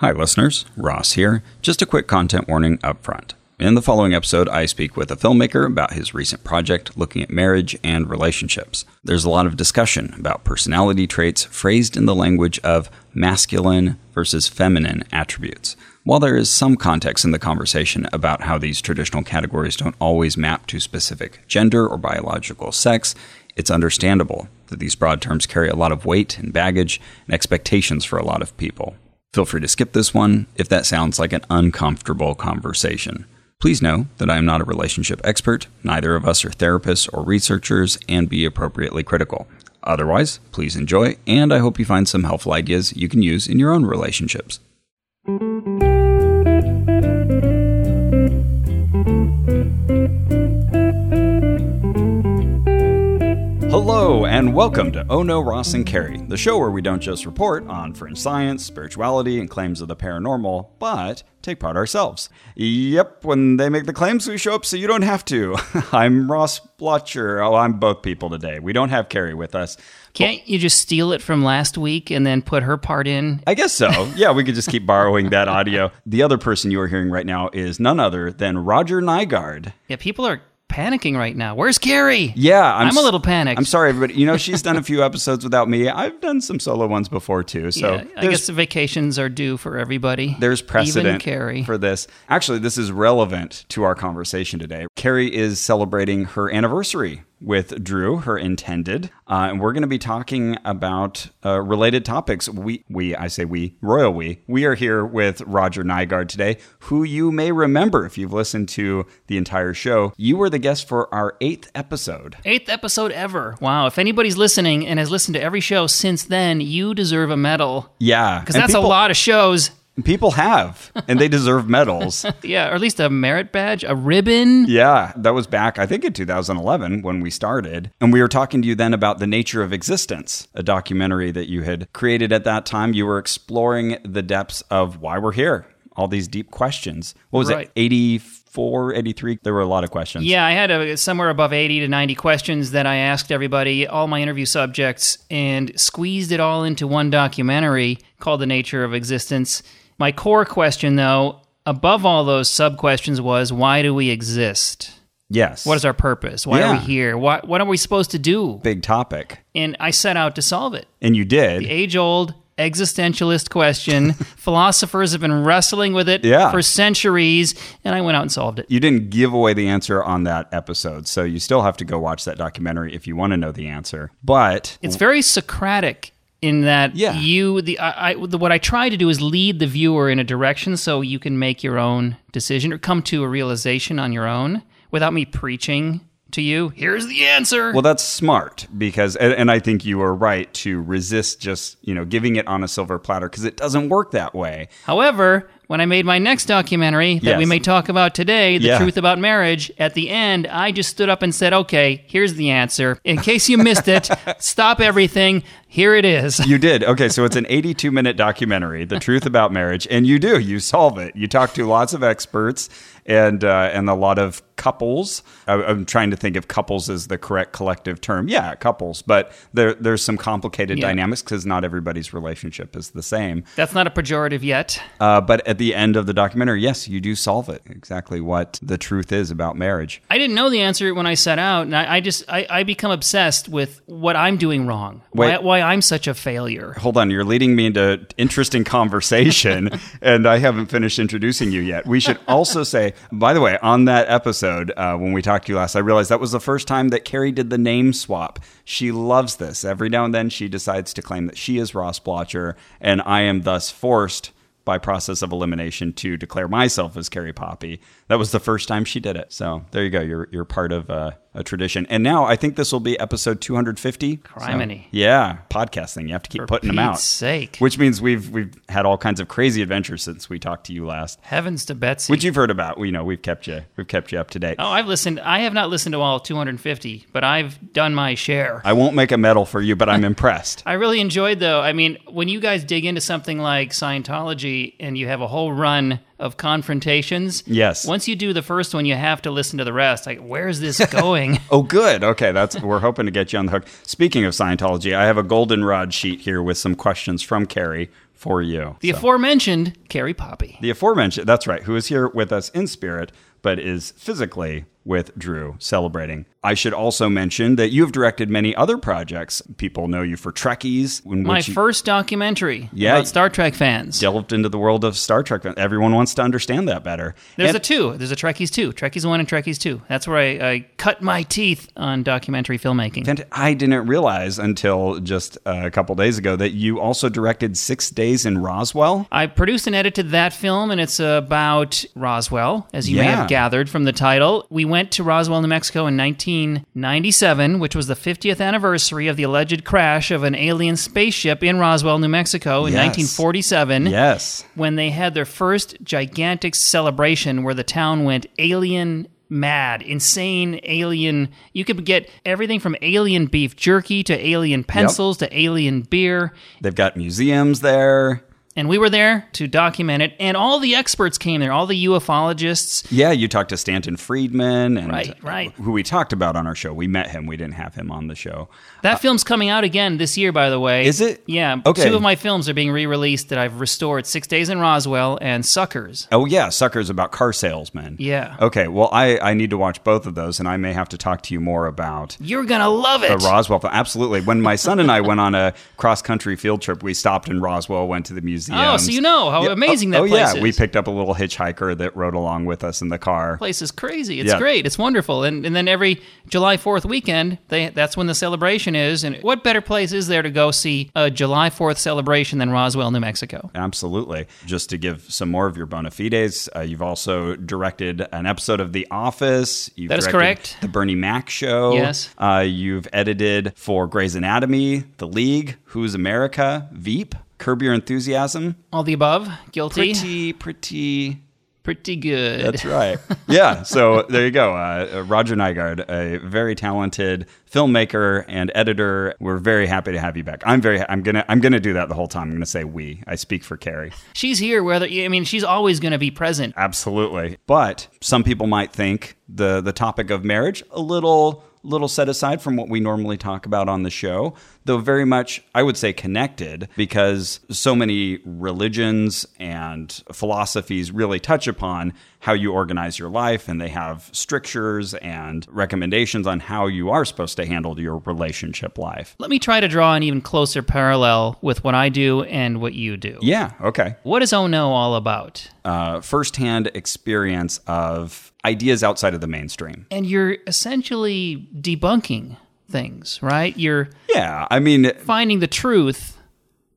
Hi, listeners. Ross here. Just a quick content warning up front. In the following episode, I speak with a filmmaker about his recent project looking at marriage and relationships. There's a lot of discussion about personality traits phrased in the language of masculine versus feminine attributes. While there is some context in the conversation about how these traditional categories don't always map to specific gender or biological sex, it's understandable that these broad terms carry a lot of weight and baggage and expectations for a lot of people. Feel free to skip this one if that sounds like an uncomfortable conversation. Please know that I am not a relationship expert, neither of us are therapists or researchers, and be appropriately critical. Otherwise, please enjoy, and I hope you find some helpful ideas you can use in your own relationships. Hello, and welcome to Oh No, Ross and Carrie, the show where we don't just report on fringe science, spirituality, and claims of the paranormal, but take part ourselves. Yep, when they make the claims, we show up so you don't have to. I'm Ross Blocher. Oh, I'm both people today. We don't have Carrie with us. Can't you just steal it from last week and then put her part in? I guess so. Yeah, we could just keep borrowing that audio. The other person you are hearing right now is none other than Roger Nygard. Yeah, people are panicking right now. Where's Carrie? Yeah, I'm, a little panicked. I'm sorry, everybody. You know, she's done a few episodes without me. I've done some solo ones before too. So yeah, I guess the vacations are due for everybody. There's precedent Carrie. for this. Actually, this is relevant to our conversation today. Carrie is celebrating her anniversary with Drew, her intended, uh, and we're going to be talking about uh, related topics. We, we, I say we, royal we, we are here with Roger Nygard today, who you may remember if you've listened to the entire show. You were the guest for our eighth episode. Eighth episode ever. Wow. If anybody's listening and has listened to every show since then, you deserve a medal. Yeah, Because that's a lot of shows. People have, and they deserve medals. Yeah, or at least a merit badge, a ribbon. Yeah, that was back, I think, in 2011 when we started. And we were talking to you then about The Nature of Existence, a documentary that you had created at that time. You were exploring the depths of why we're here, all these deep questions. What was Right. it, 84, 83? There were a lot of questions. Yeah, I had a, somewhere above 80 to 90 questions that I asked everybody, all my interview subjects, and squeezed it all into one documentary called The Nature of Existence. My core question, though, above all those sub questions, was why do we exist? Yes. What is our purpose? Why are we here? What, what are we supposed to do? big topic? And I set out to solve it. And you did. The age old existentialist question. Philosophers have been wrestling with it Yeah. for centuries, and I went out and solved it. you didn't give away the answer on that episode, so you still have to go watch that documentary if you want to know the answer. But It's very Socratic in that Yeah. you the I, I the, what I try to do is lead the viewer in a direction so you can make your own decision or come to a realization on your own without me preaching to you. Here's the answer. Well, that's smart because, and, and I think you are right to resist just you know giving it on a silver platter because it doesn't work that way. However, when I made my next documentary that we may talk about today, The Yeah. Truth About Marriage, at the end, I just stood up and said, okay, here's the answer. In case you missed it, stop everything. Here it is. You did okay, so it's an 82 minute documentary, "The Truth About Marriage," and you do you solve it. You talk to lots of experts and uh, and a lot of couples. I, I'm trying to think if couples is the correct collective term. Yeah, couples, but there there's some complicated Yeah. dynamics because not everybody's relationship is the same. That's not a pejorative yet. Uh, but at the end of the documentary, yes, you do solve it exactly what the truth is about marriage. I didn't know the answer when I set out, and I, I just I, I become obsessed with what I'm doing wrong. Why, Wait. Why I'm such a failure. hold on you're leading me into interesting conversation and i haven't finished introducing you yet we should also say by the way on that episode uh, when we talked to you last i realized that was the first time that carrie did the name swap she loves this every now and then she decides to claim that she is ross blocher and i am thus forced by process of elimination to declare myself as Carrie Poppy. That was the first time she did it. So there you go. You're you're part of uh, a tradition. And now I think this will be episode 250. Criminy. So, yeah, podcasting. You have to keep putting them out. Sake. Which means we've we've had all kinds of crazy adventures since we talked to you last. Heavens to Betsy. Which you've heard about. We know we've kept you we've kept you up to date. oh, I've listened. I have not listened to all 250, but I've done my share. I won't make a medal for you, but I'm impressed. I really enjoyed though. I mean, when you guys dig into something like Scientology and you have a whole run of confrontations. Yes. Once you do the first one, you have to listen to the rest. Like, where's this going? Oh, good. Okay, that's we're hoping to get you on the hook. Speaking of Scientology, I have a goldenrod sheet here with some questions from Carrie for you. the So- aforementioned Carrie Poppy. the aforementioned, that's right, who is here with us in spirit, but is physically with Drew celebrating. I should also mention that you have directed many other projects. People know you for Trekkies, My you first documentary Yeah. about Star Trek fans. delved into the world of Star Trek. Everyone wants to understand that better. There's And- a two. There's a Trekkies two. Trekkies one and Trekkies two. That's where I, I cut my teeth on documentary filmmaking. And I didn't realize until just uh, a couple days ago that you also directed Six Days in Roswell. I produced and edited that film, and it's about Roswell, as you may have gathered from the title. We went to Roswell, New Mexico in 1997, which was the 50th anniversary of the alleged crash of an alien spaceship in Roswell, New Mexico in Yes. 1947. Yes. when they had their first gigantic celebration where the town went alien mad, insane alien. You could get everything from alien beef jerky to alien pencils to alien beer. They've got museums there. And we were there to document it, and all the experts came there, all the ufologists. Yeah, you talked to Stanton Friedman and Right, right. who we talked about on our show. We met him. We didn't have him on the show. That uh, film's coming out again this year, by the way. Is it? Yeah. Okay. Two of my films are being re released that I've restored Six Days in Roswell and Suckers. Oh yeah, Suckers about car salesmen. Yeah. Okay, well I I need to watch both of those and I may have to talk to you more about You're going to love it. the Roswell. film. Absolutely. When my son and I went on a cross country field trip, we stopped in Roswell, went to the museum. Oh, so you know how amazing that place is. oh, place yeah, is. we picked up a little hitchhiker that rode along with us in the car. place is crazy. It's Yeah. great. It's wonderful. And and then every July 4th weekend, they that's when the celebration is. And what better place is there to go see a July 4th celebration than Roswell, New Mexico? Absolutely. Just to give some more of your bona fides, uh, you've also directed an episode of The Office. You've That is correct. The Bernie Mac Show. Yes. Uh, you've edited for Grey's Anatomy, The League, Who's America, Veep, Curb Your Enthusiasm. All the above, guilty, Pretty, pretty. pretty good. That's right. yeah. So there you go. Uh, Roger Nygard, a very talented filmmaker and editor. We're very happy to have you back. I'm very. I'm gonna. I'm gonna do that the whole time. I'm gonna say we. I speak for Carrie. She's here. Whether I mean, she's always going to be present. Absolutely. But some people might think the the topic of marriage a little little set aside from what we normally talk about on the show, though very much I would say connected because so many religions and philosophies really touch upon how you organize your life and they have strictures and recommendations on how you are supposed to handle your relationship life. Let me try to draw an even closer parallel with what I do and what you do. Yeah, okay. What is Oh No all about? Uh, firsthand experience of ideas outside of the mainstream. And you're essentially debunking things, right? You're Yeah, I mean, finding the truth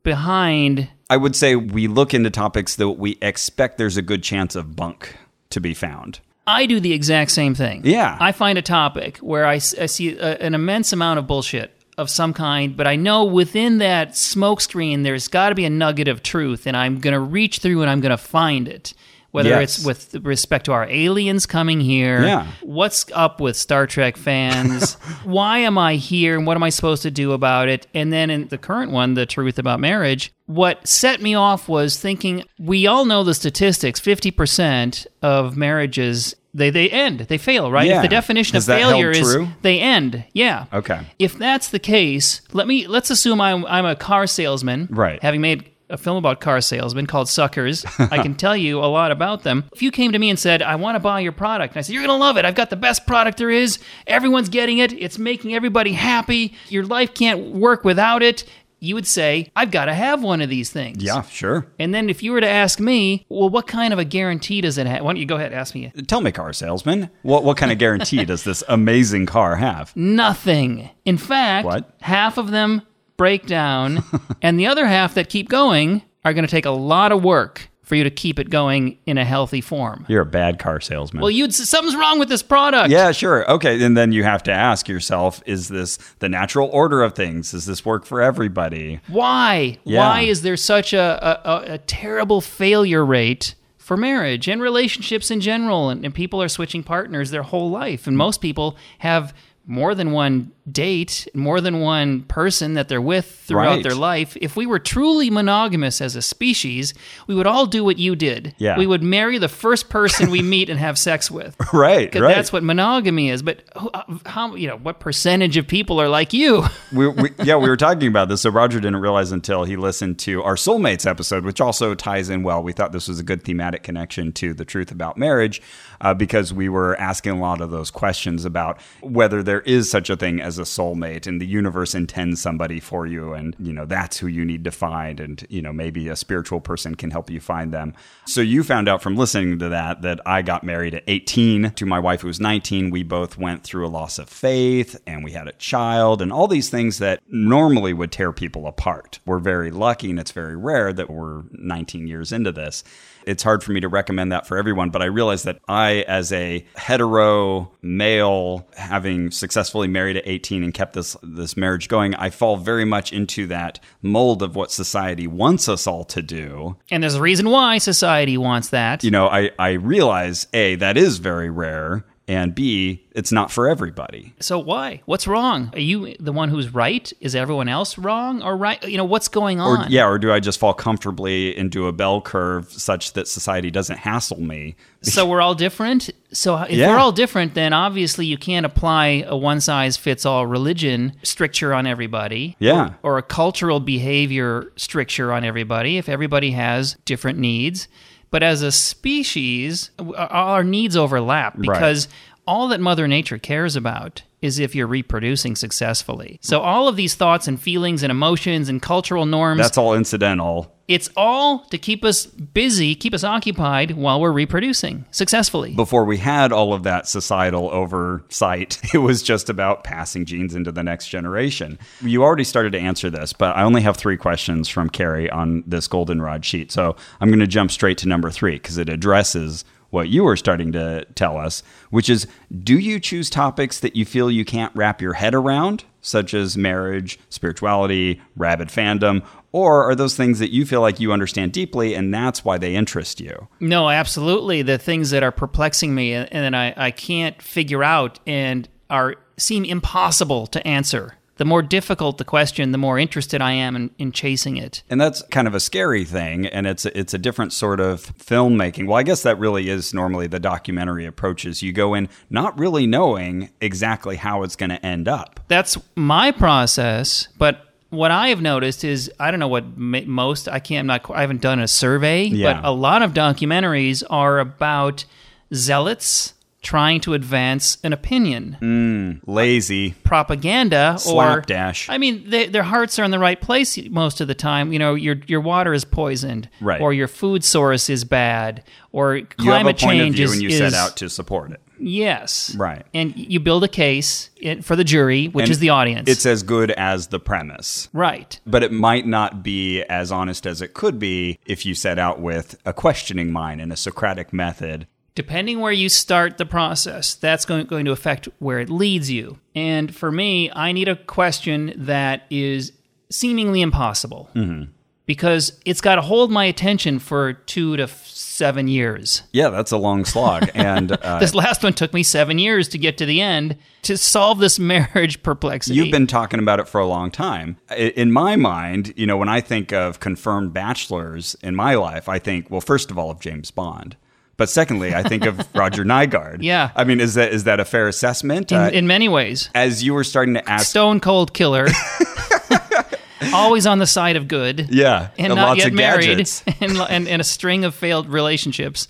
behind I would say we look into topics that we expect there's a good chance of bunk to be found. I do the exact same thing. Yeah. I find a topic where I see a, an immense amount of bullshit of some kind, but I know within that smokescreen there's got to be a nugget of truth, and I'm going to reach through and I'm going to find it. Whether Yes. it's with respect to our aliens coming here, Yeah. what's up with Star Trek fans, why am I here, and what am I supposed to do about it? And then in the current one, the truth about marriage, what set me off was thinking we all know the statistics 50% of marriages they, they end they fail right Yeah. if the definition Has of failure is they end yeah Okay. if that's the case let me let's assume i'm, I'm a car salesman Right. having made a film about car salesmen called Suckers. I can tell you a lot about them. If you came to me and said, I want to buy your product, and I said, You're going to love it. I've got the best product there is. Everyone's getting it. It's making everybody happy. Your life can't work without it. You would say, I've got to have one of these things. Yeah, sure. And then if you were to ask me, well, what kind of a guarantee does it have? Why don't you go ahead and ask me? Tell me, car salesman, what what kind of guarantee does this amazing car have? Nothing. In fact, What? half of them break down, and the other half that keep going are going to take a lot of work for you to keep it going in a healthy form. You're a bad car salesman. Well, you'd something's wrong with this product. yeah, sure. Okay, and then you have to ask yourself, is this the natural order of things? Does this work for everybody? Why? Yeah. Why is there such a, a, a, terrible failure rate for marriage and relationships in general? And, and people are switching partners their whole life. And most people have more than one date, more than one person that they're with throughout Right. their life. If we were truly monogamous as a species, we would all do what you did. Yeah. We would marry the first person we meet and have sex with. right, right. That's what monogamy is. But uh, how, you know, what percentage of people are like you? we, we, yeah, we were talking about this. So Roger didn't realize until he listened to our soulmates episode, which also ties in well. We thought this was a good thematic connection to the truth about marriage uh, because we were asking a lot of those questions about whether there is such a thing as a soulmate and the universe intends somebody for you, and you know that's who you need to find, and you know maybe a spiritual person can help you find them. So you found out from listening to that that I got married at 18 to my wife who was 19. We both went through a loss of faith, and we had a child, and all these things that normally would tear people apart. We're very lucky, and it's very rare that we're 19 years into this. It's hard for me to recommend that for everyone, but I realize that I, as a hetero male, having successfully married at 18 and kept this this marriage going, I fall very much into that mold of what society wants us all to do. and there's a reason why society wants that. You know, I, I realize A, that is very rare, and B, it's not for everybody. So why? What's wrong? Are you the one who's right? Is everyone else wrong or right? You know, what's going Or on? yeah, or do I just fall comfortably into a bell curve such that society doesn't hassle me? So we're all different. So if Yeah. we're all different, then obviously you can't apply a one size fits all religion stricture on everybody. Yeah. Or, or a cultural behavior stricture on everybody if everybody has different needs. But as a species, our needs overlap because all that Mother Nature cares about is if you're reproducing successfully. So all of these thoughts and feelings and emotions and cultural norms That's all incidental. it's all to keep us busy, keep us occupied while we're reproducing successfully. before we had all of that societal oversight, it was just about passing genes into the next generation. You already started to answer this, but I only have three questions from Carrie on this goldenrod sheet. So I'm going to jump straight to number three because it addresses what you were starting to tell us, which is do you choose topics that you feel you can't wrap your head around, such as marriage, spirituality, rabid fandom, or are those things that you feel like you understand deeply and that's why they interest you? No, absolutely. The things that are perplexing me and and I, I can't figure out and are seem impossible to answer. The more difficult the question, the more interested I am in, in chasing it. And that's kind of a scary thing, and it's a, it's a different sort of filmmaking. Well, I guess that really is normally the documentary approaches. You go in not really knowing exactly how it's going to end up. That's my process, but what I have noticed is I don't know what most I can't I'm not I haven't done a survey, Yeah. but a lot of documentaries are about zealots trying to advance an opinion. Mm, lazy, propaganda or Slapdash. I mean, they, their hearts are in the right place most of the time. You know, your your water is poisoned, Right. Or your food source is bad, or you have a climate point of change view is, and you is set out to support it. yes, Right. And you build a case for the jury, which And is the audience. It's as good as the premise. right. But it might not be as honest as it could be if you set out with a questioning mind and a Socratic method. Depending where you start the process, that's going, going to affect where it leads you. And for me, I need a question that is seemingly impossible because it's got to hold my attention for two to seven years. Yeah, that's a long slog. And uh, This last one took me seven years to get to the end to solve this marriage perplexity. You've been talking about it for a long time. In my mind, you know, when I think of confirmed bachelors in my life, I think, well, first of all, of James Bond. But secondly, I think of Roger Nygard. Yeah. I mean, is that is that a fair assessment? in, Uh, in many ways. as you were starting to ask, Stone cold killer. Always on the side of good. yeah, And uh, not lots yet of married, and, and, and a string of failed relationships.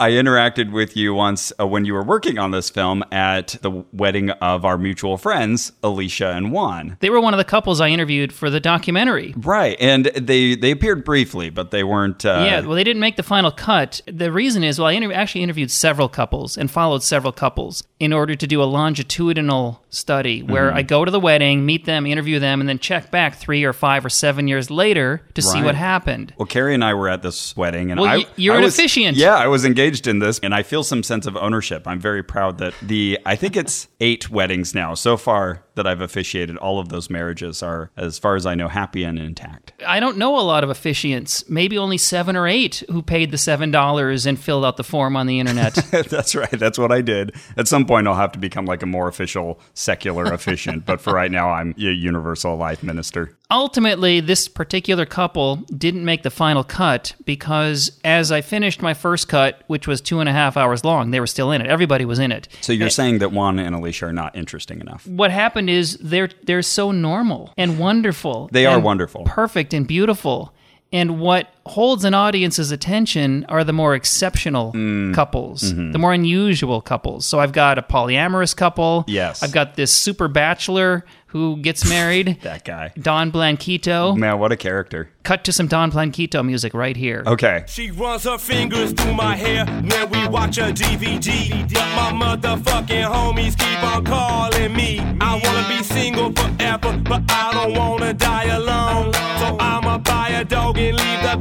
I interacted with you once uh, when you were working on this film at the wedding of our mutual friends, Alicia and Juan. They were one of the couples I interviewed for the documentary. Right, and they they appeared briefly, but they weren't. Uh, yeah, well, they didn't make the final cut. The reason is, well, I inter- actually interviewed several couples and followed several couples in order to do a longitudinal study where Mm-hmm. I go to the wedding, meet them, interview them, and then check back three or five or seven years later to see what happened. Well, Carrie and I were at this wedding, and Well, I you're I an was- officiant. Yeah, I was engaged in this and I feel some sense of ownership. I'm very proud that the, I think it's eight weddings now so far that I've officiated. All of those marriages are, as far as I know, happy and intact. I don't know a lot of officiants, maybe only seven or eight who paid the $7 and filled out the form on the internet. That's right. That's what I did. At some point, I'll have to become like a more official secular officiant. but for right now, I'm a universal life minister. Ultimately, this particular couple didn't make the final cut because as I finished my first cut, which was two and a half hours long, they were still in it. Everybody was in it. So you're saying that Juan and Alicia are not interesting enough? What happened is they're they're so normal and wonderful. They are wonderful. perfect and beautiful. And what holds an audience's attention are the more exceptional Mm. couples, Mm-hmm. the more unusual couples. So I've got a polyamorous couple. Yes. I've got this super bachelor who gets married, That guy. Don Blanquito. Man, what a character. Cut to some Don Blanquito music right here. Okay. She runs her fingers through my hair when we watch a DVD. But my motherfucking homies keep on calling me. I wanna be single forever, but I don't wanna die alone.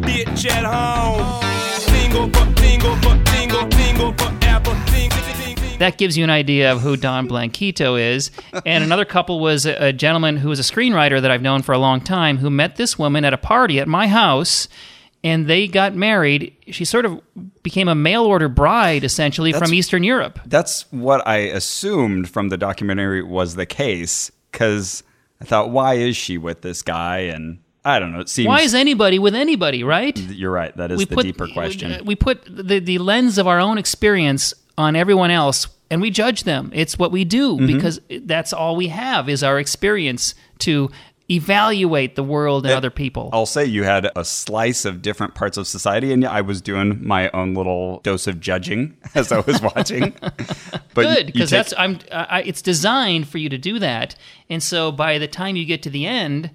Bitch at home. Single for single for single, single forever. That gives you an idea of who Don Blanquito is. And another couple was a, a gentleman who was a screenwriter that I've known for a long time who met this woman at a party at my house. And they got married. She sort of became a mail order bride, essentially, from Eastern Europe. That's what I assumed from the documentary was the case because I thought, why is she with this guy? And I don't know. It seems. Why is anybody with anybody, right? You're right. That is the deeper question. We put the, the lens of our own experience on everyone else and we judge them. It's what we do Mm-hmm. because that's all we have is our experience to evaluate the world and other people. I'll say you had a slice of different parts of society, and I was doing my own little dose of judging as I was watching. But Good because take- that's I'm I, it's designed for you to do that. And so by the time you get to the end,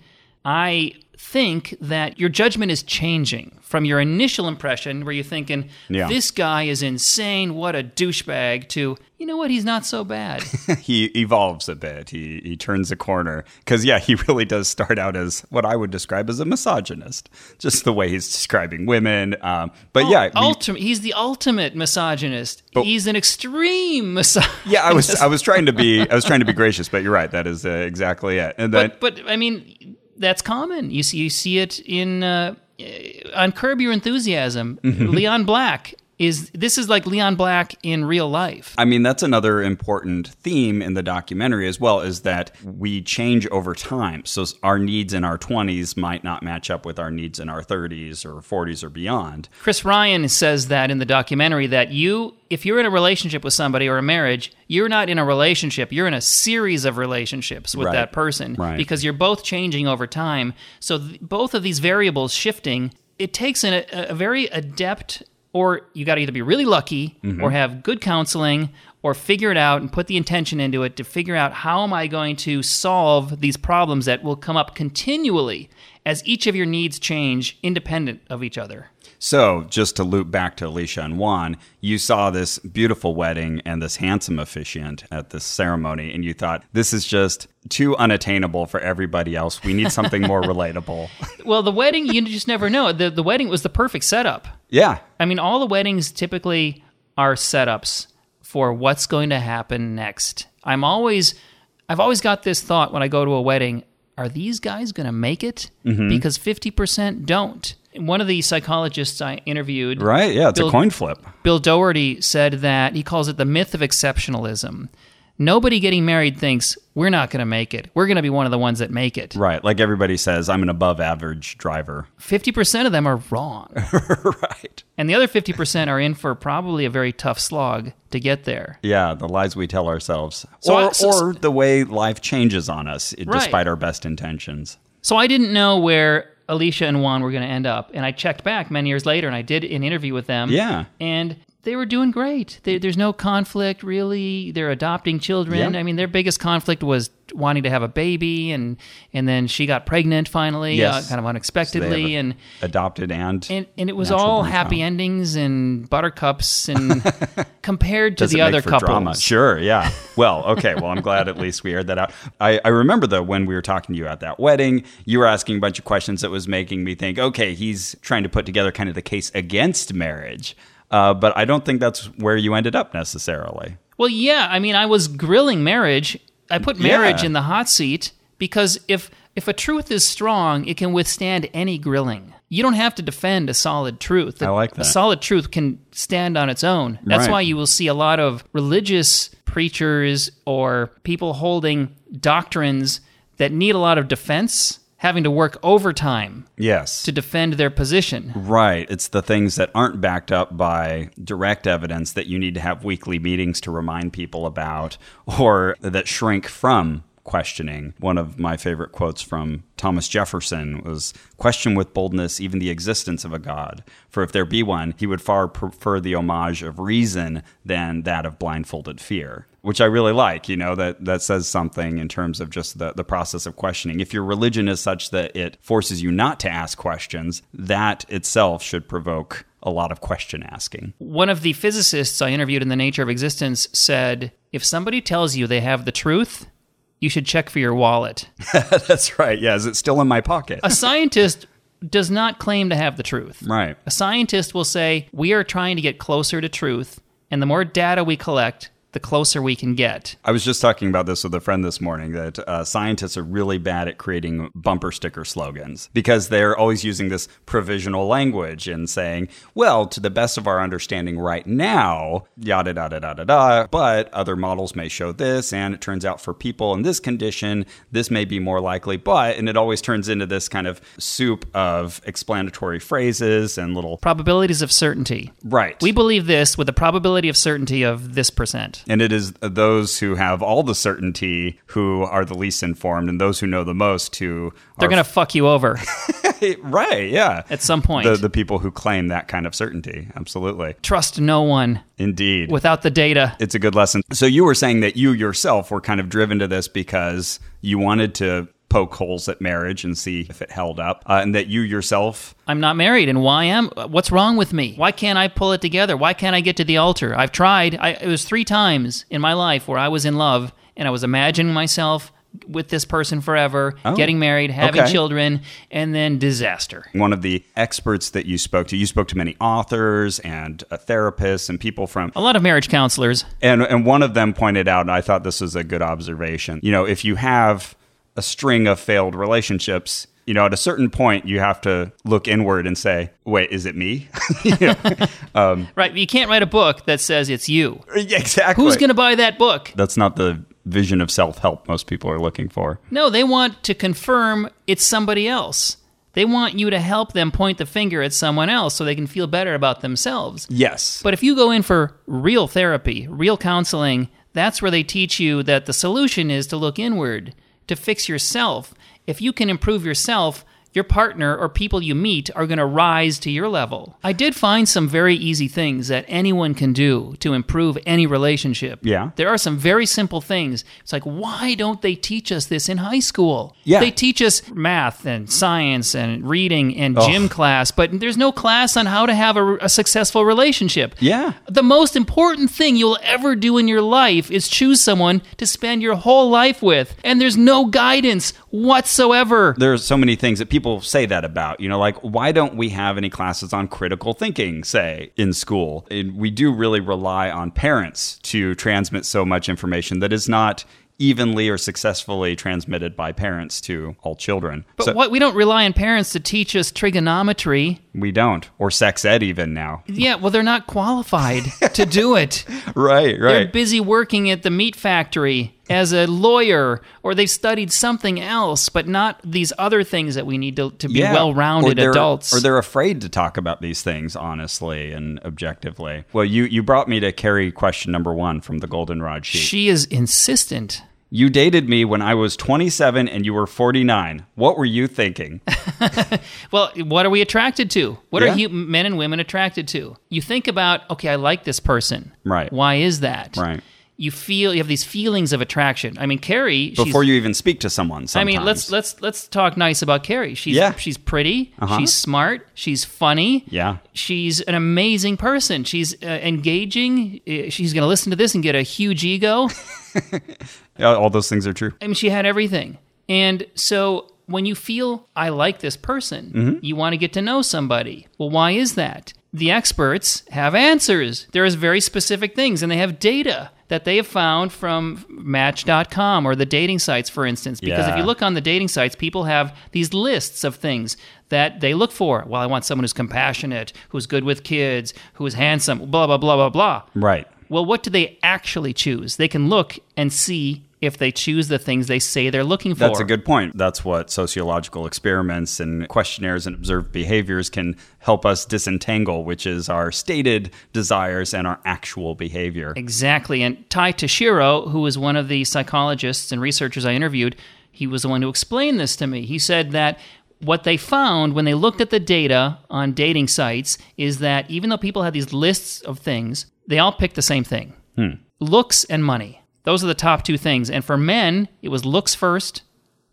I think that your judgment is changing from your initial impression where you're thinking Yeah. this guy is insane, what a douchebag to you know what, he's not so bad. he evolves a bit. He he turns a corner because yeah, he really does start out as what I would describe as a misogynist, just the way he's describing women. Um, but yeah, we- he's the ultimate misogynist. he's an extreme misogynist. yeah, I was I was trying to be I was trying to be gracious, but you're right. That is uh, exactly it. And then but but I mean that's common. You see you see it in uh, on Curb Your Enthusiasm. Mm-hmm. Leon Black is this is like Leon Black in real life. I mean, that's another important theme in the documentary as well is that we change over time. So our needs in our 20s might not match up with our needs in our 30s or 40s or beyond. Chris Ryan says that in the documentary that you if you're in a relationship with somebody or a marriage, you're not in a relationship. You're in a series of relationships with Right. that person Right. because you're both changing over time. So th- both of these variables shifting, it takes an, a, a very adept or you got to either be really lucky Mm-hmm. or have good counseling or figure it out and put the intention into it to figure out how am I going to solve these problems that will come up continually as each of your needs change independent of each other. So, just to loop back to Alicia and Juan, you saw this beautiful wedding and this handsome officiant at this ceremony, and you thought, this is just too unattainable for everybody else. We need something more relatable. Well, the wedding, you just never know. The, the wedding was the perfect setup. yeah. I mean, all the weddings typically are setups for what's going to happen next. I'm always, I've always got this thought when I go to a wedding are these guys going to make it? Mm-hmm. Because 50% don't. One of the psychologists I interviewed, Right. Yeah. It's Bill- a coin flip. Bill Doherty, said that he calls it the myth of exceptionalism. Nobody getting married thinks we're not going to make it. We're going to be one of the ones that make it. Right. Like everybody says, I'm an above average driver. 50% of them are wrong. right. And the other 50% are in for probably a very tough slog to get there. Yeah, the lies we tell ourselves, So or, I- so- or the way life changes on us, Right. despite our best intentions. So I didn't know where Alicia and Juan were going to end up. And I checked back many years later and I did an interview with them. Yeah. And they were doing great. They, there's no conflict really. They're adopting children. Yeah. I mean, their biggest conflict was wanting to have a baby, and and then she got pregnant finally, Yes. uh, kind of So unexpectedly, a- and adopted and and, and it was all happy child. endings and buttercups and compared to Does the other couples. drama? Sure, yeah. Well, okay. Well, I'm glad at least we aired that out. I, I remember though when we were talking to you at that wedding, you were asking a bunch of questions that was making me think, okay, he's trying to put together kind of the case against marriage. uh, but I don't think that's where you ended up necessarily. Well, yeah. I mean, I was grilling marriage. I put marriage Yeah. in the hot seat because if if a truth is strong, it can withstand any grilling. You don't have to defend a solid truth. I like that. A solid truth can stand on its own. That's Right. why you will see a lot of religious preachers or people holding doctrines that need a lot of defense having to work overtime Yes. to defend their position. Right. It's the things that aren't backed up by direct evidence that you need to have weekly meetings to remind people about or that shrink from questioning. One of my favorite quotes from Thomas Jefferson was question with boldness even the existence of a god. For if there be one, he would far prefer the homage of reason than that of blindfolded fear. Which I really like, you know, that, that says something in terms of just the, the process of questioning. If your religion is such that it forces you not to ask questions, that itself should provoke a lot of question asking. One of the physicists I interviewed in The Nature of Existence said if somebody tells you they have the truth, you should check for your wallet. That's right. Yeah. Is it still in my pocket? A scientist does not claim to have the truth. right. A scientist will say, We are trying to get closer to truth, and the more data we collect, the closer we can get. I was just talking about this with a friend this morning that uh, scientists are really bad at creating bumper sticker slogans because they're always using this provisional language and saying, well, to the best of our understanding right now, yada, yada, yada, yada, but other models may show this, and it turns out for people in this condition, this may be more likely, but, and it always turns into this kind of soup of explanatory phrases and little, Probabilities of certainty. right. We believe this with a probability of certainty of this percent. And it is those who have all the certainty who are the least informed, and those who know the most who They're going to fuck you over right, yeah, at some point. the the people who claim that kind of certainty. Absolutely, Trust no one indeed. without the data. it's a good lesson. So you were saying that you yourself were kind of driven to this because you wanted to poke holes at marriage and see if it held up, uh, and that you yourself. I'm not married, and why am? What's wrong with me? Why can't I pull it together? Why can't I get to the altar? I've tried. I, it was three times in my life where I was in love, and I was imagining myself with this person forever, Oh, getting married, having okay. children, and then disaster. One of the experts that you spoke to, you spoke to many authors and uh, therapists and people from A lot of marriage counselors. And and one of them pointed out, and I thought this was a good observation. You know, if you have a string of failed relationships, you know, at a certain point, you have to look inward and say, "Wait, is it me?" Know? Um, right? You can't write a book that says it's you. Exactly. Who's going to buy that book? That's not the vision of self help most people are looking for. No, they want to confirm it's somebody else. They want you to help them point the finger at someone else so they can feel better about themselves. Yes. But if you go in for real therapy, real counseling, that's where they teach you that the solution is to look inward, to fix yourself. If you can improve yourself, your partner or people you meet are going to rise to your level. I did find some very easy things that anyone can do to improve any relationship. Yeah. There are some very simple things. It's like, why don't they teach us this in high school? Yeah. They teach us math and science and reading and gym class, but there's no class on how to have a, a successful relationship. Yeah. The most important thing you'll ever do in your life is choose someone to spend your whole life with, and there's no guidance whatsoever. There's so many things that people say that about. You know, like why don't we have any classes on critical thinking, say, in school? And we do really rely on parents to transmit so much information that is not evenly or successfully transmitted by parents to all children. But so what we don't rely on parents to teach us trigonometry. we don't, or sex ed even now. Yeah, well, they're not qualified to do it. Right, right, They're busy working at the meat factory as a lawyer, or they've studied something else, but not these other things that we need to, to be well rounded Or adults. Or they're afraid to talk about these things honestly and objectively. Well, you, you brought me to Carrie question number one from the Goldenrod sheet. she is insistent. you dated me when I was 27 and you were 49. What were you thinking? Well, what are we attracted to? What Yeah. are hu- men and women attracted to? You think about, okay, I like this person. Right. Why is that? Right. You feel you have these feelings of attraction. I mean, Carrie. Before you even speak to someone, I mean, let's let's let's talk nice about Carrie. She's Yeah. she's pretty. Uh-huh. She's smart. She's funny. Yeah. She's an amazing person. She's uh, engaging. Uh, She's going to listen to this and get a huge ego. Yeah, all those things are true. I mean, she had everything. And so when you feel I like this person, Mm-hmm. you want to get to know somebody. Well, why is that? the experts have answers. There is very specific things, and they have data that they have found from Match.com or the dating sites, for instance. Because if you look on the dating sites, people have these lists of things that they look for. Well, I want someone who's compassionate, who's good with kids, who is handsome, blah, blah, blah, blah, blah. Right. Well, what do they actually choose? They can look and see if they choose the things they say they're looking for. That's a good point. That's what sociological experiments and questionnaires and observed behaviors can help us disentangle, which is our stated desires and our actual behavior. Exactly. And Ty Tashiro, who was one of the psychologists and researchers I interviewed, he was the one who explained this to me. He said that what they found when they looked at the data on dating sites is that even though people had these lists of things, they all picked the same thing hmm. looks and money. Those are the top two things. And for men, it was looks first,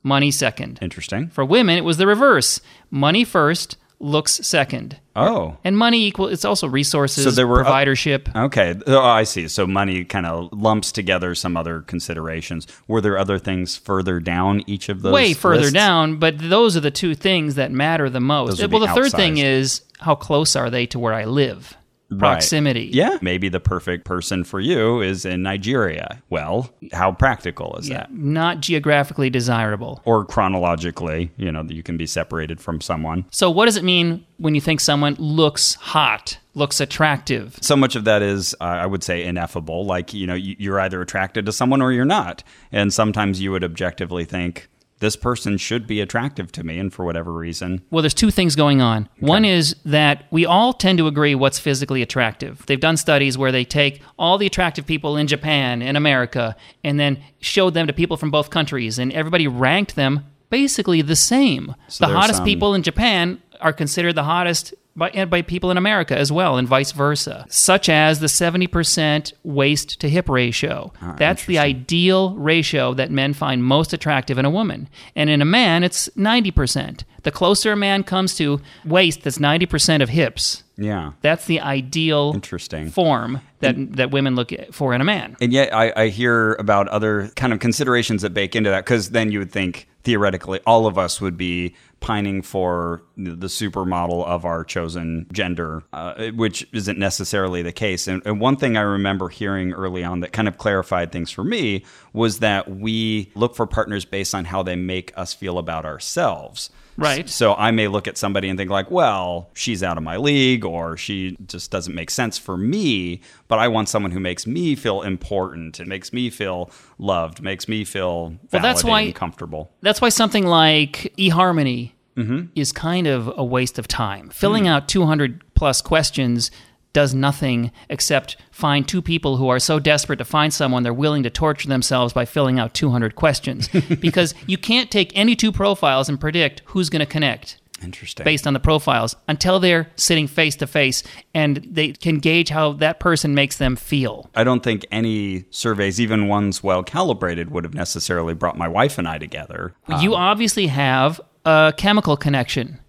money second. Interesting. For women, it was the reverse money first, looks second. Oh. And money equal, it's also resources, So there were- providership. Okay. Oh, I see. So money kind of lumps together some other considerations. Were there other things further down each of those? way further lists? down, but those are the two things that matter the most. Well, the third thing is how close are they to where I live? Right. Proximity. Yeah. Maybe the perfect person for you is in Nigeria. Well, how practical is Yeah, that? Not geographically desirable. Or chronologically, you know, that you can be separated from someone. So, what does it mean when you think someone looks hot, looks attractive? so much of that is uh, i would say ineffable like you know you're either attracted to someone or you're not and sometimes you would objectively think this person should be attractive to me and for whatever reason Well, there's two things going on. One is that we all tend to agree what's physically attractive. They've done studies where they take all the attractive people in Japan and America and then showed them to people from both countries, and everybody ranked them basically the same. So the hottest some- people in Japan are considered the hottest by, and by people in America as well, and vice versa, such as the 70% waist to hip ratio. Ah, that's the ideal ratio that men find most attractive in a woman. And in a man, it's 90%. The closer a man comes to waist that's 90% of hips, yeah that's the ideal Interesting. form that, that women look for in a man. and yet I, I hear about other kind of considerations that bake into that because then you would think theoretically all of us would be pining for the supermodel of our chosen gender uh, which isn't necessarily the case and, and one thing i remember hearing early on that kind of clarified things for me was that we look for partners based on how they make us feel about ourselves Right. so I may look at somebody and think like, well, she's out of my league or she just doesn't make sense for me, but I want someone who makes me feel important and makes me feel loved, makes me feel Well, that's why- comfortable. That's why something like eHarmony Mm-hmm. is kind of a waste of time. Filling mm. out 200 plus questions does nothing except find two people who are so desperate to find someone they're willing to torture themselves by filling out 200 questions because you can't take any two profiles and predict who's going to connect Interesting. based on the profiles until they're sitting face to face and they can gauge how that person makes them feel. I don't think any surveys, even ones well calibrated, would have necessarily brought my wife and I together. you um, obviously have a chemical connection.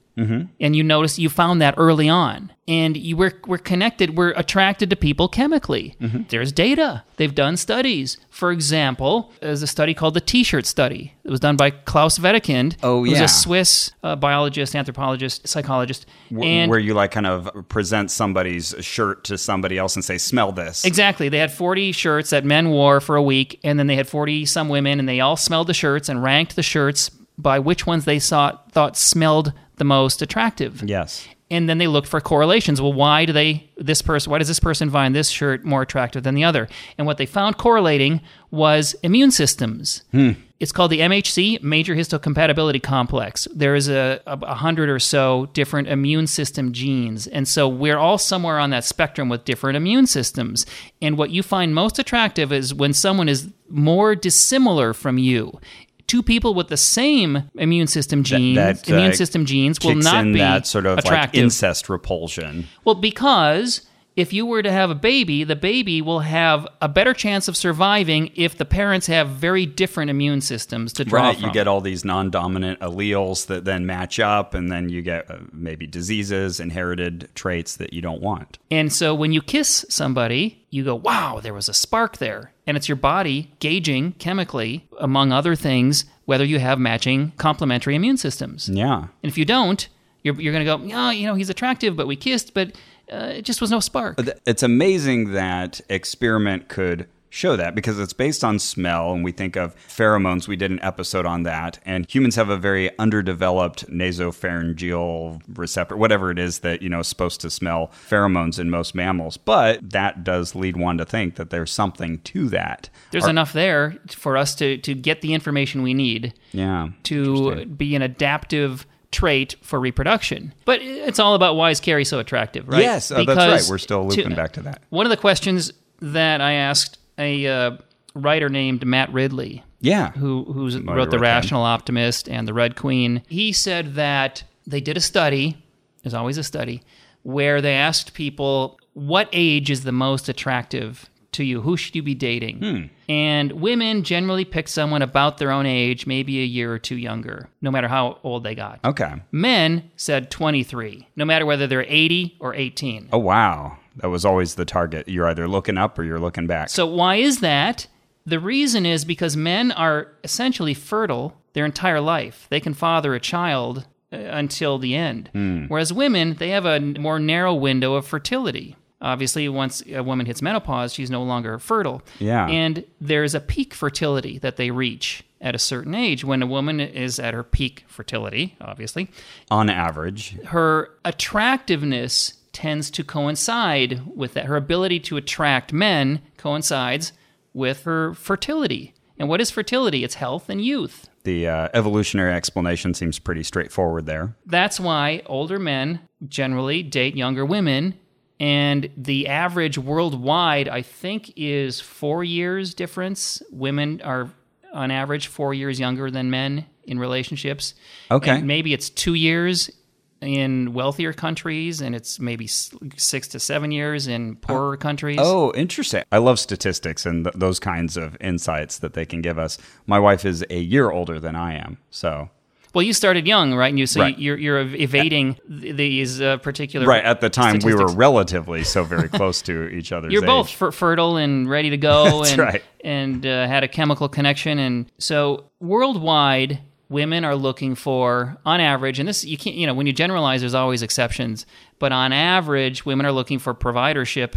And you notice you found that early on. And you were, we're connected, we're attracted to people chemically. There's data. They've done studies. For example, there's a study called the T shirt study. It was done by Klaus Wedekind, Oh, who's yeah. a Swiss uh, biologist, anthropologist, psychologist. Wh- and where you like kind of present somebody's shirt to somebody else and say, smell this. Exactly. They had 40 shirts that men wore for a week, and then they had 40 some women, and they all smelled the shirts and ranked the shirts by which ones they saw, thought smelled the most attractive. Yes. And then they looked for correlations. Well, why do they this person? Why does this person find this shirt more attractive than the other? And what they found correlating was immune systems. Hmm. It's called the MHC, Major Histocompatibility Complex. There is a, a, a hundred or so different immune system genes, and so we're all somewhere on that spectrum with different immune systems. And what you find most attractive is when someone is more dissimilar from you. Two people with the same immune system genes, that, uh, immune system genes, will not in be that sort of like incest repulsion. Well, because if you were to have a baby, the baby will have a better chance of surviving if the parents have very different immune systems to draw Right, from. you get all these non-dominant alleles that then match up, and then you get uh, maybe diseases, inherited traits that you don't want. and so when you kiss somebody, you go, "Wow, there was a spark there." And it's your body gauging chemically, among other things, whether you have matching complementary immune systems. Yeah, And if you don't, you're, you're going to go, yeah, you know, he's attractive, but we kissed, but uh, it just was no spark. It's amazing that experiment could show that because it's based on smell and we think of pheromones. We did an episode on that and humans have a very underdeveloped nasopharyngeal receptor whatever it is that you know is supposed to smell pheromones in most mammals. But that does lead one to think that there's something to that. There's Are- enough there for us to, to get the information we need yeah. to be an adaptive trait for reproduction. But it's all about why is Carrie so attractive, right? Yes, uh, that's right. We're still looping back to that. One of the questions that I asked a uh, writer named Matt Ridley, yeah who who's wrote The with him. Rational Optimist and The Red Queen, he said that they did a study, there's always a study, where they asked people what age is the most attractive to you? Who should you be dating? Hmm. And women generally pick someone about their own age, maybe a year or two younger, no matter how old they got. okay Men said 23, no matter whether they're 80 or 18. oh wow that was always the target you're either looking up or you're looking back So, why is that? The reason is because men are essentially fertile their entire life. They can father a child uh, until the end. Whereas women, they have a more narrow window of fertility. Obviously, once a woman hits menopause, she's no longer fertile. Yeah. And there's a peak fertility that they reach at a certain age. When a woman is at her peak fertility, obviously, on average her attractiveness tends to coincide with that. Her ability to attract men coincides with her fertility. And what is fertility? It's health and youth. the uh, evolutionary explanation seems pretty straightforward there That's why older men generally date younger women. And the average worldwide, I think, is four years difference. Women are, on average, four years younger than men in relationships. Okay. And maybe it's two years in wealthier countries, and it's maybe six to seven years in uh, poorer countries. Oh, interesting. I love statistics and th- those kinds of insights that they can give us. My wife is a year older than I am. So, Well, you started young, right? And you so Right. you're you're evading th- these uh, particular right at the time, we were relatively so very close to each other's You're both age. fer- fertile and ready to go, That's and right. and uh, had a chemical connection, and so worldwide, women are looking for, on average, and this you can't, you know, when you generalize, there's always exceptions, but on average, women are looking for providership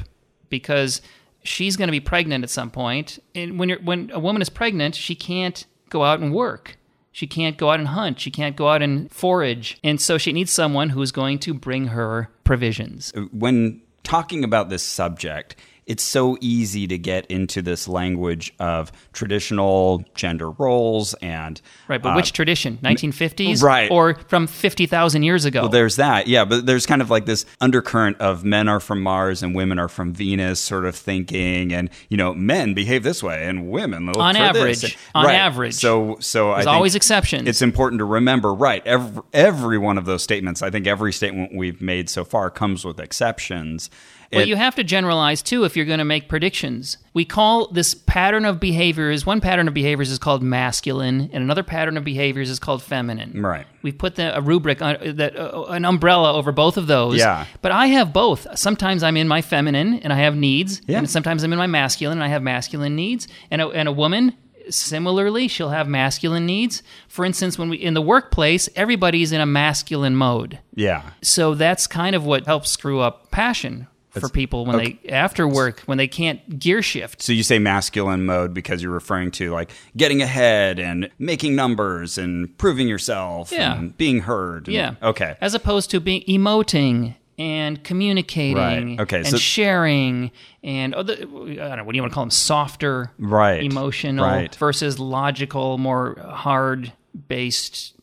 because she's going to be pregnant at some point. point, and when you're when a woman is pregnant, she can't go out and work. She can't go out and hunt. She can't go out and forage. And so she needs someone who's going to bring her provisions. when talking about this subject, it's so easy to get into this language of traditional gender roles and Right, but uh, which tradition? 1950s? right. Or from 50,000 years ago? Well, there's that, yeah, but there's kind of like this undercurrent of men are from Mars and women are from Venus sort of thinking, and you know, men behave this way and women On for this. average. On Right. average. So, so I There's always exceptions. It's important to remember, right? Every, every one of those statements, I think every statement we've made so far comes with exceptions. But It- you have to generalize too if you're going to make predictions. We call this pattern of behaviors, one pattern of behaviors is called masculine, and another pattern of behaviors is called feminine. Right. We've put the, a rubric, on, that uh, an umbrella over both of those. Yeah. But I have both. Sometimes I'm in my feminine and I have needs, Yeah. and sometimes I'm in my masculine and I have masculine needs. And a, and a woman, similarly, she'll have masculine needs. For instance, when we in the workplace, everybody's in a masculine mode. yeah. So that's kind of what helps screw up passion for people when they after work when they can't gear shift. So you say masculine mode because you're referring to like getting ahead and making numbers and proving yourself Yeah. and being heard. and- Yeah. Okay. As opposed to being emoting and communicating Right. Okay, and so- sharing and other, I don't know what do you want to call them softer Right. emotional Right. versus logical more hard based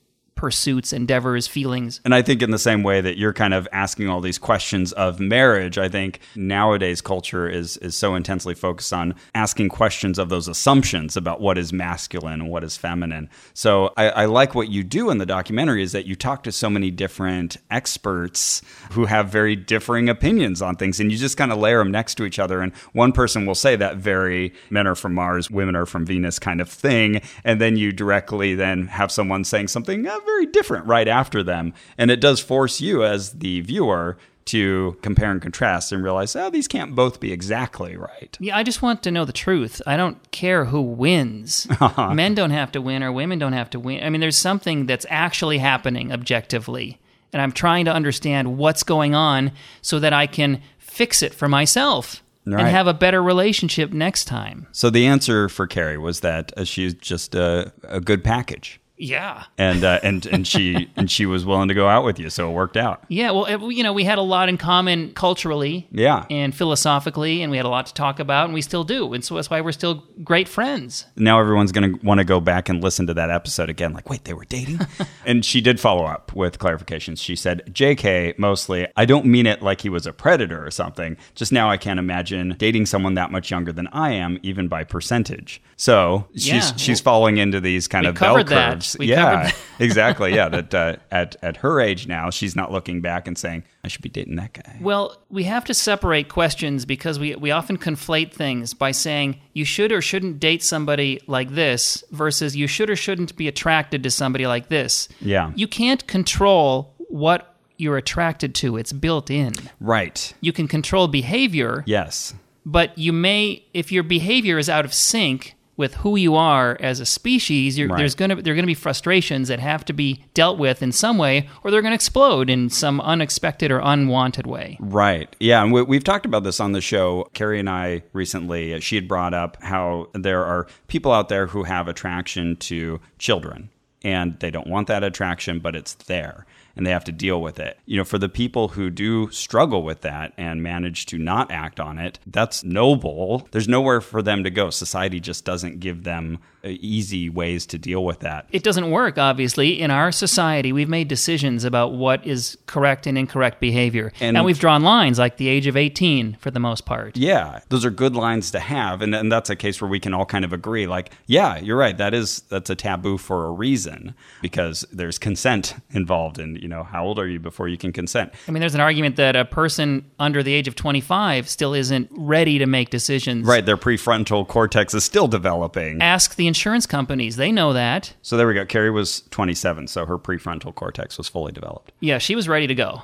pursuits endeavors feelings And I think in the same way that you're kind of asking all these questions of marriage, I think nowadays culture is is so intensely focused on asking questions of those assumptions about what is masculine and what is feminine. So I, I like what you do in the documentary is that you talk to so many different experts who have very differing opinions on things, and you just kind of layer them next to each other. And one person will say that very men are from Mars, women are from Venus kind of thing, and then you directly then have someone saying something uh, very different right after them, and it does force you as the viewer to compare and contrast and realize, oh, these can't both be exactly right. Yeah, I just want to know the truth. I don't care who wins. Men don't have to win or women don't have to win. I mean, there's something that's actually happening objectively and I'm trying to understand what's going on so that I can fix it for myself Right. and have a better relationship next time. So the answer for Carrie was that uh, she's just a, a good package. Yeah. And, uh, and and she and she was willing to go out with you, so it worked out. Yeah, well, you know, we had a lot in common culturally Yeah. and philosophically, and we had a lot to talk about, and we still do. And so that's why we're still great friends. now everyone's going to want to go back and listen to that episode again like wait they were dating and she did follow up with clarifications she said jk mostly i don't mean it like he was a predator or something just now i can't imagine dating someone that much younger than i am even by percentage so she's Yeah, she's falling into these kind we of bell covered that. We yeah exactly. Yeah that uh, at at her age now she's not looking back and saying i should be dating that guy. Well, we have to separate questions because we, we often conflate things by saying you should or shouldn't date somebody like this versus you should or shouldn't be attracted to somebody like this. Yeah. You can't control what you're attracted to, it's built in. right. You can control behavior, yes. But you may, if your behavior is out of sync with who you are as a species, you're, Right. there's gonna there are gonna be frustrations that have to be dealt with in some way, or they're gonna explode in some unexpected or unwanted way. Right. Yeah. And we, we've talked about this on the show. Carrie and I recently, she had brought up how there are people out there who have attraction to children and they don't want that attraction, but it's there and they have to deal with it. You know, for the people who do struggle with that and manage to not act on it, that's noble. There's nowhere for them to go. Society just doesn't give them Uh, easy ways to deal with that. it doesn't work obviously in our society we've made decisions about what is correct and incorrect behavior And- and, we've drawn lines like the age of 18 for the most part Yeah, those are good lines to have, and, and that's a case where we can all kind of agree. Like, yeah, you're right. That is that's a taboo for a reason because there's consent involved, and you know, how old are you before you can consent? i mean there's an argument that a person under the age of 25 still isn't ready to make decisions Right, their prefrontal cortex is still developing. ask the insurance companies they know that So there we go. Carrie was 27, so her prefrontal cortex was fully developed. yeah she was ready to go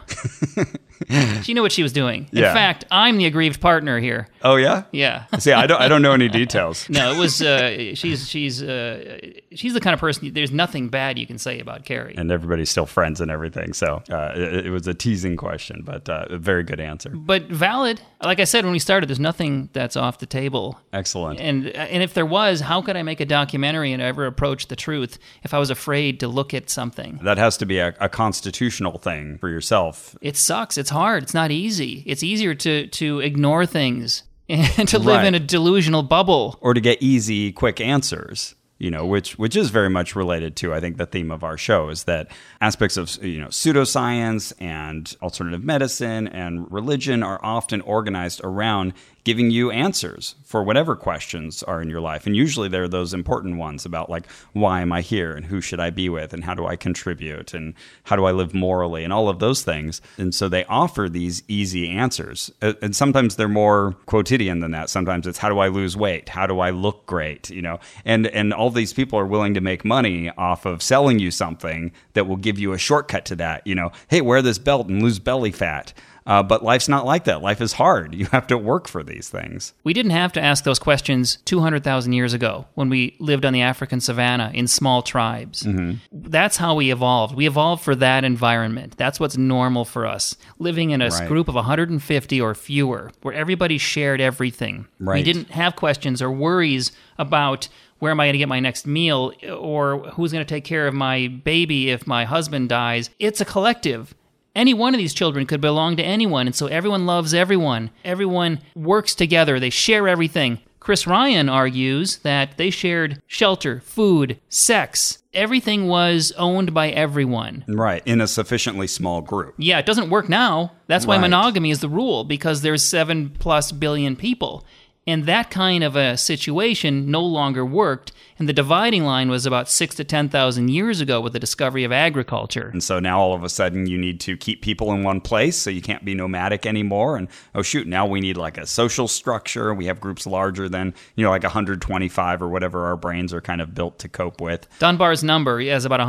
she knew what she was doing in Yeah. fact i'm the aggrieved partner here Oh yeah. yeah See, I don't I don't know any details. no it was uh, she's she's uh, she's the kind of person there's nothing bad you can say about carrie And everybody's still friends and everything. So uh, it, it was a teasing question, but uh, a very good answer. but valid. Like I said when we started, there's nothing that's off the table. Excellent. And and if there was, how could I make a documentary and ever approach the truth if I was afraid to look at something? That has to be a, a constitutional thing for yourself. It sucks. It's hard. It's not easy. It's easier to to ignore things and to live Right. in a delusional bubble. or to get easy, quick answers. You know, which which is very much related to I think the theme of our show is that aspects of you know pseudoscience and alternative medicine and religion are often organized around giving you answers for whatever questions are in your life. And usually they're those important ones about like why am I here and who should I be with and how do I contribute and how do I live morally and all of those things. And so they offer these easy answers. And sometimes they're more quotidian than that. Sometimes it's how do I lose weight? How do I look great? You know, and and all these people are willing to make money off of selling you something that will give you a shortcut to that. You know, hey, wear this belt and lose belly fat. Uh, but life's not like that. Life is hard. You have to work for these things. We didn't have to ask those questions 200,000 years ago when we lived on the African savannah in small tribes. That's how we evolved. We evolved for that environment. That's what's normal for us. Living in a Right. group of 150 or fewer, where everybody shared everything. We didn't have questions or worries about where am I going to get my next meal or who's going to take care of my baby if my husband dies. It's a collective. Any one of these children could belong to anyone, and so everyone loves everyone. Everyone works together, they share everything. Chris Ryan argues that they shared shelter, food, sex. Everything was owned by everyone. Right. In a sufficiently small group. Yeah, it doesn't work now. That's why Right. monogamy is the rule because there's 7 plus billion people. And that kind of a situation no longer worked. And the dividing line was about six to 10,000 years ago with the discovery of agriculture. And so now all of a sudden you need to keep people in one place so you can't be nomadic anymore. And oh, shoot, now we need like a social structure. We have groups larger than, you know, like 125 or whatever our brains are kind of built to cope with. Dunbar's number is about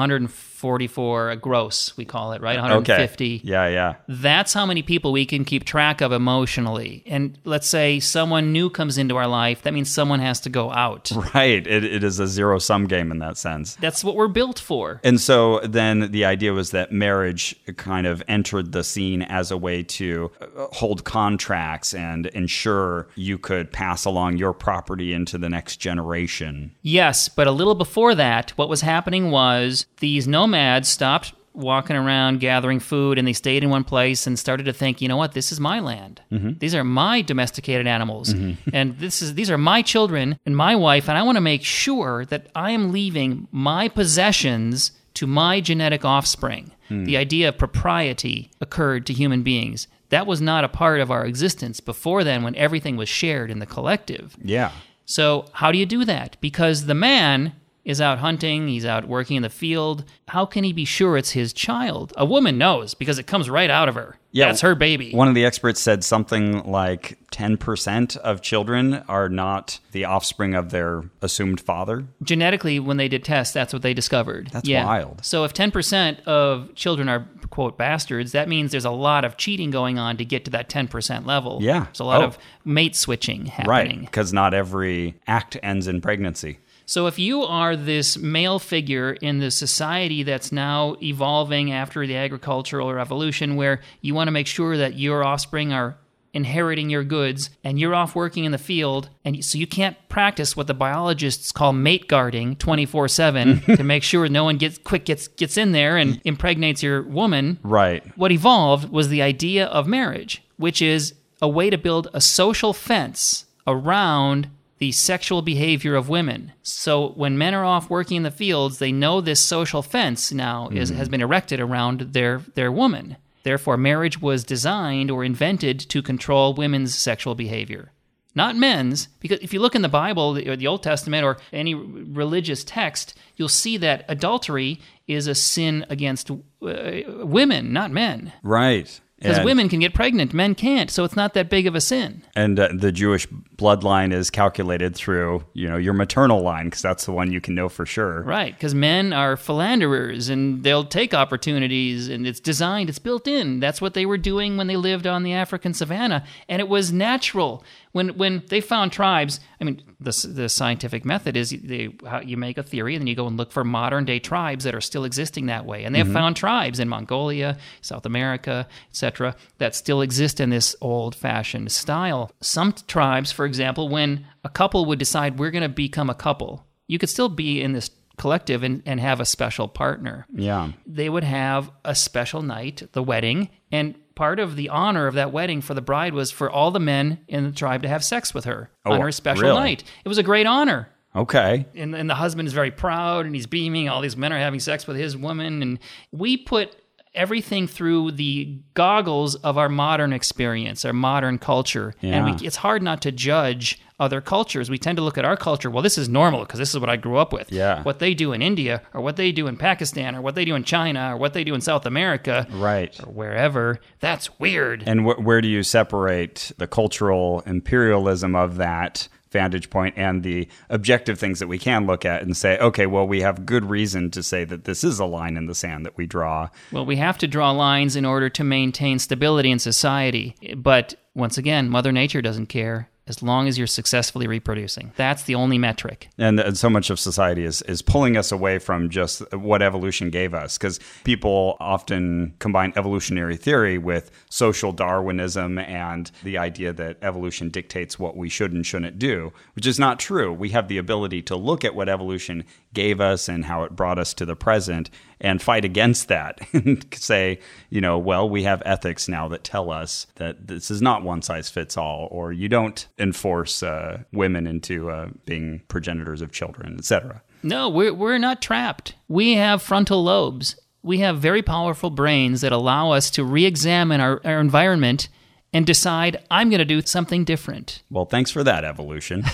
144 gross, we call it, right? 150. Okay. Yeah, yeah. That's how many people we can keep track of emotionally. And let's say someone new comes into our life, that means someone has to go out. Right. It, it is a zero sum game in that sense. That's what we're built for. And so then the idea was that marriage kind of entered the scene as a way to uh, hold contracts and ensure you could pass along your property into the next generation. Yes, but a little before that, what was happening was these nomads stopped walking around gathering food and they stayed in one place and started to think, you know what, this is my land. Mm-hmm. These are my domesticated animals mm-hmm. and this is these are my children and my wife and I want to make sure that I am leaving my possessions to my genetic offspring. Hmm. The idea of propriety occurred to human beings. That was not a part of our existence before then when everything was shared in the collective. Yeah. So, how do you do that? Because the man is out hunting, he's out working in the field. How can he be sure it's his child? A woman knows because it comes right out of her. Yeah. it's her baby. One of the experts said something like 10% of children are not the offspring of their assumed father. Genetically, when they did tests, that's what they discovered. That's wild. So, if 10% of children are, quote, bastards, that means there's a lot of cheating going on to get to that 10% level. Yeah. There's a lot Oh. of mate switching Right. happening. Because not every act ends in pregnancy. So if you are this male figure in the society that's now evolving after the agricultural revolution, where you want to make sure that your offspring are inheriting your goods and you're off working in the field and so you can't practice what the biologists call mate guarding 24/7 to make sure no one gets quick gets gets in there and impregnates your woman Right. what evolved was the idea of marriage, which is a way to build a social fence around the sexual behavior of women. So when men are off working in the fields, they know this social fence now is, has been erected around their, their woman. Therefore, marriage was designed or invented to control women's sexual behavior. Not men's, because if you look in the Bible or the Old Testament or any religious text, you'll see that adultery is a sin against uh, women, not men. Right. Because women can get pregnant, men can't, so it's not that big of a sin. and uh, the Jewish bloodline is calculated through you know your maternal line because that's the one you can know for sure. Right, because men are philanderers and they'll take opportunities and it's designed, it's built in. That's what they were doing when they lived on the African savannah. And it was natural. When, when they found tribes, I mean, the, the scientific method is they, how you make a theory and then you go and look for modern day tribes that are still existing that way. And they have mm-hmm. found tribes in Mongolia, South America, etc., that still exist in this old fashioned style. Some tribes, for example, when a couple would decide we're going to become a couple, you could still be in this collective and, and have a special partner. Yeah. They would have a special night, the wedding, and part of the honor of that wedding for the bride was for all the men in the tribe to have sex with her Oh, on her special really? night. It was a great honor. Okay. And, and the husband is very proud and he's beaming. All these men are having sex with his woman. And we put everything through the goggles of our modern experience, our modern culture. And we, it's hard not to judge other cultures. We tend to look at our culture, well, this is normal because this is what I grew up with. Yeah. What they do in India or what they do in Pakistan or what they do in China or what they do in South America Right. or wherever, that's weird. And wh- where do you separate the cultural imperialism of that vantage point and the objective things that we can look at and say, okay, well, we have good reason to say that this is a line in the sand that we draw. Well, we have to draw lines in order to maintain stability in society. But once again, Mother Nature doesn't care as long as you're successfully reproducing. That's the only metric. And, and so much of society is, is pulling us away from just what evolution gave us. Because people often combine evolutionary theory with social Darwinism and the idea that evolution dictates what we should and shouldn't do, which is not true. We have the ability to look at what evolution gave us and how it brought us to the present and fight against that and say, you know, well, we have ethics now that tell us that this is not one size fits all, or you don't enforce uh, women into uh, being progenitors of children, etc. No, we're, we're not trapped. We have frontal lobes. We have very powerful brains that allow us to re examine our, our environment and decide, I'm going to do something different. Well, thanks for that, evolution.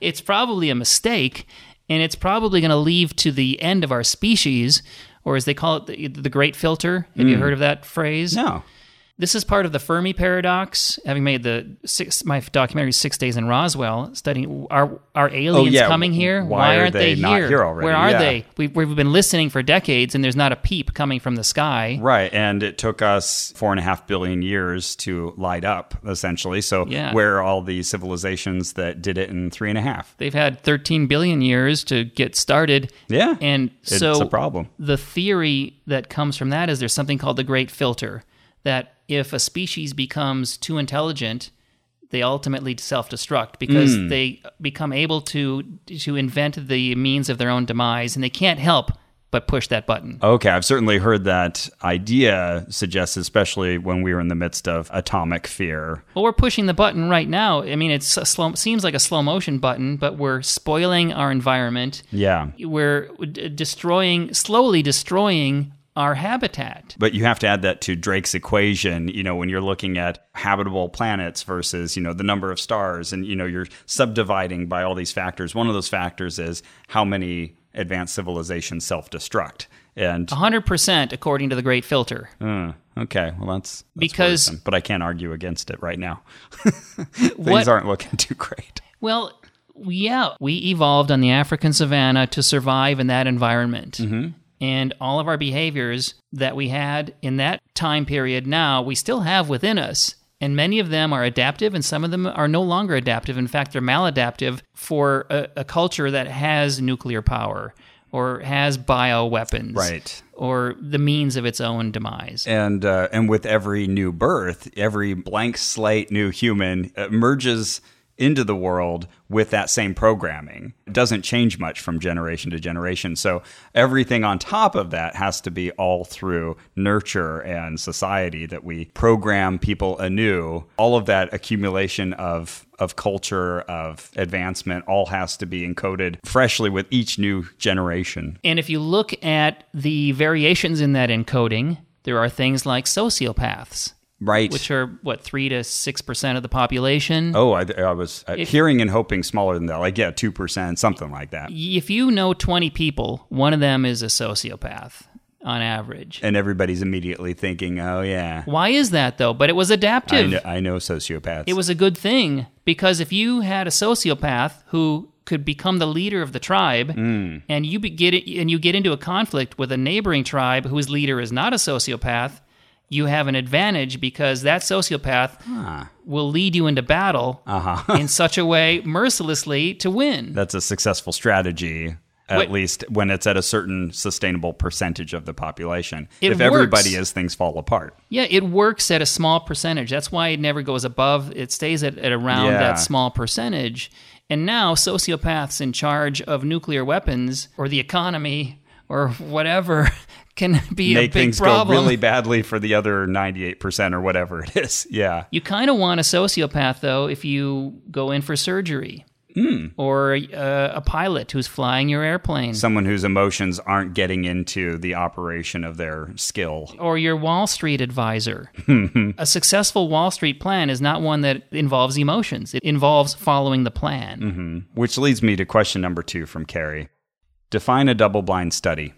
It's probably a mistake, and it's probably going to leave to the end of our species, or as they call it, the, the great filter. Have you hmm. heard of that phrase? no. This is part of the Fermi paradox. Having made the six, my documentary Six Days in Roswell, studying are are aliens Oh, yeah. coming here? Why are aren't they they, here? here already? Where are Yeah. they? We've, we've been listening for decades, and there's not a peep coming from the sky. Right. And it took us four and a half billion years to light up, essentially. So, Yeah. where are all the civilizations that did it in three and a half? They've had 13 billion years to get started. Yeah. And It's so a problem. The theory that comes from that is there's something called the great filter that if a species becomes too intelligent, they ultimately self-destruct because Hmm. they become able to to invent the means of their own demise and they can't help but push that button. Okay, I've certainly heard that idea suggested, especially when we were in the midst of atomic fear. Well, we're pushing the button right now. I mean, it's a slow, seems like a slow motion button, but we're spoiling our environment. Yeah. We're d- destroying, slowly destroying our habitat. But you have to add that to Drake's equation, you know, when you're looking at habitable planets versus, you know, the number of stars and, you know, you're subdividing by all these factors. One of those factors is how many advanced civilizations self destruct. And, 100% according to the great filter. uh, okay, well, that's, that's Because- worrisome. but I can't argue against it right now. Things What- aren't looking too great. Well, yeah, we evolved on the African savanna to survive in that environment. And all of our behaviors that we had in that time period now, we still have within us. And many of them are adaptive, and some of them are no longer adaptive. In fact, they're maladaptive for a, a culture that has nuclear power or has bioweapons. Right. Or the means of its own demise. and uh, and with every new birth, every blank slate new human emerges into the world with that same programming. It doesn't change much from generation to generation. So everything on top of that has to be all through nurture and society that we program people anew. All of that accumulation of of culture, of advancement, all has to be encoded freshly with each new generation. And if you look at the variations in that encoding, there are things like sociopaths, Right. which are what three to six percent of the population. Oh, I, I was uh, If- hearing and hoping smaller than that. Like, yeah, 2%, something like that. If you know twenty people, one of them is a sociopath on average. And everybody's immediately thinking, oh, yeah. Why is that though? But it was I adaptive. know, I know sociopaths. It was a good thing because if you had a sociopath who could become the leader of the tribe, Hmm. and you be, get it, and you get into a conflict with a neighboring tribe whose leader is not a sociopath, you have an advantage because that sociopath will lead you into battle Uh-huh. in such a way mercilessly to win. That's a successful strategy, at Wait. least when it's at a certain sustainable percentage of the population. It if everybody works. is, things fall apart. Yeah, it works at a small percentage. That's why it never goes above. It stays at, at around Yeah. that small percentage. And now sociopaths in charge of nuclear weapons or the economy or whatever can be Make a big things problem. go really badly for the other 98% or whatever it is. Yeah. You kind of want a sociopath though if you go in for surgery. Hmm. Or uh, a pilot who's flying your airplane. Someone whose emotions aren't getting into the operation of their skill. or your Wall Street advisor. a successful Wall Street plan is not one that involves emotions. It involves following the plan. Which leads me to question number two from Carrie. Define a double blind study.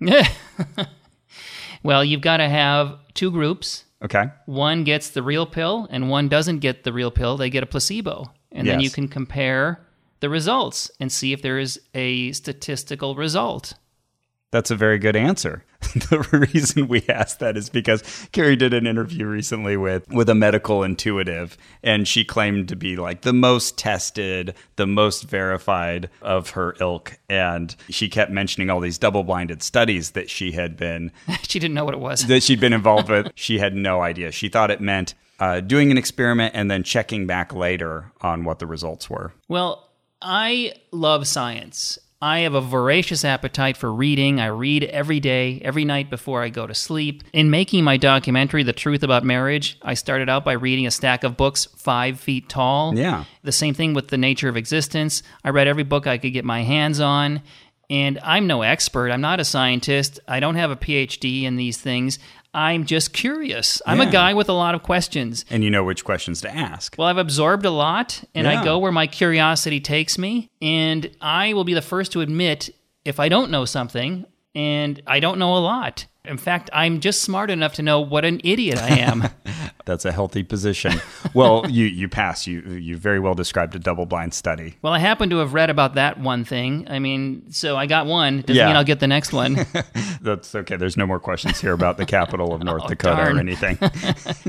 well, you've got to have two groups. Okay. One gets the real pill and one doesn't get the real pill. They get a placebo. And then you can compare the results and see if there is a statistical result. That's a very good answer. the reason we asked that is because Carrie did an interview recently with with a medical intuitive, and she claimed to be like the most tested, the most verified of her ilk, and she kept mentioning all these double blinded studies that she had been she didn't know what it was. that she'd been involved with. She had no idea. She thought it meant uh, doing an experiment and then checking back later on what the results were. Well, I love science. I have a voracious appetite for reading. I read every day, every night before I go to sleep. In making my documentary, The Truth About Marriage, I started out by reading a stack of books five feet tall. Yeah. The same thing with The Nature of Existence. I read every book I could get my hands on. And I'm no expert. I'm not a scientist. I don't have a PhD in these things. I'm just curious. I'm Yeah. a guy with a lot of questions. And you know which questions to ask. Well, I've absorbed a lot, and Yeah. I go where my curiosity takes me. And I will be the first to admit if I don't know something, and I don't know a lot. In fact, I'm just smart enough to know what an idiot I am. That's a healthy position. well, you you pass. You you very well described a double blind study. well, I happen to have read about that one thing. I mean, so I got one. Doesn't Yeah. mean I'll get the next one. That's okay. There's no more questions here about the capital of North Oh, Dakota darn. or anything.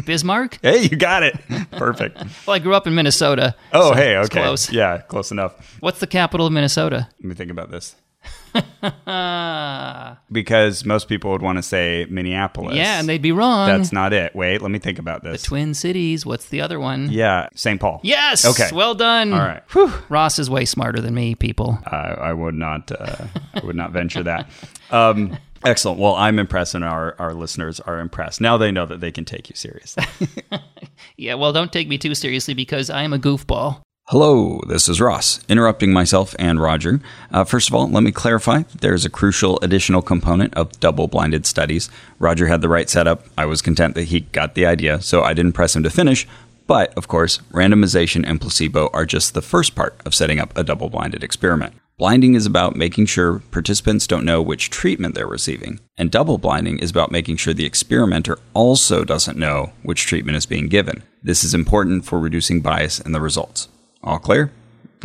Bismarck? hey, you got it. Perfect. Well, I grew up in Minnesota. Oh, so hey, okay. close. Yeah, close enough. What's the capital of Minnesota? Let me think about this. Because most people would want to say Minneapolis. yeah, and they'd be wrong. That's not it. Wait, let me think about this. The Twin Cities. What's the other one? yeah, St. Paul. Yes. Okay. Well done. All right. Whew. Ross is way smarter than me, people. I, I would not. Uh, I would not venture that. Um, excellent. Well, I'm impressed, and our our listeners are impressed. Now they know that they can take you seriously. Yeah, well, don't take me too seriously because I am a goofball. Hello, this is Ross, interrupting myself and Roger. Uh, first of all, let me clarify there's a crucial additional component of double blinded studies. Roger had the right setup. I was content that he got the idea, so I didn't press him to finish. But, of course, randomization and placebo are just the first part of setting up a double blinded experiment. Blinding is about making sure participants don't know which treatment they're receiving, and double blinding is about making sure the experimenter also doesn't know which treatment is being given. This is important for reducing bias in the results. All clear?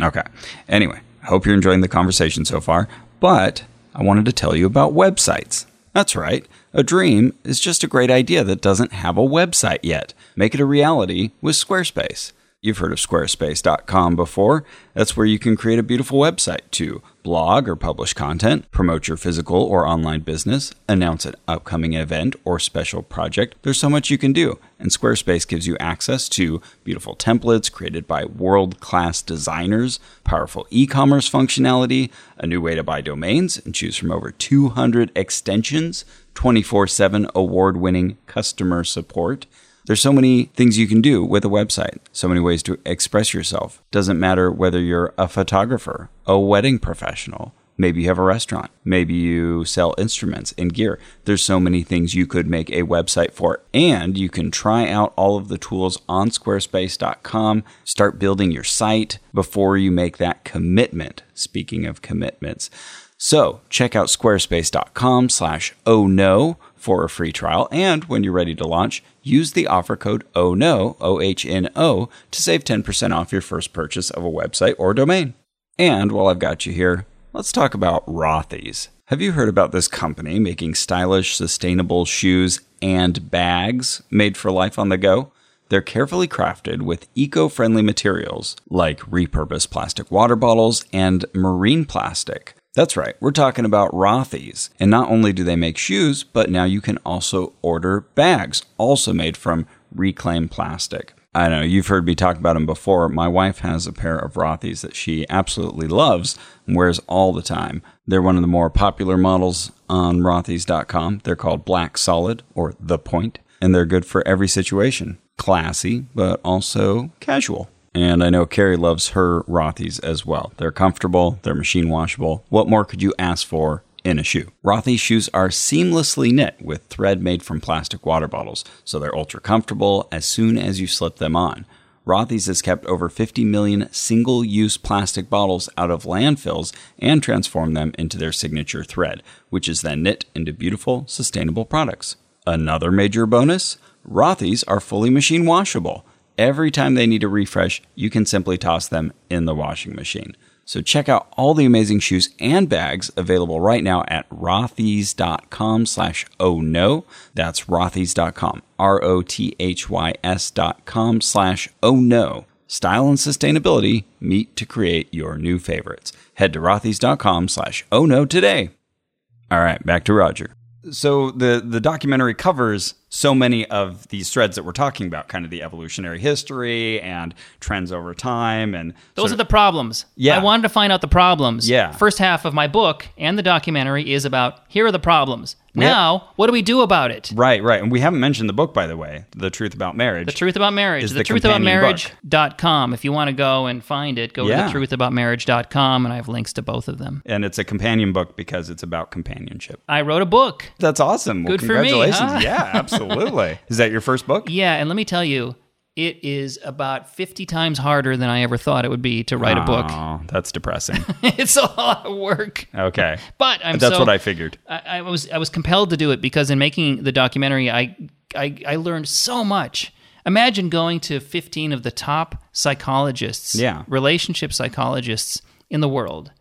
Okay. Anyway, I hope you're enjoying the conversation so far, but I wanted to tell you about websites. That's right. A dream is just a great idea that doesn't have a website yet. Make it a reality with Squarespace. You've heard of squarespace.com before. That's where you can create a beautiful website to blog or publish content, promote your physical or online business, announce an upcoming event or special project. There's so much you can do, and Squarespace gives you access to beautiful templates created by world class designers, powerful e commerce functionality, a new way to buy domains and choose from over 200 extensions, 24 7 award winning customer support. There's so many things you can do with a website, so many ways to express yourself. Doesn't matter whether you're a photographer, a wedding professional, maybe you have a restaurant, maybe you sell instruments and gear. There's so many things you could make a website for, and you can try out all of the tools on squarespace.com. Start building your site before you make that commitment. Speaking of commitments, so check out squarespace.com slash oh no for a free trial. And when you're ready to launch, use the offer code oh no, O-H-N-O, to save 10% off your first purchase of a website or domain. And while I've got you here, let's talk about Rothy's. Have you heard about this company making stylish, sustainable shoes and bags made for life on the go? They're carefully crafted with eco friendly materials like repurposed plastic water bottles and marine plastic. That's right, we're talking about Rothy's. And not only do they make shoes, but now you can also order bags, also made from reclaimed plastic. I know you've heard me talk about them before. My wife has a pair of Rothy's that she absolutely loves and wears all the time. They're one of the more popular models on Rothys.com. They're called Black Solid or The Point, and they're good for every situation. Classy, but also casual. And I know Carrie loves her Rothy's as well. They're comfortable, they're machine washable. What more could you ask for in a shoe? Rothy's shoes are seamlessly knit with thread made from plastic water bottles, so they're ultra comfortable as soon as you slip them on. Rothy's has kept over 50 million single use plastic bottles out of landfills and transformed them into their signature thread, which is then knit into beautiful, sustainable products. Another major bonus Rothy's are fully machine washable. Every time they need a refresh, you can simply toss them in the washing machine. So check out all the amazing shoes and bags available right now at rothys.com slash oh no. That's rothys.com, R-O-T-H-Y-S dot com slash oh no. Style and sustainability meet to create your new favorites. Head to rothys.com slash oh no today. All right, back to Roger. So the the documentary covers so many of these threads that we're talking about, kind of the evolutionary history and trends over time, and Those sort are the problems. Yeah. I wanted to find out the problems. Yeah. First half of my book and the documentary is about here are the problems. Now, what do we do about it? Right, right. And we haven't mentioned the book, by the way, The Truth About Marriage. The Truth About Marriage. Is The, the Truth About Marriage.com. If you want to go and find it, go Yeah. to the Truth About truthaboutmarriage.com and I have links to both of them. and it's a companion book because it's about companionship. I wrote a book. That's awesome. Well, Good for me, congratulations. huh? Yeah, absolutely. Is that your first book? Yeah, and let me tell you, it is about 50 times harder than I ever thought it would be to write a book. Oh, that's depressing. it's a lot of work. Okay. But I'm That's so- what I figured. I, I was I was compelled to do it because in making the documentary, I, I I learned so much. Imagine going to 15 of the top psychologists, Yeah. relationship psychologists in the world,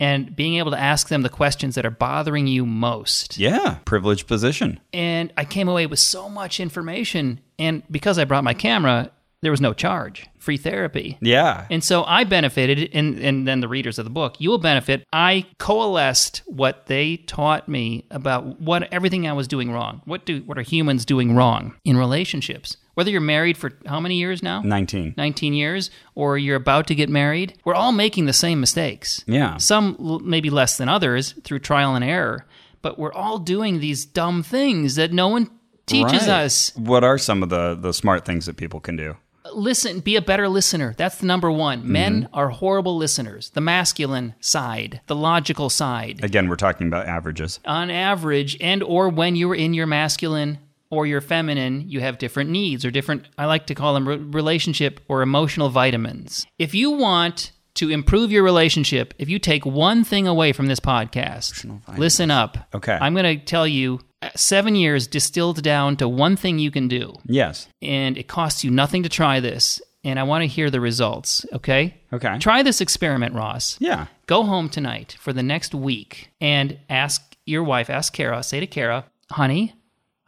and being able to ask them the questions that are bothering you most. Yeah, privileged position. And I came away with so much information, and because I brought my camera, there was no charge, free therapy. Yeah. And so I benefited, and, and then the readers of the book, you will benefit. I coalesced what they taught me about what everything I was doing wrong. What do what are humans doing wrong in relationships? Whether you're married for how many years now? 19. 19 years, or you're about to get married, we're all making the same mistakes. Yeah. Some l- maybe less than others through trial and error, but we're all doing these dumb things that no one teaches Right. us. What are some of the, the smart things that people can do? listen be a better listener that's the number one Mm-hmm. men are horrible listeners the masculine side the logical side Again, we're talking about averages. on average and or when you're in your masculine or you're feminine you have different needs or different i like to call them re- relationship or emotional vitamins if you want to improve your relationship if you take one thing away from this podcast listen up Okay. i'm going to tell you uh, seven years distilled down to one thing you can do Yes. and it costs you nothing to try this. And I want to hear the results, okay? Okay. Try this experiment, Ross. Yeah. Go home tonight for the next week and ask your wife, ask Kara, say to Kara, honey,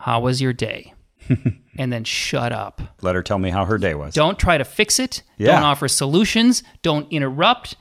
how was your day? and then shut up. Let her tell me how her day was. Don't try to fix it. Yeah. Don't offer solutions. Don't interrupt.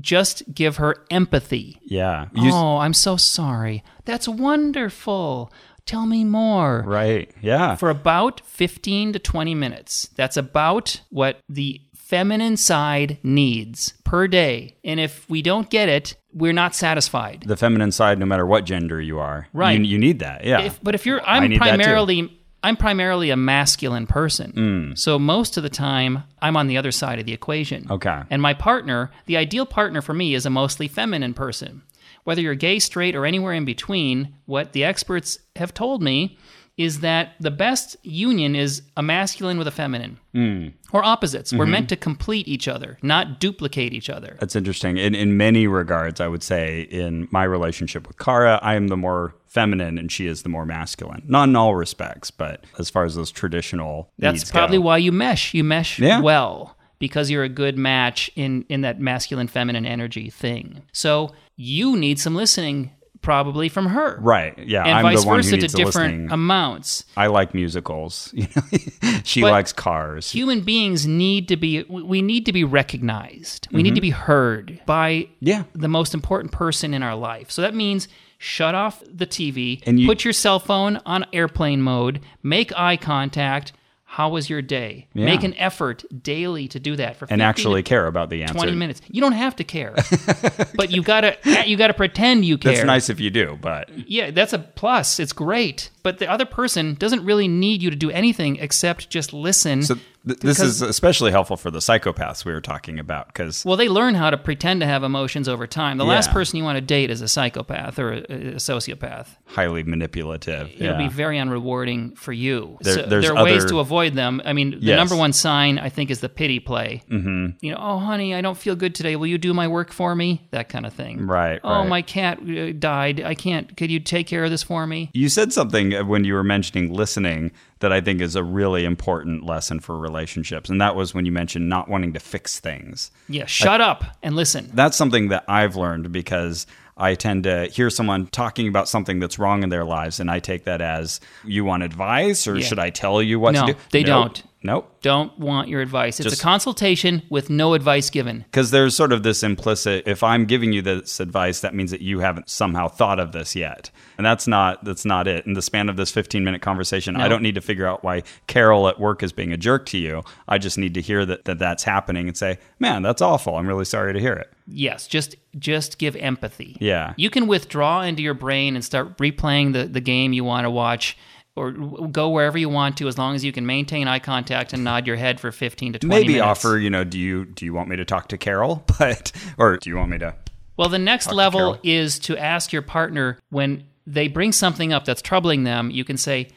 Just give her empathy. Yeah. You, oh, I'm so sorry. That's wonderful. Tell me more. Right. Yeah. for about 15 to 20 minutes. That's about what the feminine side needs per day. And if we don't get it, we're not satisfied. the feminine side, no matter what gender you are. Right. You, you need that. Yeah. If, but if you're, I'm need that too. primarily. I'm primarily a masculine person. Mm. So most of the time, I'm on the other side of the equation. Okay. And my partner, the ideal partner for me, is a mostly feminine person. Whether you're gay, straight, or anywhere in between, what the experts have told me is that the best union is a masculine with a feminine. Hmm. Or opposites. We're mm-hmm. meant to complete each other, not duplicate each other. That's interesting. In in many regards, I would say in my relationship with Kara, I am the more feminine and she is the more masculine. Not in all respects, but as far as those traditional That's probably go. why you mesh. You mesh Yeah. well because you're a good match in in that masculine feminine energy thing. So you need some listening probably from her. Right. Yeah. And I'm vice the one versa to different listening. amounts. I like musicals. You know, she But likes cars. Human beings need to be we need to be recognized. We need to be heard by Mm-hmm. Yeah. the most important person in our life. So that means shut off the TV, And you- put your cell phone on airplane mode, make eye contact. How was your day? Yeah. Make an effort daily to do that for 15 and actually care about the answer. 20 minutes. You don't have to care. but you got to you got to pretend you care. That's nice if you do, but Yeah, that's a plus. It's great. But the other person doesn't really need you to do anything except just listen. so th- this Because- is especially helpful for the psychopaths we were talking about because well, they learn how to pretend to have emotions over time. The last person you want to date is a psychopath or a, a sociopath. highly manipulative. It'll yeah. be very unrewarding for you. There- so there are ways to avoid them. I mean, the Yes. number one sign I think is the pity play. Mm-hmm. You know, oh honey, I don't feel good today. Will you do my work for me? That kind of thing. Right, Oh, right. my cat uh, died. I can't. Could you take care of this for me? You said something when you were mentioning listening that I think is a really important lesson for relationships. And that was when you mentioned not wanting to fix things. Yeah, shut up and listen. That's something that I've learned because I tend to hear someone talking about something that's wrong in their lives, and I take that as you want advice or Yeah. should I tell you what No, to do? they Nope. don't. Nope. don't want your advice. It's Just- a consultation with no advice given. Because there's sort of this implicit if I'm giving you this advice, that means that you haven't somehow thought of this yet. And that's not that's not it. In the span of this 15 minute conversation, I don't need to figure out why Carol at work is being a jerk to you. I just need to hear that, that that's happening and say, man, that's awful. I'm really sorry to hear it. Yes, just just give empathy. Yeah. You can withdraw into your brain and start replaying the, the game you want to watch or go wherever you want to as long as you can maintain eye contact and nod your head for 15 to 20 Maybe minutes. offer, you know, do you do you want me to talk to Carol? But or do you want me to Well, the next to level Carol. is to ask your partner when they bring something up that's troubling them, you can say,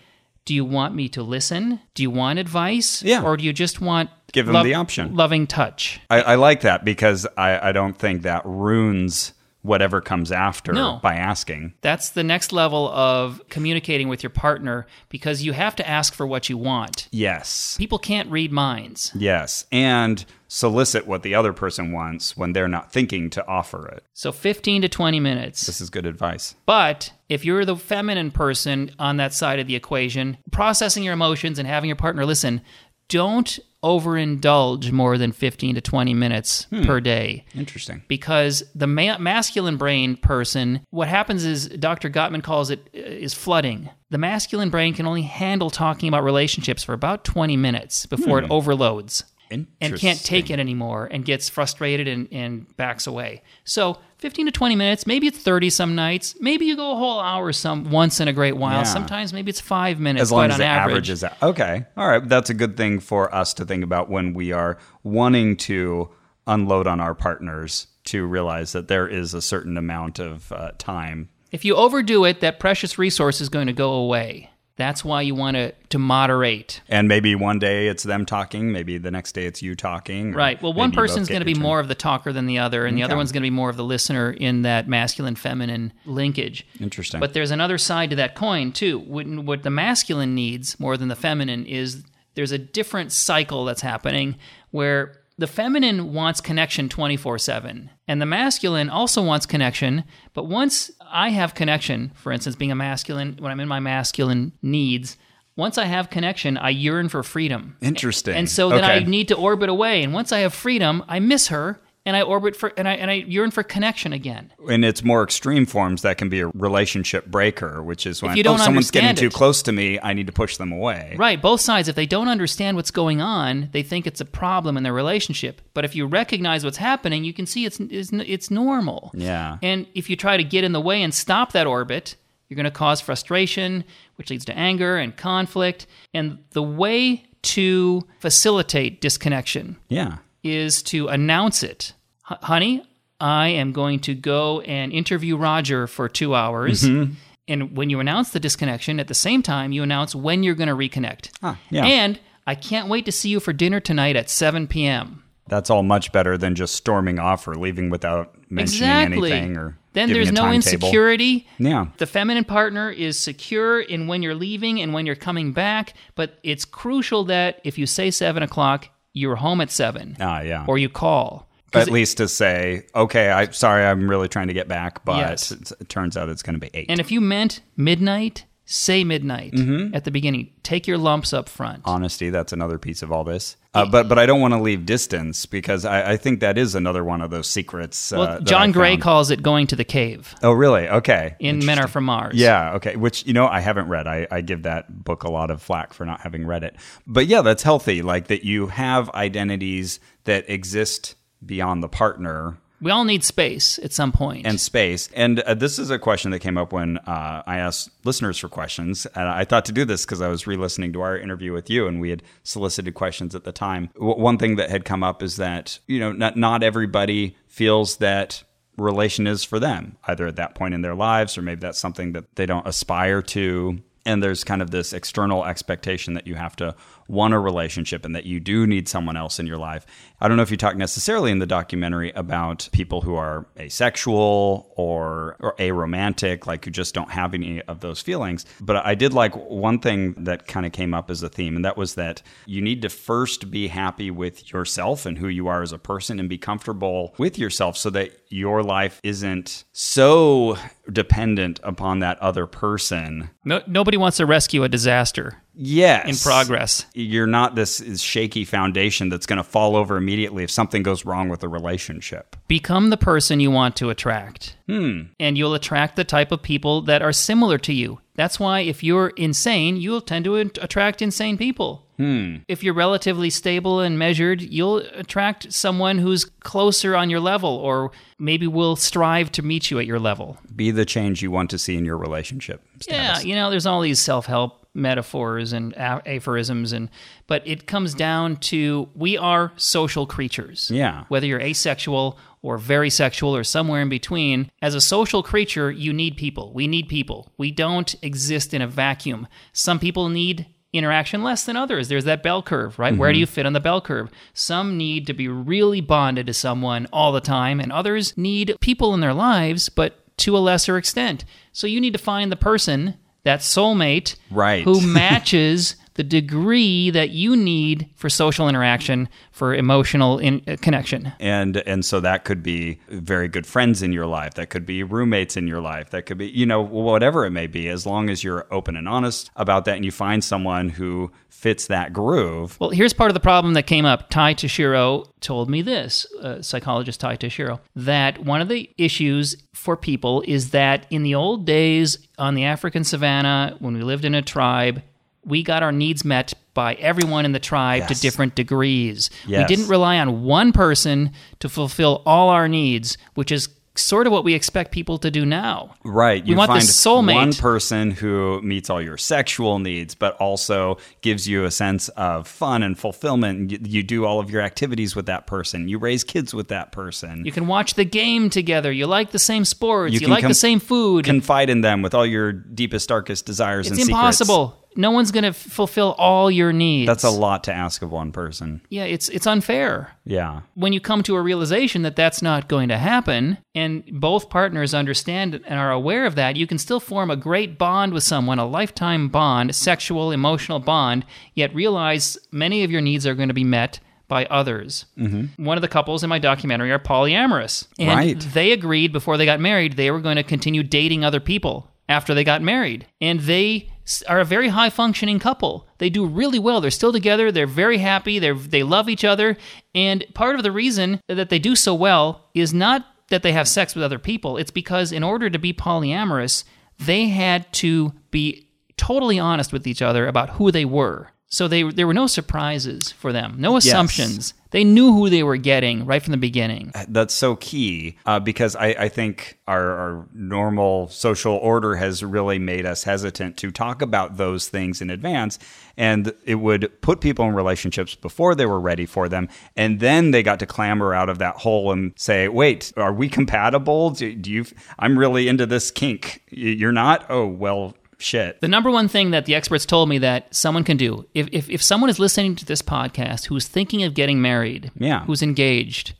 Do you want me to listen? Do you want advice? Yeah. Or do you just want Give 'em the option. loving touch? I, I like that because I, I don't think that ruins whatever comes after No. by asking. That's the next level of communicating with your partner because you have to ask for what you want. Yes. People can't read minds. Yes. And solicit what the other person wants when they're not thinking to offer it. So 15 to 20 minutes. This is good advice. But if you're the feminine person on that side of the equation, processing your emotions and having your partner listen, don't overindulge more than 15 to 20 minutes per day. Interesting. Because the ma- masculine brain person, what happens is Dr. Gottman calls it uh, is flooding. The masculine brain can only handle talking about relationships for about 20 minutes before it overloads and can't take it anymore and gets frustrated and, and backs away. So 15 to 20 minutes, maybe it's 30 some nights, maybe you go a whole hour some once in a great while. Yeah. Sometimes maybe it's five minutes, as long as on the average. is out. Okay. All right. That's a good thing for us to think about when we are wanting to unload on our partners to realize that there is a certain amount of uh, time. If you overdo it, that precious resource is going to go away. That's why you want to, to moderate. And maybe one day it's them talking, maybe the next day it's you talking. Right. Well, one maybe you both person's going to be turn. more of the talker than the other, and the other one's going to be more of the listener in that masculine feminine linkage. Interesting. But there's another side to that coin, too. What, what the masculine needs more than the feminine is there's a different cycle that's happening where the feminine wants connection 24 7, and the masculine also wants connection. But once I have connection, for instance, being a masculine, when I'm in my masculine needs, once I have connection, I yearn for freedom. Interesting. And so then I need to orbit away. And once I have freedom, I miss her and I orbit for and I and I yearn for connection again. in its more extreme forms, that can be a relationship breaker, which is when if you don't oh, someone's getting understand too close to me, I need to push them away. Right, both sides if they don't understand what's going on, they think it's a problem in their relationship. But if you recognize what's happening, you can see it's it's, it's normal. Yeah. And if you try to get in the way and stop that orbit, you're going to cause frustration, which leads to anger and conflict. And the way to facilitate disconnection Yeah. Is to announce it. H- honey, I am going to go and interview Roger for two hours. Mm-hmm. And when you announce the disconnection, at the same time, you announce when you're going to reconnect. Ah, yeah. And I can't wait to see you for dinner tonight at 7 p.m. That's all much better than just storming off or leaving without mentioning Exactly. anything or then there's no insecurity. Yeah. The feminine partner is secure in when you're leaving and when you're coming back, but it's crucial that if you say seven o'clock, you're home at seven, Ah, yeah. or you call. at least to say, okay, I'm sorry, I'm really trying to get back, but Yes. it turns out it's going to be eight. And if you meant midnight, say midnight Mm-hmm. at the beginning. Take your lumps up front. Honesty, that's another piece of all this. Uh, but but I don't want to leave distance because I, I think that is another one of those secrets. Uh, well, John Gray calls it going to the cave Oh, really? Okay. in Men Are From Mars. Yeah, okay. Which, you know, I haven't read. I, I give that book a lot of flack for not having read it. But yeah, that's healthy. Like that you have identities that exist beyond the partner We all need space at some point. and space. And uh, this is a question that came up when uh, I asked listeners for questions. And I thought to do this because I was re listening to our interview with you and we had solicited questions at the time. W- one thing that had come up is that, you know, not, not everybody feels that relation is for them, either at that point in their lives or maybe that's something that they don't aspire to. And there's kind of this external expectation that you have to want a relationship and that you do need someone else in your life. I don't know if you talk necessarily in the documentary about people who are asexual or or aromantic, like who just don't have any of those feelings. But I did like one thing that kind of came up as a theme, and that was that you need to first be happy with yourself and who you are as a person and be comfortable with yourself so that your life isn't so dependent upon that other person. no, nobody wants to rescue a disaster Yes. in progress. You're not this shaky foundation that's going to fall over immediately if something goes wrong with a relationship. Become the person you want to attract. Hmm. And you'll attract the type of people that are similar to you. That's why if you're insane, you'll tend to attract insane people. Hmm. If you're relatively stable and measured, you'll attract someone who's closer on your level or maybe will strive to meet you at your level. Be the change you want to see in your relationship. Yeah, you know, there's all these self help metaphors and aphorisms and but it comes down to we are social creatures. Yeah. Whether you're asexual or very sexual or somewhere in between, as a social creature, you need people. We need people. We don't exist in a vacuum. Some people need interaction less than others. There's that bell curve, right? Where do mm-hmm. you fit on the bell curve? Some need to be really bonded to someone all the time, and others need people in their lives, but to a lesser extent. So you need to find the person, that soulmate, Right. who matches the degree that you need for social interaction, for emotional in- uh, connection. and and so that could be very good friends in your life that could be roommates in your life that could be you know whatever it may be as long as you're open and honest about that and you find someone who fits that groove Well, here's part of the problem that came up. Ty Tashiro told me this, uh, psychologist Ty Tashiro, that one of the issues for people is that in the old days on the African savannah, when we lived in a tribe, we got our needs met by everyone in the tribe Yes. to different degrees. Yes. We didn't rely on one person to fulfill all our needs, which is sort of what we expect people to do now. right We you want the find soulmate. one person who meets all your sexual needs but also gives you a sense of fun and fulfillment you, you do all of your activities with that person you raise kids with that person You can watch the game together. You like the same sports. You, can like com- the same food. confide in them with all your deepest darkest desires It's and secrets impossible. No one's going to f- fulfill all your needs. that's a lot to ask of one person Yeah, it's it's unfair. yeah When you come to a realization that that's not going to happen and both partners understand and are aware of that, you can still form a great bond with someone, a lifetime bond, sexual, emotional bond, yet realize many of your needs are going to be met by others. Mm-hmm. One of the couples in my documentary are polyamorous. And Right. they agreed before they got married they were going to continue dating other people after they got married. And they are a very high functioning couple. They do really well. They're still together. They're very happy. They they love each other. And part of the reason that they do so well is not that they have sex with other people. It's because in order to be polyamorous, they had to be totally honest with each other about who they were. So they there were no surprises for them, no assumptions. They knew who they were getting right from the beginning. that's so key uh, because I, I think our, our normal social order has really made us hesitant to talk about those things in advance. And it would put people in relationships before they were ready for them. And then they got to clamber out of that hole and say, wait, are we compatible? Do, do you, I'm really into this kink. You're not? Oh, well, shit. The number one thing that the experts told me that someone can do, if, if, if someone is listening to this podcast who's thinking of getting married, Yeah. who's engaged,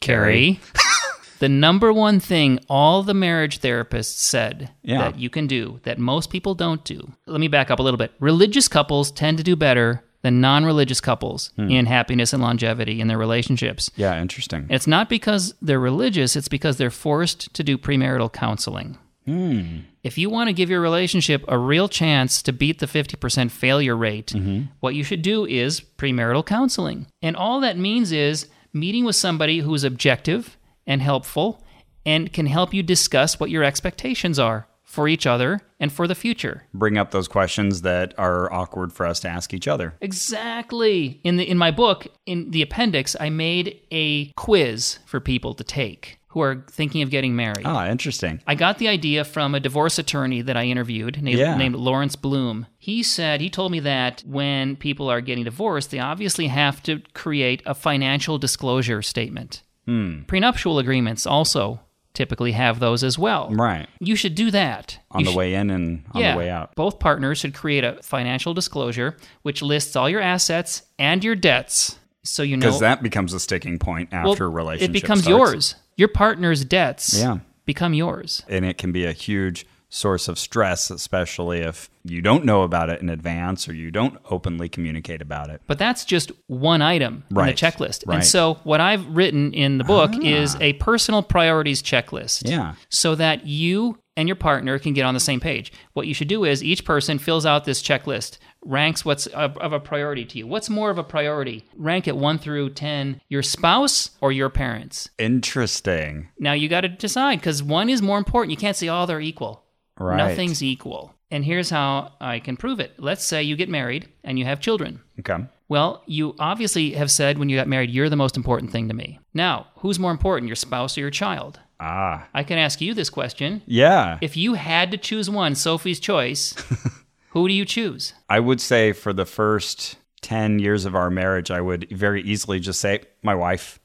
Carrie, the number one thing all the marriage therapists said Yeah. that you can do that most people don't do. Let me back up a little bit. Religious couples tend to do better than non religious couples Hmm. in happiness and longevity in their relationships. Yeah, interesting. It's not because they're religious, it's because they're forced to do premarital counseling. If you want to give your relationship a real chance to beat the 50% failure rate, what you should do is premarital counseling. And all that means is meeting with somebody who is objective and helpful and can help you discuss what your expectations are for each other and for the future. Bring up those questions that are awkward for us to ask each other. Exactly. In the in my book, in the appendix, I made a quiz for people to take who are thinking of getting married. Ah, interesting. I got the idea from a divorce attorney that I interviewed named, Yeah. named Lawrence Bloom. He said, he told me that when people are getting divorced, they obviously have to create a financial disclosure statement. Hmm. Prenuptial agreements also typically have those as well. Right. You should do that. On You the should- way in and on yeah, the way out. Both partners should create a financial disclosure which lists all your assets and your debts. So you know Because that becomes a sticking point well, after a relationship. It becomes starts. yours. Your partner's debts Yeah. become yours. And it can be a huge source of stress, especially if you don't know about it in advance or you don't openly communicate about it. But that's just one item Right, in the checklist. right. And so what I've written in the book ah. is a personal priorities checklist. Yeah. So that you and your partner can get on the same page. What you should do is each person fills out this checklist, ranks what's of, a priority to you. What's more of a priority? Rank it 1 through 10, your spouse or your parents. Interesting. Now you got to decide cuz one is more important. You can't say oh they're equal. Right. Nothing's equal. And here's how I can prove it. Let's say you get married and you have children. Okay. Well, you obviously have said when you got married, you're the most important thing to me. Now, who's more important, your spouse or your child? Ah. I can ask you this question. Yeah. If you had to choose one, Sophie's choice, Who do you choose? I would say for the first 10 years of our marriage, I would very easily just say my wife.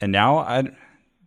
And now I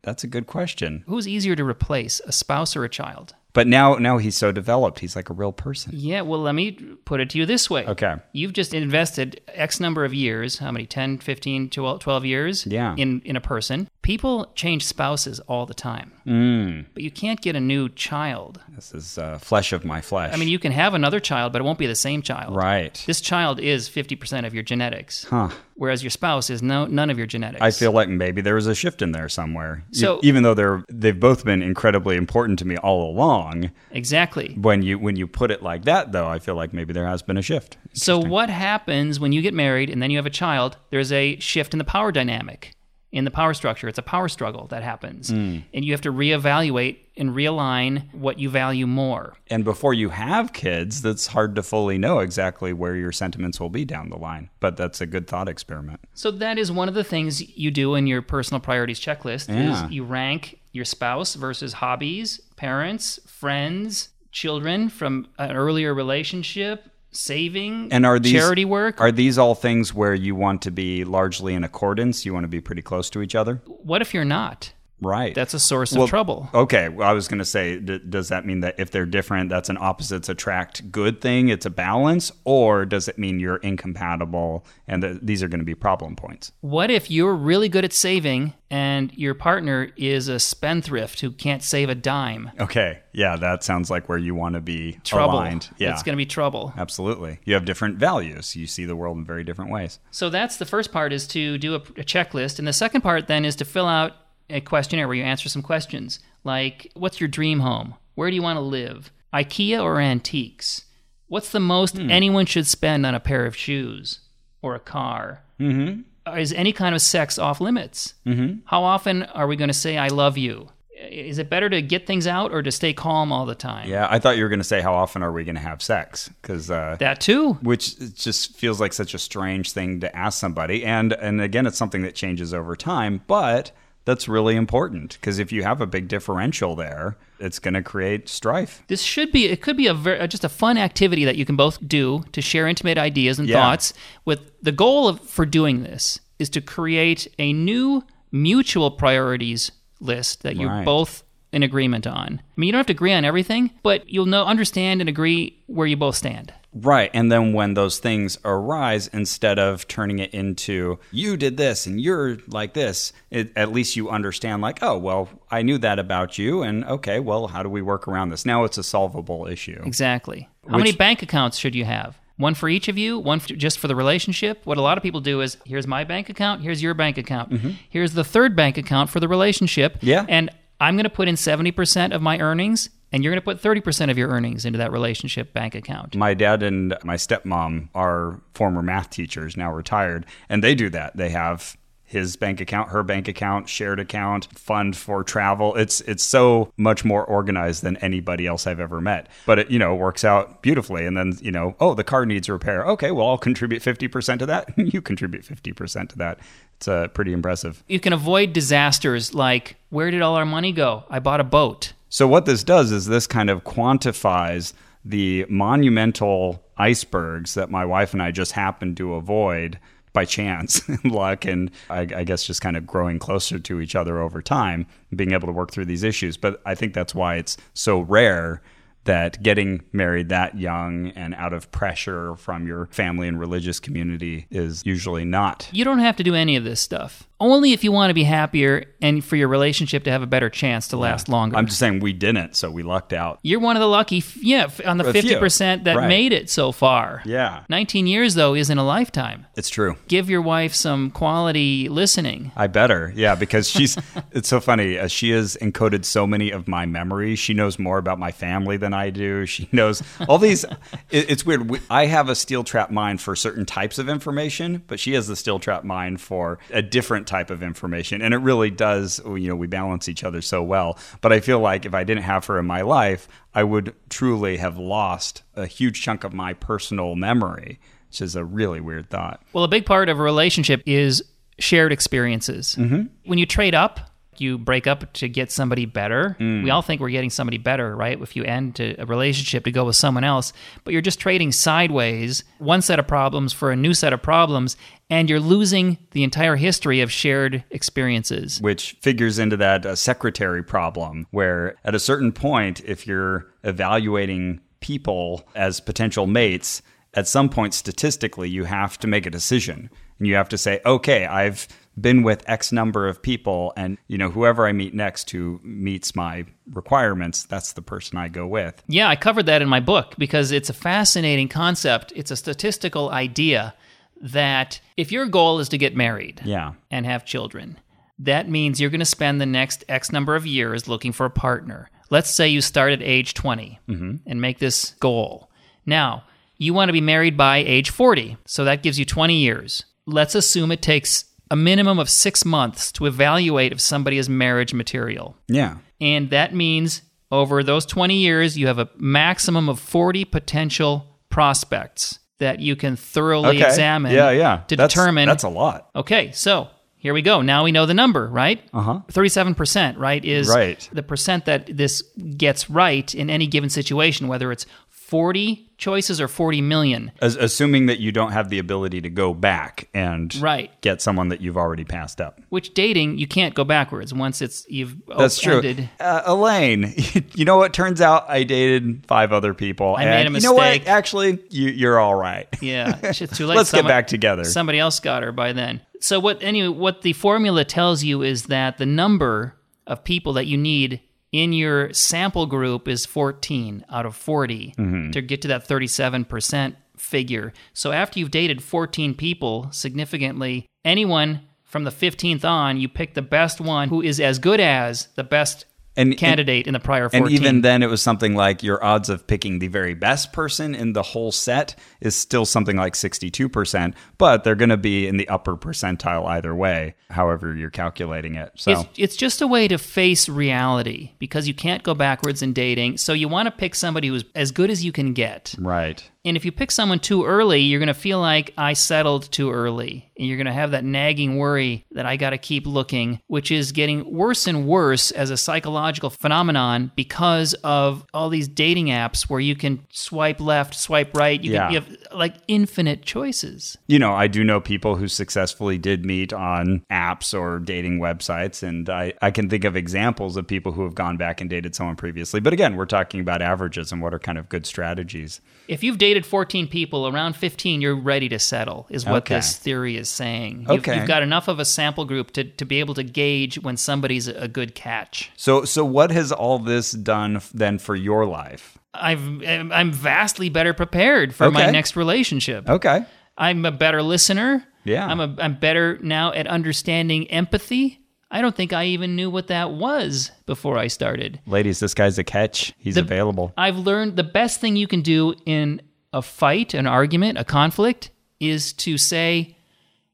that's a good question. Who's easier to replace, a spouse or a child? But now now he's so developed. He's like a real person. Yeah, well, let me put it to you this way. Okay. You've just invested X number of years, how many, 10, 15, 12 12 years Yeah. in, in a person. People change spouses all the time. Mm. But you can't get a new child. This is uh, flesh of my flesh. I mean, you can have another child, but it won't be the same child. right. This child is 50% of your genetics, Huh. whereas your spouse is no, none of your genetics. I feel like maybe there was a shift in there somewhere. E- So- even though they're they've both been incredibly important to me all along, Exactly. when you when you put it like that though, I feel like maybe there has been a shift. So, what happens when you get married and then you have a child? There's a shift in the power dynamic, in the power structure. It's a power struggle that happens. Hmm. And you have to reevaluate and realign what you value more. And before you have kids, that's hard to fully know exactly where your sentiments will be down the line. But that's a good thought experiment. So, that is one of the things you do in your personal priorities checklist Yeah. is you rank your spouse versus hobbies, parents, friends, children from an earlier relationship, saving, And are these charity work. Are these all things where you want to be largely in accordance? You want to be pretty close to each other? what if you're not? Right. That's a source of trouble. Okay, well, I was going to say, d- does that mean that if they're different, that's an opposites attract good thing? It's a balance, or does it mean you're incompatible and that these are going to be problem points? What if you're really good at saving and your partner is a spendthrift who can't save a dime? Okay, yeah, that sounds like where you want to be Trouble. aligned. Yeah, It's going to be trouble. absolutely. You have different values. You see the world in very different ways. So that's the first part is to do a, a checklist. And the second part then is to fill out a questionnaire where you answer some questions like what's your dream home? Where do you want to live? IKEA or antiques? What's the most anyone should spend on a pair of shoes or a car? Mm-hmm. Is any kind of sex off limits? Mm-hmm. How often are we going to say I love you? Is it better to get things out or to stay calm all the time? Yeah, I thought you were going to say how often are we going to have sex? Because uh, That too. which just feels like such a strange thing to ask somebody and and again it's something that changes over time but that's really important because if you have a big differential there it's going to create strife This should be, it could be a ver- uh, just a fun activity that you can both do to share intimate ideas and Yeah. thoughts. With the goal of, for doing this is to create a new mutual priorities list that you're Right. both in agreement on. I mean, you don't have to agree on everything, but you'll know, understand, and agree where you both stand. Right and then when those things arise instead of turning it into you did this and you're like this it, at least you understand like oh well i knew that about you and okay well how do we work around this now it's a solvable issue Exactly. How many bank accounts should you have? One for each of you? One f just for the relationship? What a lot of people do is here's my bank account, here's your bank account, here's the third bank account for the relationship. Mm-hmm. Yeah. And I'm going to put in 70% of my earnings, and you're going to put 30% of your earnings into that relationship bank account. My dad and my stepmom are former math teachers, now retired, and they do that. They have his bank account, her bank account, shared account, fund for travel. It's it's so much more organized than anybody else I've ever met. But it, you know, works out beautifully. And then, you know, oh, the car needs repair. Okay, well, I'll contribute 50% to that. you contribute 50% to that. It's uh, pretty impressive. You can avoid disasters like where did all our money go? I bought a boat. So what this does is this kind of quantifies the monumental icebergs that my wife and I just happened to avoid by chance and luck and I, I guess just kind of growing closer to each other over time being able to work through these issues. But i think that's why it's so rare that getting married that young and out of pressure from your family and religious community is usually not You don't have to do any of this stuff. Only if you want to be happier and for your relationship to have a better chance to last longer. i'm just saying we didn't so we lucked out You're one of the lucky, yeah, f- on the fifty percent that Right. made it so far. yeah Nineteen years though isn't a lifetime. it's true Give your wife some quality listening. I better, yeah, because she's. it's so funny. Uh, she has encoded so many of my memories. She knows more about my family than I do. She knows all these. it, it's weird. We, I have a steel trap mind for certain types of information, but she has the steel trap mind for a different type of information, and it really does. You know, we balance each other so well. But I feel like if I didn't have her in my life, I would truly have lost a huge chunk of my personal memory, which is a really weird thought. Well, a big part of a relationship is shared experiences. Mm-hmm. When you trade up, you break up to get somebody better. We all think we're getting somebody better, right? If you end to a relationship to go with someone else, but you're just trading sideways one set of problems for a new set of problems, and you're losing the entire history of shared experiences. which figures into that uh, secretary problem where at a certain point if you're evaluating people as potential mates at some point statistically you have to make a decision and you have to say okay i've been with x number of people and you know whoever i meet next who meets my requirements that's the person i go with Yeah, I covered that in my book because it's a fascinating concept. It's a statistical idea that if your goal is to get married yeah and have children, that means you're going to spend the next X number of years looking for a partner. Let's say you start at age 20 mm-hmm. and make this goal. Now, you want to be married by age 40, so that gives you 20 years. Let's assume it takes a minimum of six months to evaluate if somebody is marriage material. yeah And that means over those 20 years, you have a maximum of 40 potential prospects that you can thoroughly examine yeah yeah to That's- determine. that's a lot Okay, so here we go. Now we know the number, right? Uh huh. 37%, right, is Right. the percent that this gets right in any given situation, whether it's 40 choices or 40 million. As, assuming that you don't have the ability to go back and Right. get someone that you've already passed up. Which dating, you can't go backwards once it's you've That's true. Uh, Elaine, you know what? Turns out I dated five other people. I made a You know what? mistake. Actually, you, you're all right. Yeah, it's too late. Let's get back together. Somebody else got her by then. So what? Anyway, what the formula tells you is that the number of people that you need in your sample group is 14 out of 40 Mm-hmm. to get to that 37% figure. So after you've dated 14 people significantly, anyone from the 15th on, you pick the best one who is as good as the best And- candidate in the prior 14. And even then, it was something like your odds of picking the very best person in the whole set is still something like 62%, but they're going to be in the upper percentile either way, however you're calculating it. So, It's, it's just a way to face reality because you can't go backwards in dating. So you want to pick somebody who's as good as you can get. right. And if you pick someone too early, you're going to feel like I settled too early. And you're going to have that nagging worry that I got to keep looking, which is getting worse and worse as a psychological phenomenon because of all these dating apps where you can swipe left, swipe right. You, Yeah. can, you have like infinite choices. You know, I do know people who successfully did meet on apps or dating websites, and I, I can think of examples of people who have gone back and dated someone previously. But again, we're talking about averages and what are kind of good strategies. If you've dated 14 people, around 15, you're ready to settle, is what Okay. this theory is saying. You've, Okay. you've got enough of a sample group to, to be able to gauge when somebody's a good catch. So, so what has all this done then for your life? I've, I'm vastly better prepared for my next relationship. Okay. I'm a better listener. Yeah. I'm, a, I'm better now at understanding empathy. I don't think I even knew what that was before I started. Ladies, this guy's a catch. He's The- available. I've learned the best thing you can do in a fight, an argument, a conflict is to say,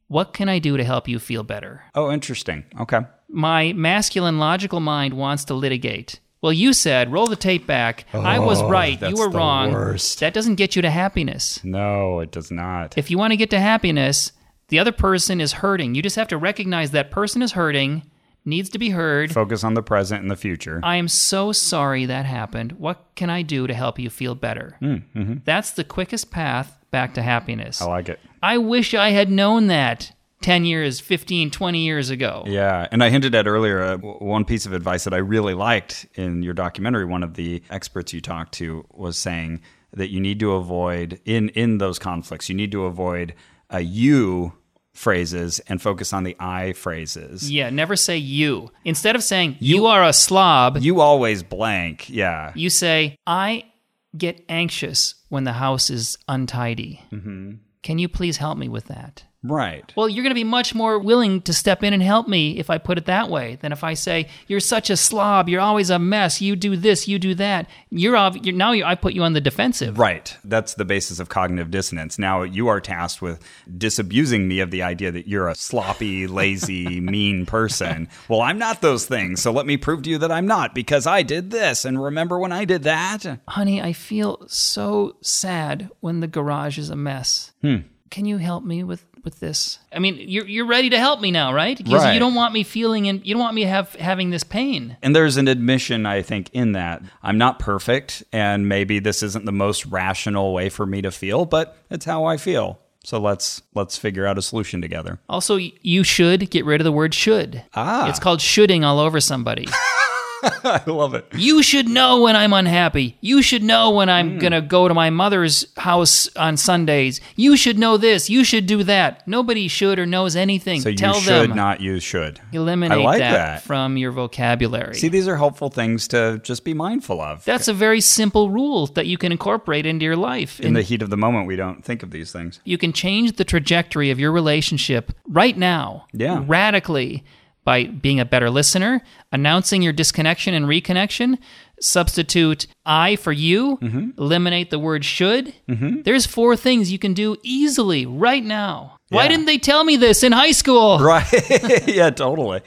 What can I do to help you feel better? Oh, interesting. Okay. My masculine logical mind wants to litigate. Well, you said, roll the tape back. I was oh, right. You Oh, were wrong. worst. That doesn't get you to happiness. No, it does not. If you want to get to happiness, the other person is hurting. You just have to recognize that person is hurting, needs to be heard. Focus on the present and the future. I am so sorry that happened. What can I do to help you feel better? That's the quickest path back to happiness. I like it. I wish I had known that 10 years, 15, 20 years ago. Yeah, and I hinted at earlier uh, one piece of advice that I really liked in your documentary. One of the experts you talked to was saying that you need to avoid in in those conflicts. You need to avoid a you phrases and focus on the I phrases. Yeah, never say you. Instead of saying you, are a slob, You always blank. Yeah. you say, I get anxious when the house is untidy. Mm-hmm. Can you please help me with that? Right. Well, you're going to be much more willing to step in and help me if I put it that way than if I say you're such a slob, you're always a mess, you do this, you do that. You're, ob- you're now you I put you on the defensive. Right. That's the basis of cognitive dissonance. Now you are tasked with disabusing me of the idea that you're a sloppy, lazy, mean person. Well, I'm not those things. So let me prove to you that I'm not because I did this. And remember when I did that? Honey, I feel so sad when the garage is a mess. Hmm. Can you help me with with this? I mean, you're you're ready to help me now, right? Because Right. you don't want me feeling and you don't want me have having this pain. And there's an admission, I think, in that I'm not perfect, and maybe this isn't the most rational way for me to feel, but it's how I feel. So let's let's figure out a solution together. Also, you should get rid of the word should. Ah. It's called shooting all over somebody. I love it. you should know when I'm unhappy. You should know when. I'm hmm. going to go to my mother's house on Sundays. You should know this. You should do that. Nobody should or knows anything. So you Tell should them. not use should. Eliminate I like that, that. from your vocabulary. See, these are helpful things to just be mindful of. That's a very simple rule that you can incorporate into your life. in And the heat of the moment, we don't think of these things. you can change the trajectory of your relationship right now, Yeah. radically, by being a better listener, announcing your disconnection and reconnection, substitute I for you, Mm-hmm. eliminate the word should. There's four things you can do easily right now. Why didn't they tell me this in high school? Right. yeah, totally.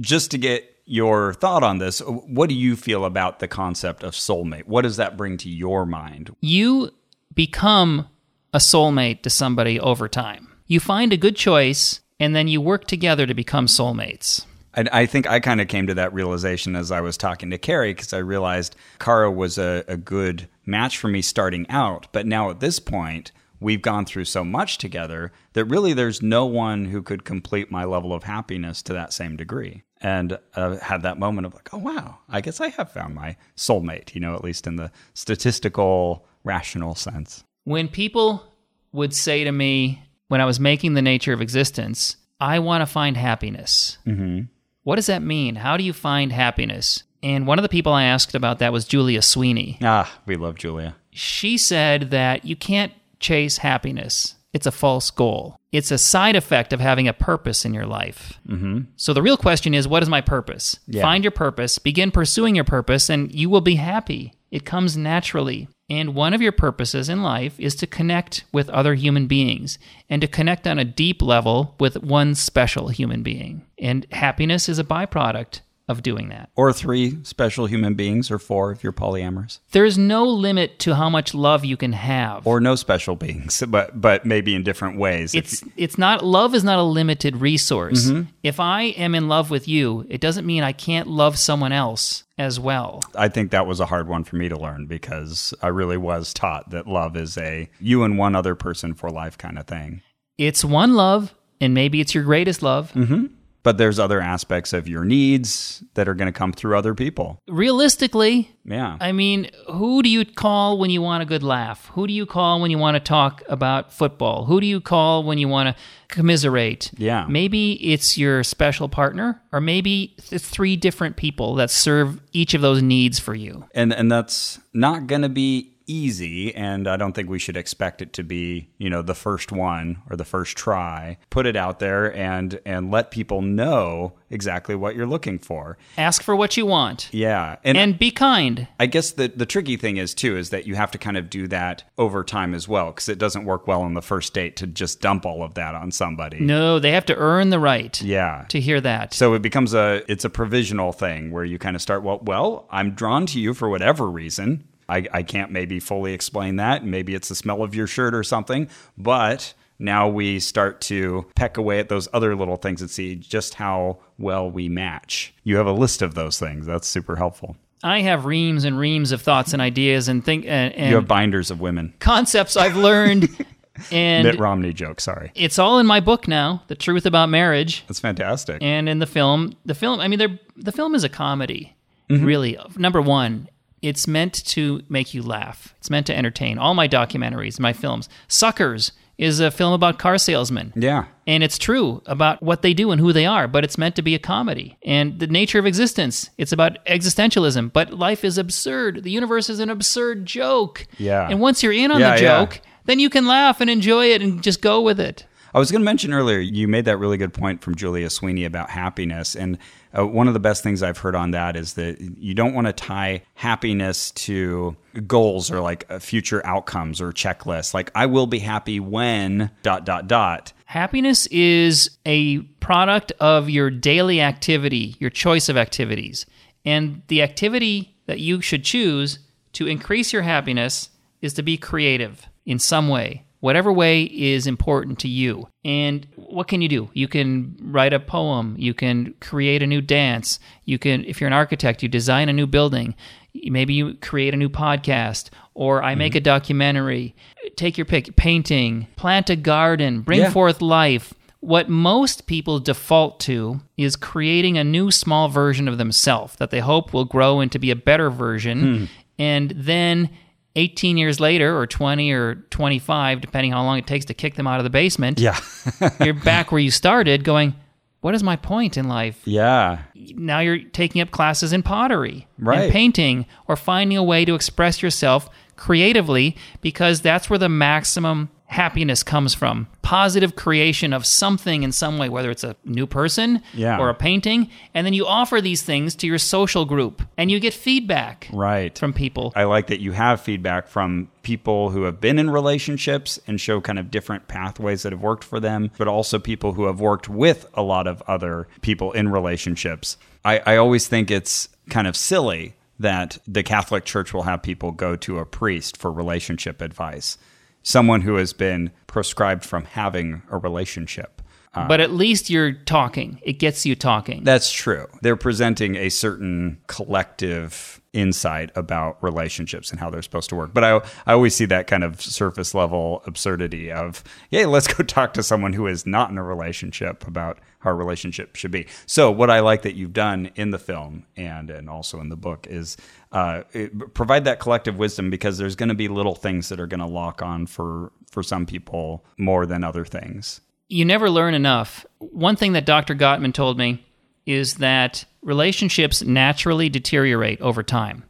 Just to get your thought on this, what do you feel about the concept of soulmate? What does that bring to your mind? you become a soulmate to somebody over time. You find a good choice, and then you work together to become soulmates. I, I think I kind of came to that realization as I was talking to Carrie because I realized Kara was a, a good match for me starting out. But now at this point, we've gone through so much together that really there's no one who could complete my level of happiness to that same degree. And uh, had that moment of like, oh, wow, I guess I have found my soulmate, you know, at least in the statistical, rational sense. When people would say to me, when I was making the nature of existence, I want to find happiness. Mm-hmm. What does that mean? How do you find happiness? And one of the people I asked about that was Julia Sweeney. Ah, we love Julia. she said that you can't chase happiness. It's a false goal. It's a side effect of having a purpose in your life. Mm-hmm. So the real question is, what is my purpose? Yeah. Find your purpose, begin pursuing your purpose, and you will be happy. It comes naturally. And one of your purposes in life is to connect with other human beings and to connect on a deep level with one special human being. And happiness is a byproduct of doing that. Or three special human beings, or four if you're polyamorous. There's no limit to how much love you can have. Or no special beings, but but maybe in different ways. It's it's not love is not a limited resource. Mm-hmm. If I am in love with you, it doesn't mean I can't love someone else as well. I think that was a hard one for me to learn because I really was taught that love is a you and one other person for life kind of thing. It's one love and maybe it's your greatest love. Mm-hmm. But there's other aspects of your needs that are going to come through other people. Realistically, Yeah. I mean, who do you call when you want a good laugh? Who do you call when you want to talk about football? Who do you call when you want to commiserate? Yeah. Maybe it's your special partner, or maybe it's three different people that serve each of those needs for you. and and that's not going to be easy and I don't think we should expect it to be, you know, the first one or the first try. Put it out there and and let people know exactly what you're looking for. Ask for what you want. Yeah. And and be kind. I guess the the tricky thing is too is that you have to kind of do that over time as well because it doesn't work well on the first date to just dump all of that on somebody. No, they have to earn the right Yeah. to hear that. So it becomes a it's a provisional thing where you kind of start well well I'm drawn to you for whatever reason. I, I can't maybe fully explain that. Maybe it's the smell of your shirt or something, but now we start to peck away at those other little things and see just how well we match. You have a list of those things. That's super helpful. I have reams and reams of thoughts and ideas and think and, and You have binders of women. concepts I've learned, and Mitt Romney joke. Sorry, it's all in my book now. The Truth About Marriage, that's fantastic. and in the film. The film. I mean, the film is a comedy. Mm-hmm. Really, number one, it's meant to make you laugh. It's meant to entertain. All my documentaries, my films. Suckers is a film about car salesmen. yeah, And it's true about what they do and who they are, but it's meant to be a comedy. And the nature of existence, it's about existentialism, but life is absurd. The universe is an absurd joke. Yeah. And once you're in on Yeah, the yeah. joke, then you can laugh and enjoy it and just go with it. I was going to mention earlier, you made that really good point from Julia Sweeney about happiness. And uh, one of the best things I've heard on that is that you don't want to tie happiness to goals or like uh, future outcomes or checklists. Like, I will be happy when dot, dot, dot. Happiness is a product of your daily activity, your choice of activities. And the activity that you should choose to increase your happiness is to be creative in some way. Whatever way is important to you. And what can you do? You can write a poem, you can create a new dance, you can, if you're an architect, you design a new building, maybe you create a new podcast, or I make mm-hmm. a documentary. Take your pick painting, plant a garden, bring Yeah. forth life. What most people default to is creating a new small version of themselves that they hope will grow into be a better version. Hmm. And then 18 years later, or 20 or 25, depending how long it takes to kick them out of the basement, Yeah. you're back where you started going, What is my point in life? yeah. now you're taking up classes in pottery Right. and painting or finding a way to express yourself creatively because that's where the maximum happiness comes from positive creation of something in some way whether it's a new person Yeah. or a painting and then you offer these things to your social group and you get feedback Right. from people I like that you have feedback from people who have been in relationships and show kind of different pathways that have worked for them, but also people who have worked with a lot of other people in relationships. I, I always think it's kind of silly that the Catholic Church will have people go to a priest for relationship advice, someone who has been proscribed from having a relationship. But at least you're talking it gets you talking That's true. They're presenting a certain collective insight about relationships and how they're supposed to work. But I, I always see that kind of surface level absurdity of, yeah, let's go talk to someone who is not in a relationship about how a relationship should be. So what I like that you've done in the film and and also in the book is uh, it, provide that collective wisdom because there's going to be little things that are going to lock on for for some people more than other things. You never learn enough. One thing that Dr. Gottman told me is that relationships naturally deteriorate over time.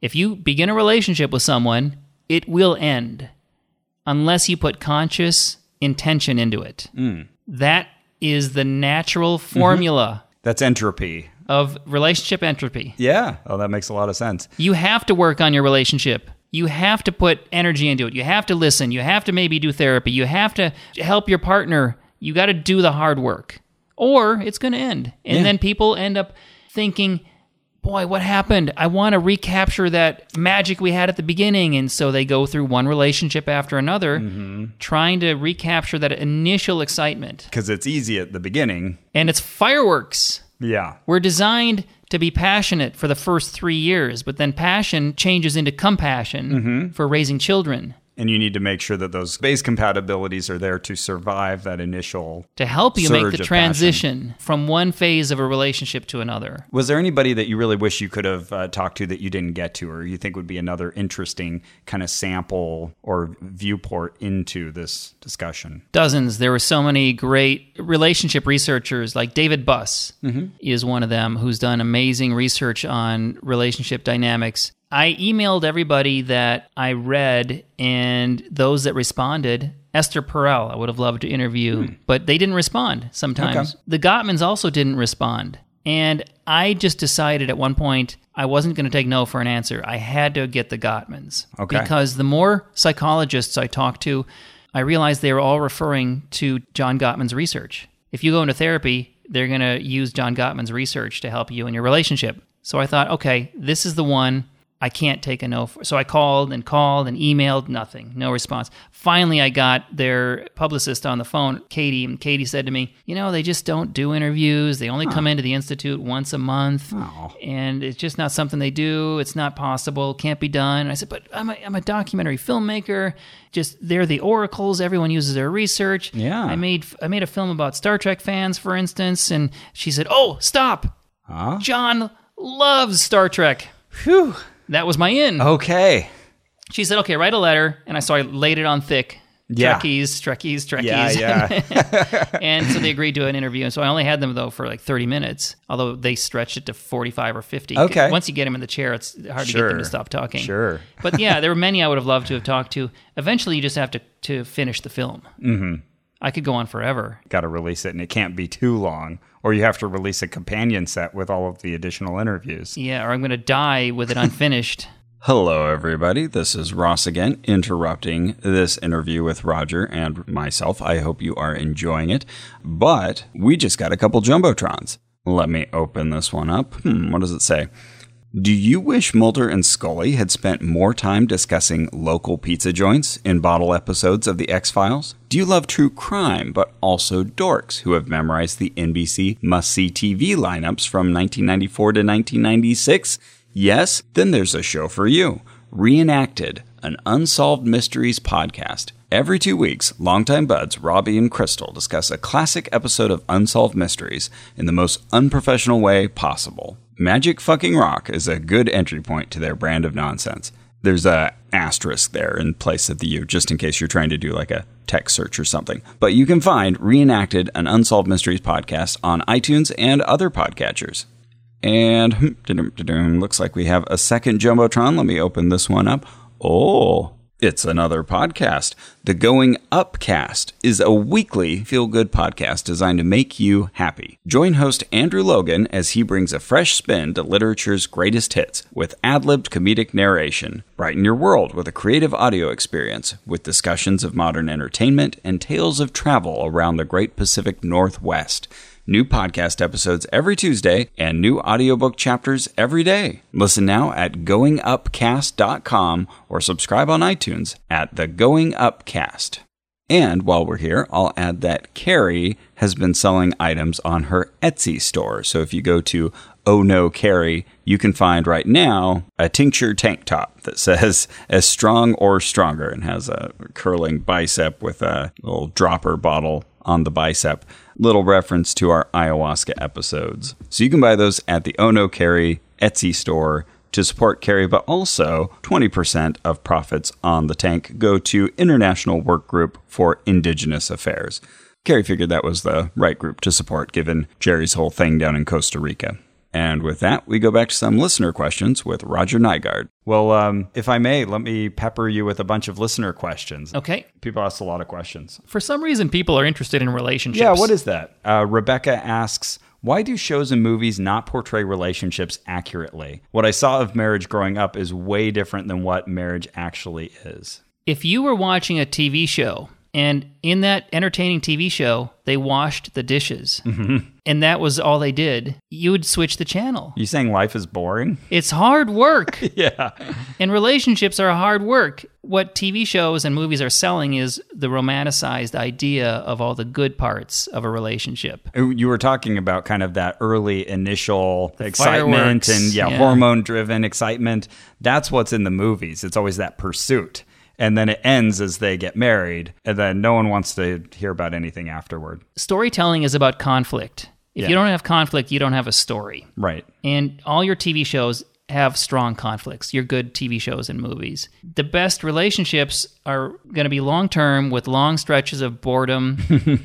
If you begin a relationship with someone, it will end unless you put conscious intention into it. Hmm. That is the natural mm-hmm. formula That's entropy. of relationship entropy. Yeah. Oh, that makes a lot of sense. You have to work on your relationship. You have to put energy into it. You have to listen. You have to maybe do therapy. You have to help your partner. You got to do the hard work, or it's going to end. And Yeah. then people end up thinking, boy, what happened? I want to recapture that magic we had at the beginning. And so they go through one relationship after another, mm-hmm. trying to recapture that initial excitement. because it's easy at the beginning. And it's fireworks. Yeah. We're designed to be passionate for the first three years, but then passion changes into compassion mm-hmm. for raising children And you need to make sure that those base compatibilities are there to survive that initial. to help you make the transition from one phase of a relationship to another. Was there anybody that you really wish you could have uh, talked to that you didn't get to, or you think would be another interesting kind of sample or viewport into this discussion? Dozens. There were so many great relationship researchers, like David Buss is one of them, who's done amazing research on relationship dynamics. I emailed everybody that I read and those that responded. Esther Perel, I would have loved to interview, hmm. but they didn't respond sometimes. Okay. The Gottmans also didn't respond. And I just decided at one point I wasn't going to take no for an answer. I had to get the Gottmans. Okay. Because the more psychologists I talked to, I realized they were all referring to John Gottman's research. If you go into therapy, they're going to use John Gottman's research to help you in your relationship. So I thought, okay, this is the one I can't take a no for. So I called and called and emailed, nothing, no response. Finally, I got their publicist on the phone, Katie, and Katie said to me, you know, they just don't do interviews. They only come into the Institute once a month, Oh. and it's just not something they do. It's not possible, can't be done. And I said, but I'm a, I'm a documentary filmmaker. Just they're the oracles. Everyone uses their research. Yeah. I made I made a film about Star Trek fans, for instance, and she said, "Oh, stop! Huh? John loves Star Trek." Whew. That was my in. Okay. She said, "Okay, write a letter," and I so I laid it on thick. Yeah. Trekkies, Trekkies, Trekkies. Yeah, yeah. and so they agreed to an interview. And so I only had them though for like 30 minutes, although they stretched it to 45 or 50. Okay. Once you get them in the chair, it's hard to get them to stop talking. Sure. But yeah, there were many I would have loved to have talked to. Eventually, you just have to to finish the film. Mm-hmm. I could go on forever. Got to release it, and it can't be too long, or you have to release a companion set with all of the additional interviews. Yeah, or I'm going to die with it unfinished. Hello, everybody. This is Ross again, interrupting this interview with Roger and myself. I hope you are enjoying it. But we just got a couple Jumbotrons. Let me open this one up. Hmm, what does it say? Do you wish Mulder and Scully had spent more time discussing local pizza joints in bottle episodes of The X Files? Do you love true crime, but also dorks who have memorized the NBC must see TV lineups from 1994 to 1996? Yes? Then there's a show for you Reenacted, an unsolved mysteries podcast. Every two weeks, longtime buds Robbie and Crystal discuss a classic episode of Unsolved Mysteries in the most unprofessional way possible. Magic fucking rock is a good entry point to their brand of nonsense. There's a asterisk there in place of the U, just in case you're trying to do like a text search or something. But you can find Reenacted, an Unsolved Mysteries podcast on iTunes and other podcatchers. And hmm, looks like we have a second Jumbotron. Let me open this one up. Oh, it's another podcast. The Going Up Cast is a weekly feel good podcast designed to make you happy. Join host Andrew Logan as he brings a fresh spin to literature's greatest hits with ad libbed comedic narration. Brighten your world with a creative audio experience with discussions of modern entertainment and tales of travel around the great Pacific Northwest. New podcast episodes every Tuesday and new audiobook chapters every day. Listen now at goingupcast.com or subscribe on iTunes at the Going Upcast. And while we're here, I'll add that Carrie has been selling items on her Etsy store. So if you go to Oh No Carrie, you can find right now a tincture tank top that says as strong or stronger and has a curling bicep with a little dropper bottle on the bicep. Little reference to our ayahuasca episodes. So you can buy those at the Ono Carry Etsy store to support Carrie, but also 20% of profits on the tank go to International Work Group for Indigenous Affairs. Carrie figured that was the right group to support given Jerry's whole thing down in Costa Rica. And with that, we go back to some listener questions with Roger Nygard. Well, um, if I may, let me pepper you with a bunch of listener questions. Okay. People ask a lot of questions. For some reason, people are interested in relationships. Yeah, what is that? Uh, Rebecca asks, why do shows and movies not portray relationships accurately? What I saw of marriage growing up is way different than what marriage actually is. If you were watching a TV show and in that entertaining TV show, they washed the dishes. Mm-hmm. And that was all they did. You would switch the channel. You saying life is boring? It's hard work. yeah. and relationships are hard work. What TV shows and movies are selling is the romanticized idea of all the good parts of a relationship. You were talking about kind of that early initial excitement fireworks, and yeah, yeah. hormone driven excitement. That's what's in the movies. It's always that pursuit. And then it ends as they get married, and then no one wants to hear about anything afterward. Storytelling is about conflict. If Yeah. you don't have conflict, you don't have a story. Right. And all your TV shows have strong conflicts, your good TV shows and movies. The best relationships are going to be long term with long stretches of boredom,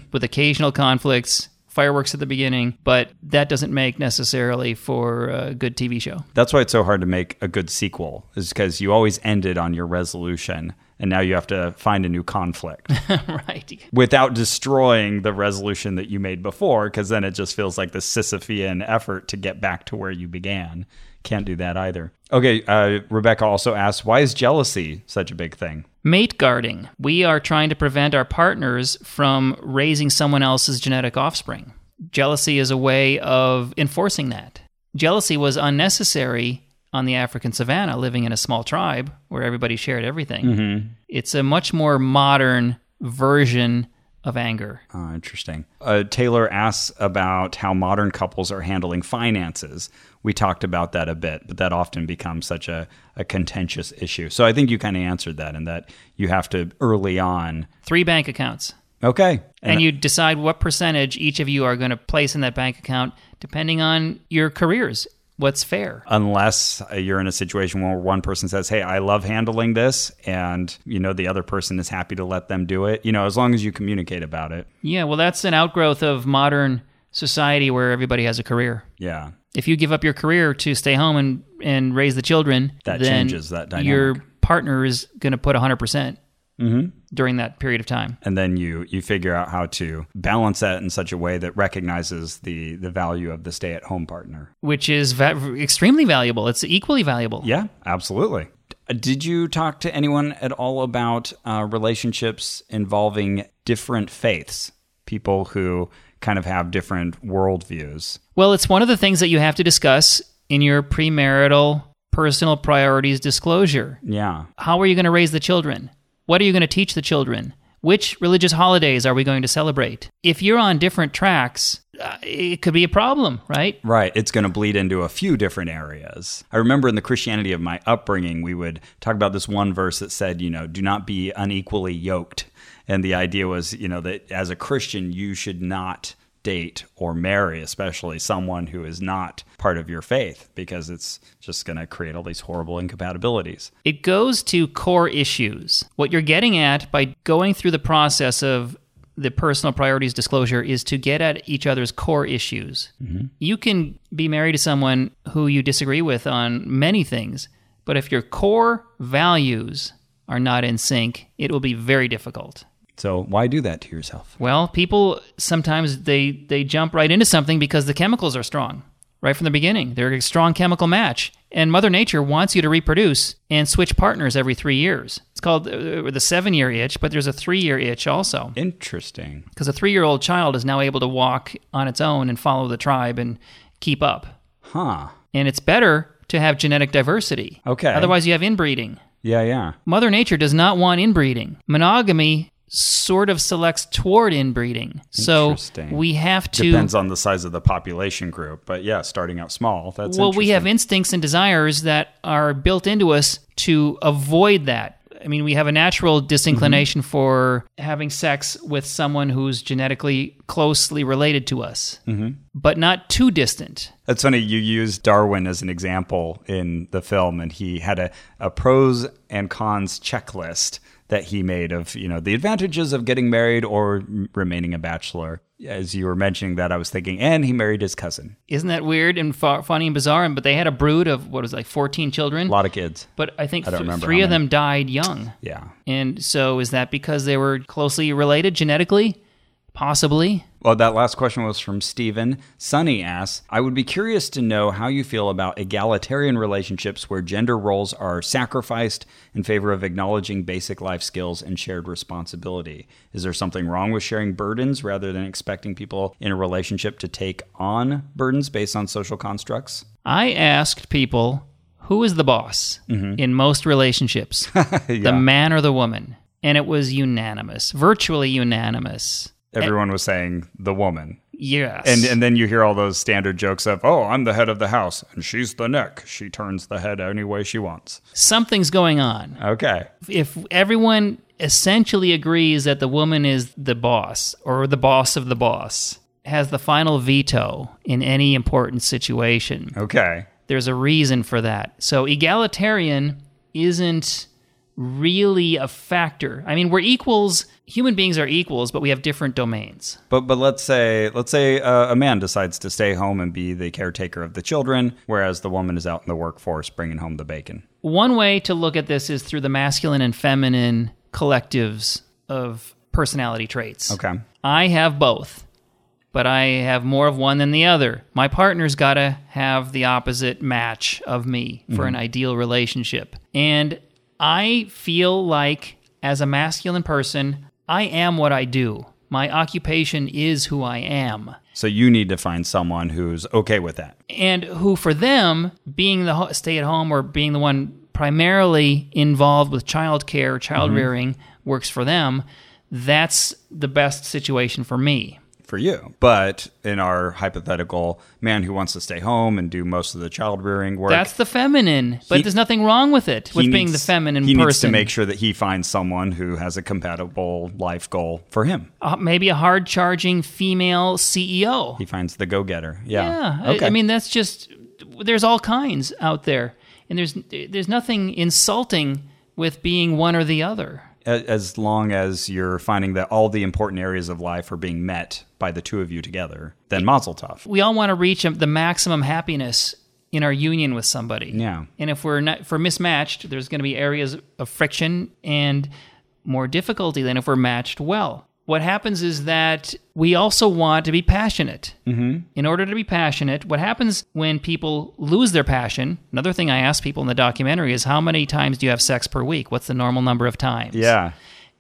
with occasional conflicts, fireworks at the beginning, but that doesn't make necessarily for a good TV show. That's why it's so hard to make a good sequel, is because you always ended on your resolution, and now you have to find a new conflict right. without destroying the resolution that you made before, because then it just feels like the Sisyphean effort to get back to where you began. Can't do that either. Okay, uh, Rebecca also asks, why is jealousy such a big thing? Mate guarding. We are trying to prevent our partners from raising someone else's genetic offspring. Jealousy is a way of enforcing that. Jealousy was unnecessary on the African savannah, living in a small tribe where everybody shared everything. It's a much more modern version of anger. Oh, interesting. Uh, Taylor asks about how modern couples are handling finances. We talked about that a bit, but that often becomes such a, a contentious issue. So I think you kind of answered that in that you have to early on. Three bank accounts. Okay. And, you decide what percentage each of you are going to place in that bank account depending on your careers. What's fair? unless uh, you're in a situation where one person says, "Hey, I love handling this," and you know the other person is happy to let them do it. You know, as long as you communicate about it. Yeah, well, that's an outgrowth of modern society where everybody has a career. Yeah. If you give up your career to stay home and, and raise the children, That changes that dynamic. Your partner is going to put 100% Mm-hmm. During that period of time. and then you you figure out how to balance that in such a way that recognizes the the value of the stay at home partner. Which is va- extremely valuable. It's equally valuable. Yeah, absolutely. Did you talk to anyone at all about uh, relationships involving different faiths? People who kind of have different worldviews. Well, it's one of the things that you have to discuss in your premarital personal priorities disclosure. Yeah. How are you going to raise the children? What are you going to teach the children? Which religious holidays are we going to celebrate? If you're on different tracks, uh, it could be a problem, right? Right. It's going to bleed into a few different areas. I remember in the Christianity of my upbringing, we would talk about this one verse that said, you know, do not be unequally yoked. And the idea was, you know, that as a Christian, you should not date or marry, especially someone who is not part of your faith, because it's just going to create all these horrible incompatibilities. It goes to core issues. What you're getting at by going through the process of the personal priorities disclosure is to get at each other's core issues. Mm-hmm. You can be married to someone who you disagree with on many things, but if your core values are not in sync, it will be very difficult. So why do that to yourself? Well, people sometimes they they jump right into something because the chemicals are strong right from the beginning. They're a strong chemical match, and Mother Nature wants you to reproduce and switch partners every three years. It's called uh, the seven-year itch, but there's a three-year itch also Interesting. because a three-year-old child is now able to walk on its own and follow the tribe and keep up. Huh. And it's better to have genetic diversity. Okay. Otherwise, you have inbreeding. Yeah, yeah. Mother Nature does not want inbreeding. Monogamy sort of selects toward inbreeding. So we have to Depends on the size of the population group, but yeah, starting out small. That's well, we have instincts and desires that are built into us to avoid that. I mean, we have a natural disinclination Mm-hmm. for having sex with someone who's genetically closely related to us, Mm-hmm. but not too distant. That's funny. You used Darwin as an example in the film, and he had a, a pros and cons checklist that he made of you know the advantages of getting married or remaining a bachelor. As you were mentioning that, I was thinking, and he married his cousin. Isn't that weird and fu- funny and bizarre? And But they had a brood of what was it, like fourteen children. A lot of kids. But I think I th- three of them died young. Yeah. And so is that because they were closely related genetically? Possibly. Well, that last question was from Stephen. Sonny asks, I would be curious to know how you feel about egalitarian relationships where gender roles are sacrificed in favor of acknowledging basic life skills and shared responsibility. Is there something wrong with sharing burdens rather than expecting people in a relationship to take on burdens based on social constructs? I asked people who is the boss Mm-hmm. in most relationships, the man or the woman, and it was unanimous, virtually unanimous. Everyone was saying the woman. Yes. And and then you hear all those standard jokes of, "Oh, I'm the head of the house and she's the neck. She turns the head any way she wants." something's going on. Okay. If everyone essentially agrees that the woman is the boss or the boss of the boss, has the final veto in any important situation, Okay. there's a reason for that. So egalitarian isn't really a factor. I mean, we're equals. Human beings are equals, but we have different domains. But but let's say let's say uh, a man decides to stay home and be the caretaker of the children, whereas the woman is out in the workforce bringing home the bacon. One way to look at this is through the masculine and feminine collectives of personality traits. Okay. I have both, but I have more of one than the other. My partner's got to have the opposite match of me for an ideal relationship. And I feel like, as a masculine person, I am what I do. My occupation is who I am. So you need to find someone who's okay with that. And who, for them, being the ho- stay at home or being the one primarily involved with childcare, child mm-hmm. rearing, works for them. That's the best situation for me. For you. But in our hypothetical man who wants to stay home and do most of the child rearing work, That's the feminine, but He- there's nothing wrong with it with he being the feminine He person. needs to make sure that he finds someone who has a compatible life goal for him. Uh, maybe a hard charging female CEO. He finds the go getter. Yeah. Yeah, I- Okay. I, mean that's just there's all kinds out there, and there's there's nothing insulting with being one or the other. As long as you're finding that all the important areas of life are being met by the two of you together, then mazel tov. We all want to reach the maximum happiness in our union with somebody. Yeah. And if we're not if we're mismatched, there's going to be areas of friction and more difficulty than if we're matched well. What happens is that we also want to be passionate. Mm-hmm. In order to be passionate, what happens when people lose their passion? Another thing I ask people in the documentary is how many times do you have sex per week? What's the normal number of times? Yeah.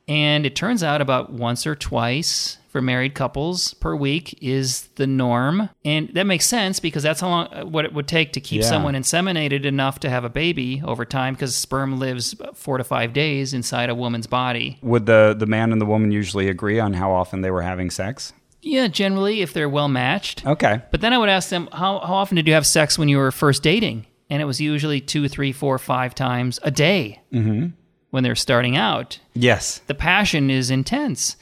And it turns out about once or twice for married couples per week is the norm. And that makes sense because that's how long what it would take to keep Yeah. someone inseminated enough to have a baby over time because sperm lives 4 to 5 days inside a woman's body. Would the the man and the woman usually agree on how often they were having sex? Yeah, generally if they're well matched. Okay. But then I would ask them, how, how often did you have sex when you were first dating? And it was usually two, three, four, five times a day Mm-hmm. when they're starting out. Yes. The passion is intense,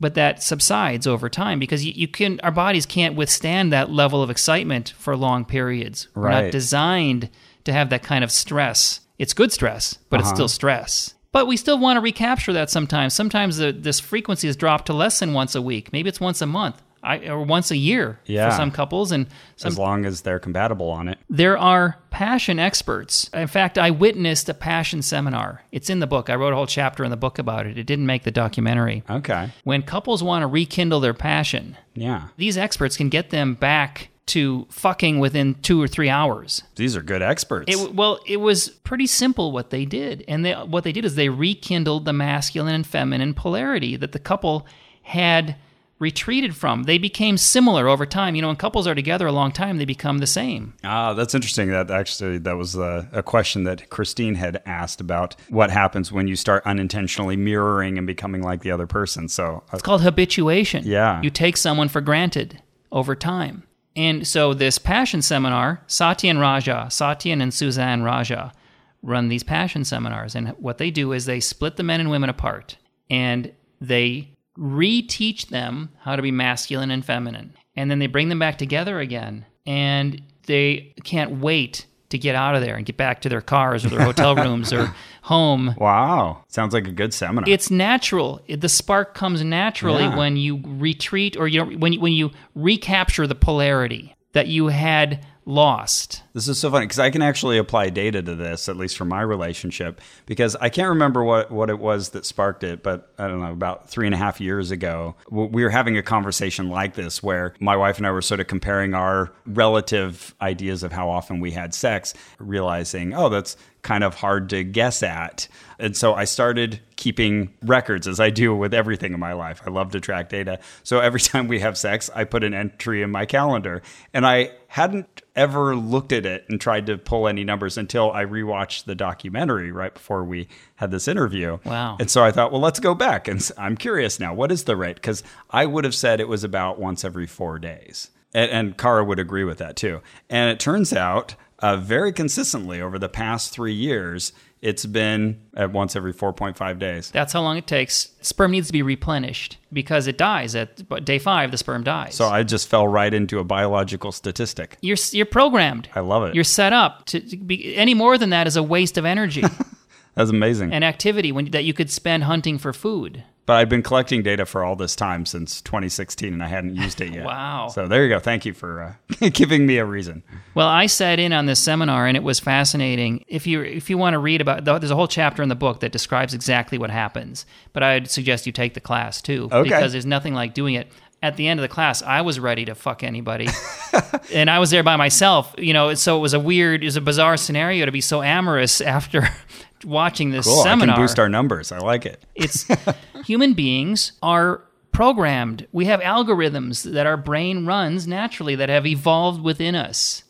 but that subsides over time because you, you can our bodies can't withstand that level of excitement for long periods. We're not designed to have that kind of stress. It's good stress, but it's Uh-huh. still stress. But we still want to recapture that sometimes. Sometimes the, this frequency is dropped to less than once a week. Maybe it's once a month. I, or once a year Yeah. for some couples, and some As long as they're compatible on it. there are passion experts. In fact, I witnessed a passion seminar. It's in the book. I wrote a whole chapter in the book about it. It didn't make the documentary. Okay. When couples want to rekindle their passion, Yeah. these experts can get them back to fucking within two or three hours. These are good experts. It, well, it was pretty simple what they did. And they, what they did is they rekindled the masculine and feminine polarity that the couple had retreated from. They became similar over time. You know, when couples are together a long time, they become the same. Ah, that's interesting. That actually that was a, a question that Christine had asked about what happens when you start unintentionally mirroring and becoming like the other person. So uh, It's called habituation. Yeah. You take someone for granted over time. And so this passion seminar, Satyen Raja, Satyen and Suzanne Raja run these passion seminars. And what they do is they split the men and women apart and they reteach them how to be masculine and feminine. And then they bring them back together again. And they can't wait to get out of there and get back to their cars or their hotel rooms or home wow, sounds like a good seminar. it's natural. It- The spark comes naturally Yeah. when you retreat or you when you, when you recapture the polarity that you had lost. This is so funny because I can actually apply data to this, at least for my relationship, because I can't remember what, what it was that sparked it, but I don't know, about three and a half years ago, we were having a conversation like this where my wife and I were sort of comparing our relative ideas of how often we had sex, realizing, oh, that's kind of hard to guess at. And so I started keeping records as I do with everything in my life. I love to track data. So every time we have sex, I put an entry in my calendar. And I hadn't ever looked at it and tried to pull any numbers until I rewatched the documentary right before we had this interview. Wow. And so I thought, well, let's go back. And I'm curious now, what is the rate? Because I would have said it was about once every four days. And, and Kara would agree with that too. And it turns out, uh, very consistently over the past three years, it's been at once every 4.5 days. That's how long it takes. Sperm needs to be replenished because it dies at day 5 the sperm dies. So I just fell right into a biological statistic. you're you're programmed. I love it. You're set up to, to be any more than that is a waste of energy That's amazing. An activity when that you could spend hunting for food. but I've been collecting data for all this time since 2016, and I hadn't used it yet. Wow. So there you go. Thank you for uh, giving me a reason. Well, I sat in on this seminar and it was fascinating. If you if you want to read about there's a whole chapter in the book that describes exactly what happens, but I'd suggest you take the class too Okay. because there's nothing like doing it. At the end of the class, I was ready to fuck anybody. and I was there by myself, you know, so it was a weird, it was a bizarre scenario to be so amorous after watching this Cool. seminar I can boost our numbers. I like it. it's human beings are programmed. We have algorithms that our brain runs naturally that have evolved within us.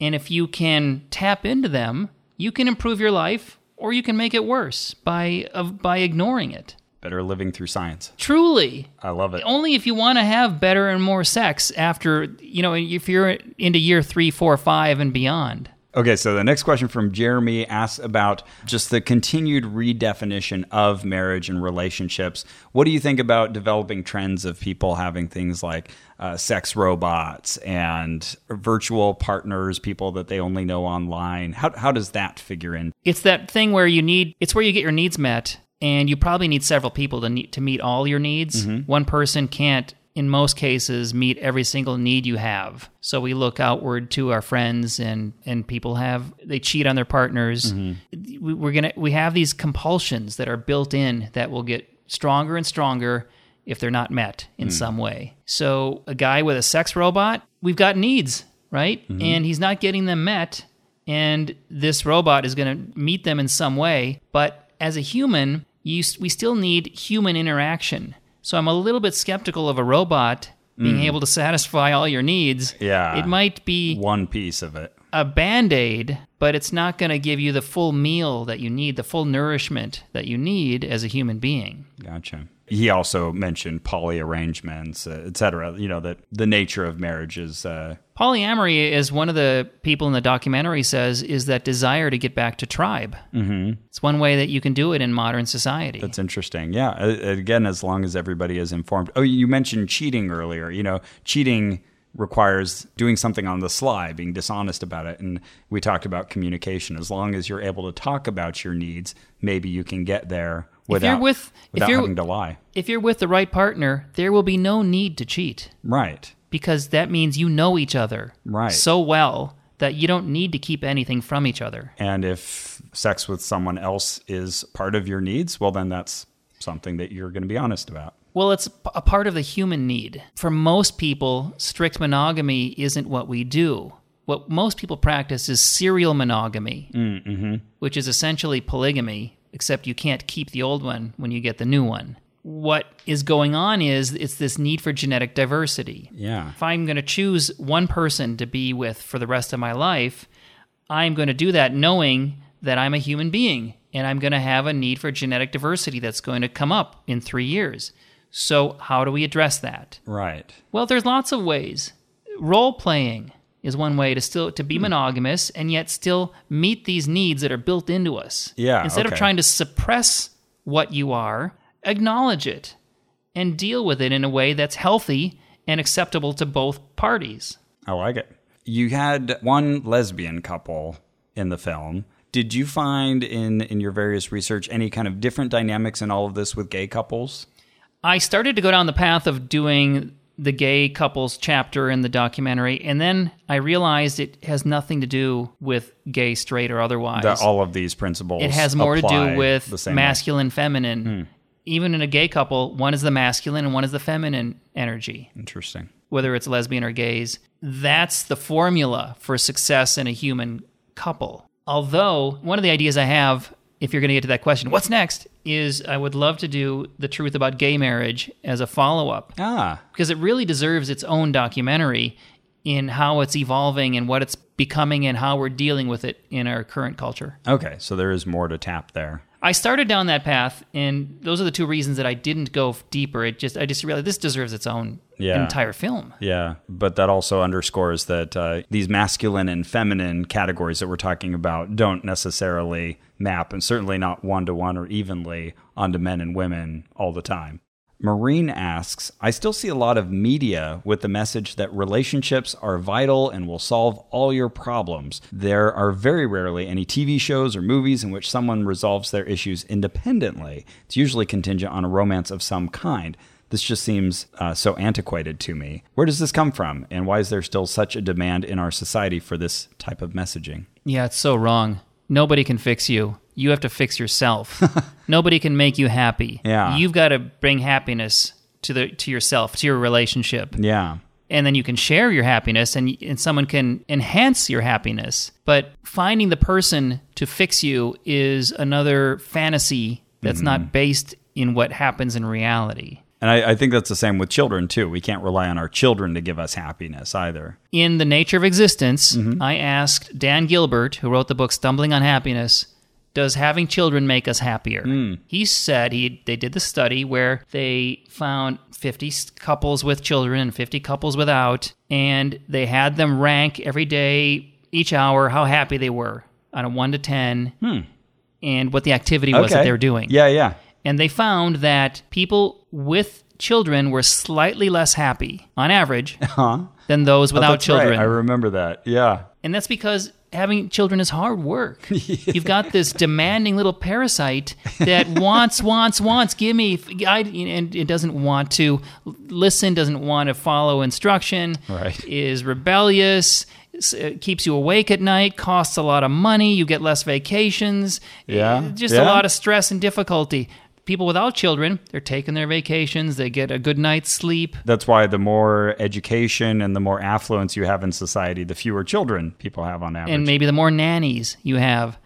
And if you can tap into them, you can improve your life or you can make it worse by of, by ignoring it. Better living through science. Truly, I love it. only if you want to have better and more sex after, you know, if you're into year three, four, five, and beyond. Okay, so the next question from Jeremy asks about just the continued redefinition of marriage and relationships. What do you think about developing trends of people having things like uh, sex robots and virtual partners, people that they only know online? How, how does that figure in? it's that thing where you need it's where you get your needs met and you probably need several people to need, to meet all your needs one person can't in most cases meet every single need you have. So we look outward to our friends and and people have they cheat on their partners. Mm-hmm. We, we're gonna we have these compulsions that are built in that will get stronger and stronger if they're not met in mm. some way. So a guy with a sex robot we've got needs right? Mm-hmm. And he's not getting them met and this robot is going to meet them in some way. But as a human, you, we still need human interaction. So I'm a little bit skeptical of a robot being able to satisfy all your needs. Mm. Yeah. It might be One piece of it. a band aid, but it's not going to give you the full meal that you need, the full nourishment that you need as a human being. Gotcha. He also mentioned poly arrangements, uh, et cetera. You know, that the nature of marriage is. Uh, Polyamory, as one of the people in the documentary says, is that desire to get back to tribe. Mm-hmm. It's one way that you can do it in modern society. That's interesting. Yeah. Again, as long as everybody is informed. Oh, you mentioned cheating earlier. You know, cheating requires doing something on the sly, being dishonest about it. And we talked about communication. As long as you're able to talk about your needs, maybe you can get there without, you're with- if without you're- having to lie. if you're with the right partner, there will be no need to cheat Right. Because that means you know each other Right. so well that you don't need to keep anything from each other. And if sex with someone else is part of your needs, well, then that's something that you're going to be honest about. Well, it's a part of the human need. For most people, strict monogamy isn't what we do. What most people practice is serial monogamy, mm, mm-hmm. which is essentially polygamy, except you can't keep the old one when you get the new one. What is going on is it's this need for genetic diversity. Yeah. If I'm going to choose one person to be with for the rest of my life, I'm going to do that knowing that I'm a human being and I'm going to have a need for genetic diversity that's going to come up in three years. So, how do we address that? Right. Well, there's lots of ways. Role playing is one way to still to be hmm. monogamous and yet still meet these needs that are built into us. Yeah, Instead of trying to suppress what you are, acknowledge it and deal with it in a way that's healthy and acceptable to both parties. I like it. You had one lesbian couple in the film. Did you find in in your various research any kind of different dynamics in all of this with gay couples? I started to go down the path of doing the gay couples chapter in the documentary, and then I realized it has nothing to do with gay, straight, or otherwise. That all of these principles it has more to do with the way? Masculine, feminine. Hmm. Even in a gay couple, one is the masculine and one is the feminine energy, Interesting. whether it's lesbian or gays. That's the formula for success in a human couple. Although, one of the ideas I have, if you're going to get to that question, what's next, is I would love to do the truth about gay marriage as a follow up Ah, because it really deserves its own documentary in how it's evolving and what it's becoming and how we're dealing with it in our current culture. okay. So there is more to tap there. I started down that path, and those are the two reasons that I didn't go deeper. It just I just realized this deserves its own Yeah. entire film. Yeah, but that also underscores that uh, these masculine and feminine categories that we're talking about don't necessarily map, and certainly not one to one or evenly onto men and women all the time. Marine asks, I still see a lot of media with the message that relationships are vital and will solve all your problems. There are very rarely any TV shows or movies in which someone resolves their issues independently. It's usually contingent on a romance of some kind. This just seems uh, so antiquated to me. Where does this come from, and why is there still such a demand in our society for this type of messaging? Yeah, it's so wrong. Nobody can fix you. You have to fix yourself. Nobody can make you happy. Yeah. You've got to bring happiness to the to yourself, to your relationship. Yeah, and then you can share your happiness and, and someone can enhance your happiness. But finding the person to fix you is another fantasy that's not mm-hmm. based in what happens in reality. and I, I think that's the same with children too. We can't rely on our children to give us happiness either. In The Nature of Existence, mm-hmm. I asked Dan Gilbert, who wrote the book Stumbling on Happiness, does having children make us happier? He said he they did the study where they found 50 couples with children and 50 couples without and they had them rank every day each hour how happy they were on a 1 to 10 and what the activity was that they were doing. Yeah, yeah. And they found that people with children were slightly less happy on average than those without Uh-huh. That's right. children. I remember that. Yeah. And that's because having children is hard work. You've got this demanding little parasite that wants, wants, wants, give me, I, and it doesn't want to listen, doesn't want to follow instruction, Right. is rebellious, uh, keeps you awake at night, costs a lot of money, you get less vacations, Yeah. just Yeah. a lot of stress and difficulty. People without children, they're taking their vacations, they get a good night's sleep, That's why the more education and the more affluence you have in society, the fewer children people have on average. and maybe the more nannies you have.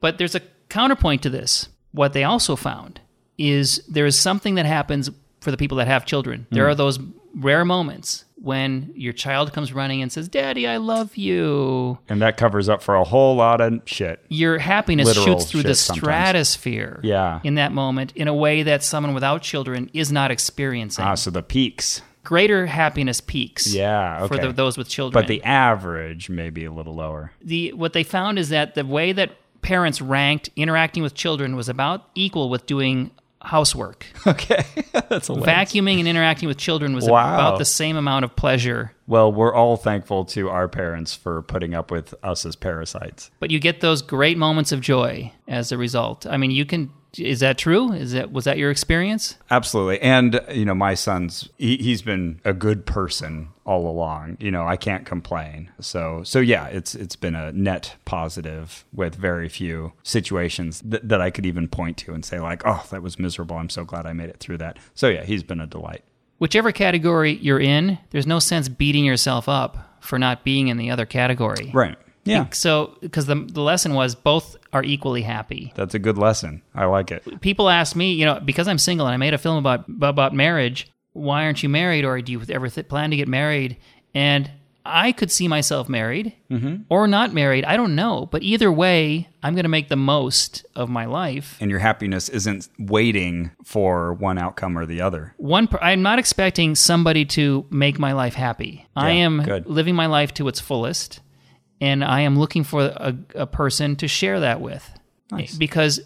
But there's a counterpoint to this. What they also found is there is something that happens for the people that have children. There hmm. are those rare moments when your child comes running and says, "Daddy, I love you." And that covers up for a whole lot of shit. Your happiness Literal shoots through the sometimes. stratosphere Yeah. in that moment in a way that someone without children is not experiencing. Ah, so the peaks. Greater happiness peaks. Yeah, For the, those with children. But the average may be a little lower. the what they found is that the way that parents ranked interacting with children was about equal with doing housework. Okay. That's a Vacuuming and interacting with children was Wow. about the same amount of pleasure. Well, we're all thankful to our parents for putting up with us as parasites. But you get those great moments of joy as a result. I mean, you can is that true? Is that was that your experience? Absolutely. And, you know, my son's, he, he's been a good person all along. You know, I can't complain. So, so yeah, it's, it's been a net positive with very few situations that, that I could even point to and say like, oh, that was miserable. I'm so glad I made it through that. So yeah, he's been a delight. Whichever category you're in, there's no sense beating yourself up for not being in the other category. Right. Yeah. So, because the, the lesson was both are equally happy. That's a good lesson. I like it. people ask me, you know, because I'm single and I made a film about about marriage. Why aren't you married, or do you ever th- plan to get married? And I could see myself married mm-hmm. or not married. I don't know, but either way, I'm going to make the most of my life. And your happiness isn't waiting for one outcome or the other. One, per- I'm not expecting somebody to make my life happy. I am good. living my life to its fullest, and I am looking for a, a person to share that with. Because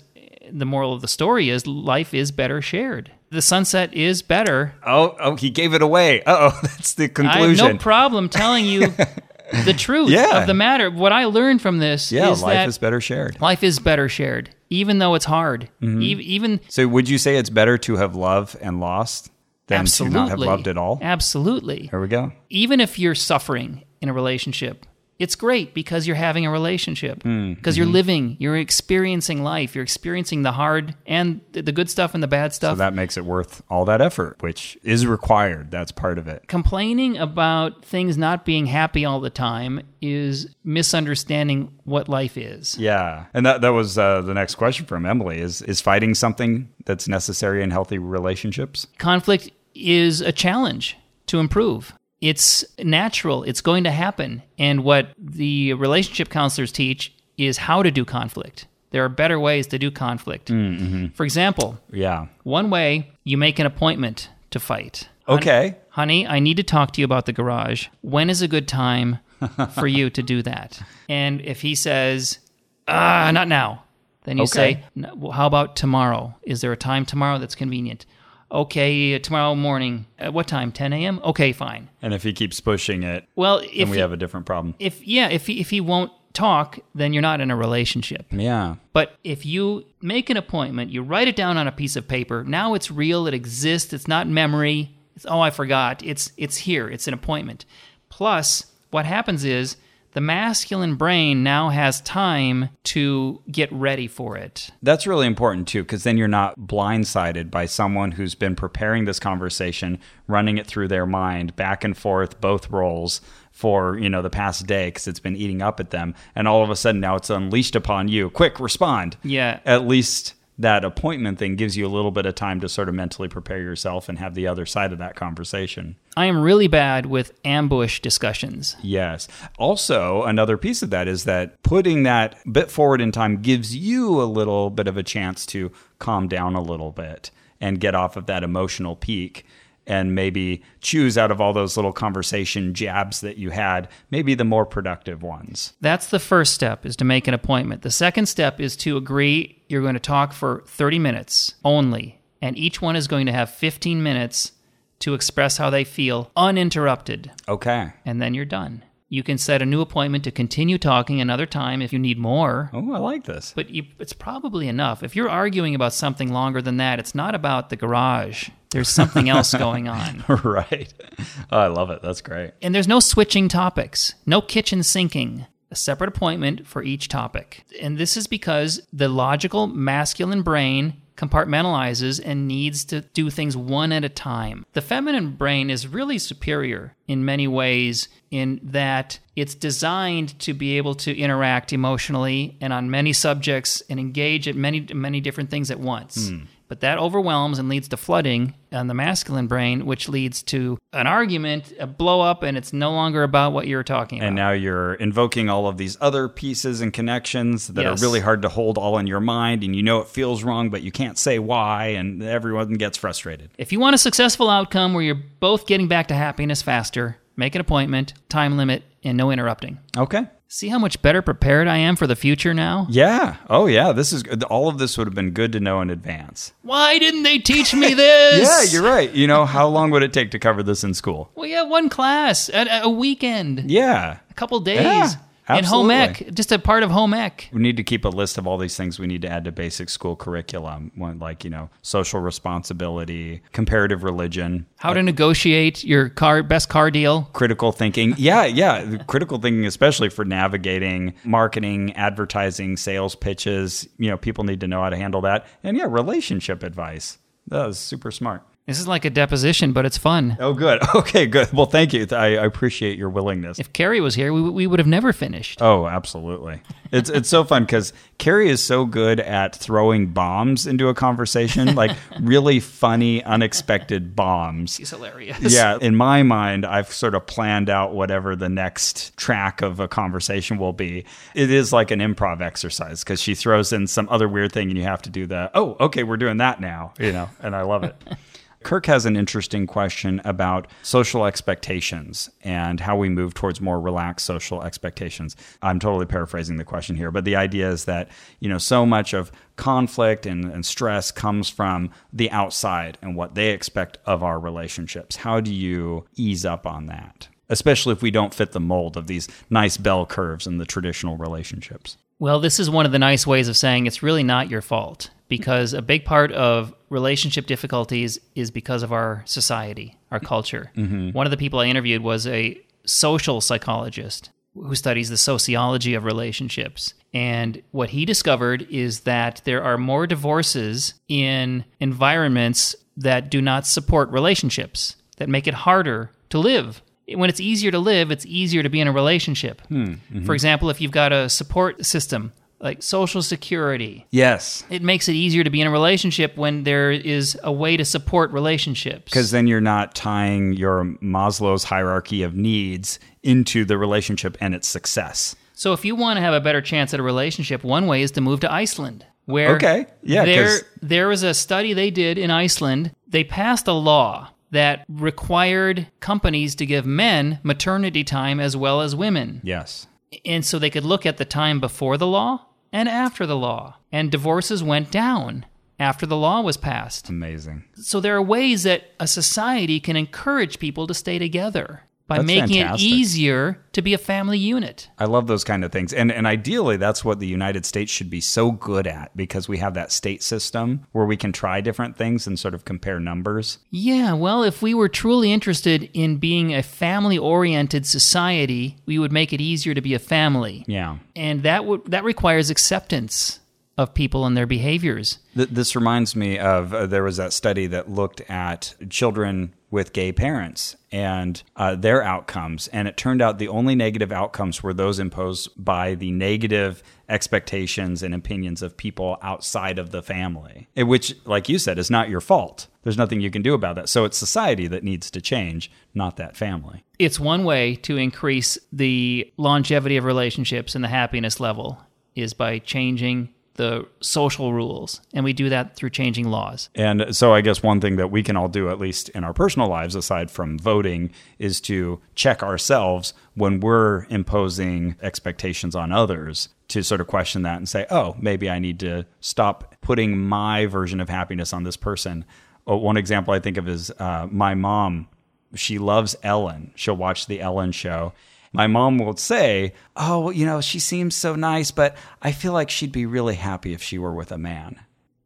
the moral of the story is life is better shared. The sunset is better. Oh, oh, he gave it away. Uh oh, that's the I have conclusion. no problem telling you the truth Yeah. of the matter. What I learned from this yeah, is life is better shared. life is better shared, even though it's hard. Mm-hmm. E- even So, would you say it's better to have loved and lost than absolutely to not have loved at all? Absolutely. Here we go. even if you're suffering in a relationship, it's great because you're having a relationship. Because mm-hmm. you're living, you're experiencing life, you're experiencing the hard and the the good stuff and the bad stuff. So that makes it worth all that effort, which is required. That's part of it. Complaining about things not being happy all the time is misunderstanding what life is. Yeah, and that that was uh, the next question from Emily: is is fighting something that's necessary in healthy relationships? conflict is a challenge to improve. It's natural, it's going to happen. And what the relationship counselors teach is how to do conflict. There are better ways to do conflict. For example, Yeah. one way you make an appointment to fight. Okay. Honey, I need to talk to you about the garage. When is a good time for you to do that? And if he says, ah, not now, then you Okay. say, how about tomorrow? Is there a time tomorrow that's convenient? Okay, tomorrow morning. At what time? 10 a.m.? Okay, fine. And if he keeps pushing it, Well, then if we he, have a different problem. if yeah, if he, if he won't talk, then you're not in a relationship. Yeah. But if you make an appointment, you write it down on a piece of paper. Now it's real. It exists. It's not memory. It's oh I forgot. It's it's here. It's an appointment. Plus, what happens is the masculine brain now has time to get ready for it. That's really important too, because then you're not blindsided by someone who's been preparing this conversation, running it through their mind, back and forth, both roles for you know the past day, because it's been eating up at them, and all of a sudden now it's unleashed upon you. Quick, respond. Yeah. At least that appointment thing gives you a little bit of time to sort of mentally prepare yourself and have the other side of that conversation. I am really bad with ambush discussions. Yes. Also, another piece of that is that putting that bit forward in time gives you a little bit of a chance to calm down a little bit and get off of that emotional peak and maybe choose out of all those little conversation jabs that you had, maybe the more productive ones. That's the first step is to make an appointment. The second step is to agree you're going to talk for 30 minutes only, and each one is going to have 15 minutes to express how they feel uninterrupted, Okay. and then you're done. You can set a new appointment to continue talking another time if you need more. Oh, I like this. But you, it's probably enough. If you're arguing about something longer than that, it's not about the garage. There's something else going on. right. Oh, I love it. That's great. And there's no switching topics, no kitchen sinking, a separate appointment for each topic. And this is because the logical masculine brain compartmentalizes and needs to do things one at a time. The feminine brain is really superior in many ways in that it's designed to be able to interact emotionally and on many subjects and engage at many many different things at once. Hmm. But that overwhelms and leads to flooding on the masculine brain, which leads to an argument, a blow up, and it's no longer about what you're talking about. And now you're invoking all of these other pieces and connections that Yes. are really hard to hold all in your mind, and you know it feels wrong, but you can't say why, and everyone gets frustrated. If you want a successful outcome where you're both getting back to happiness faster, make an appointment, time limit, and no interrupting. Okay. See how much better prepared I am for the future now? Yeah. Oh, yeah. This is all of this would have been good to know in advance. Why didn't they teach me this? Yeah, you're right. You know, how long would it take to cover this in school? Well, yeah, one class, a, a weekend, Yeah. a couple days. Yeah, in home ec, just a part of home ec. We need to keep a list of all these things we need to add to basic school curriculum, like, you know, social responsibility, comparative religion, How to negotiate your car best car deal. critical thinking. Yeah, yeah, critical thinking especially for navigating marketing, advertising, sales pitches, you know, people need to know how to handle that. And yeah, relationship advice. That was super smart. This is like a deposition, but it's fun. Oh, good. Okay, good. Well, thank you. I, I appreciate your willingness. If Carrie was here, we, we would have never finished. Oh, absolutely. It's it's so fun because Carrie is so good at throwing bombs into a conversation, like really funny, unexpected bombs. He's hilarious. Yeah, in my mind, I've sort of planned out whatever the next track of a conversation will be. It is like an improv exercise because she throws in some other weird thing and you have to do the, oh, okay, we're doing that now, you know, and I love it. Kirk has an interesting question about social expectations and how we move towards more relaxed social expectations. I'm totally paraphrasing the question here, but the idea is that, you know, so much of conflict and, and stress comes from the outside and what they expect of our relationships. How do you ease up on that? Especially if we don't fit the mold of these nice bell curves in the traditional relationships. Well, this is one of the nice ways of saying it's really not your fault because a big part of relationship difficulties is because of our society, our culture. Mm-hmm. One of the people I interviewed was a social psychologist who studies the sociology of relationships. And what he discovered is that there are more divorces in environments that do not support relationships, that make it harder to live. When it's easier to live, it's easier to be in a relationship. Hmm, For mm-hmm. example, if you've got a support system like Social Security, Yes. it makes it easier to be in a relationship when there is a way to support relationships. Because then you're not tying your Maslow's hierarchy of needs into the relationship and its success. So if you want to have a better chance at a relationship, one way is to move to Iceland. Where Okay. Yeah, there there was a study they did in Iceland. They passed a law that required companies to give men maternity time as well as women. Yes. And so they could look at the time before the law and after the law. And divorces went down after the law was passed. Amazing. So there are ways that a society can encourage people to stay together by That's making fantastic. it easier to be a family unit. I love those kind of things. And and ideally that's what the United States should be so good at because we have that state system where we can try different things and sort of compare numbers. Yeah, well, if we were truly interested in being a family oriented society, we would make it easier to be a family. Yeah. And that would that requires acceptance of people and their behaviors. Th- this reminds me of uh, there was that study that looked at children with gay parents and uh, their outcomes. And it turned out the only negative outcomes were those imposed by the negative expectations and opinions of people outside of the family, which, like you said, is not your fault. There's nothing you can do about that. So it's society that needs to change, not that family. It's one way to increase the longevity of relationships and the happiness level is by changing the social rules. And we do that through changing laws. And so I guess one thing that we can all do, at least in our personal lives, aside from voting, is to check ourselves when we're imposing expectations on others to sort of question that and say, oh, maybe I need to stop putting my version of happiness on this person. Oh, one example I think of is uh, my mom. She loves Ellen. She'll watch the Ellen show. My mom will say, Oh, you know, she seems so nice, but I feel like she'd be really happy if she were with a man.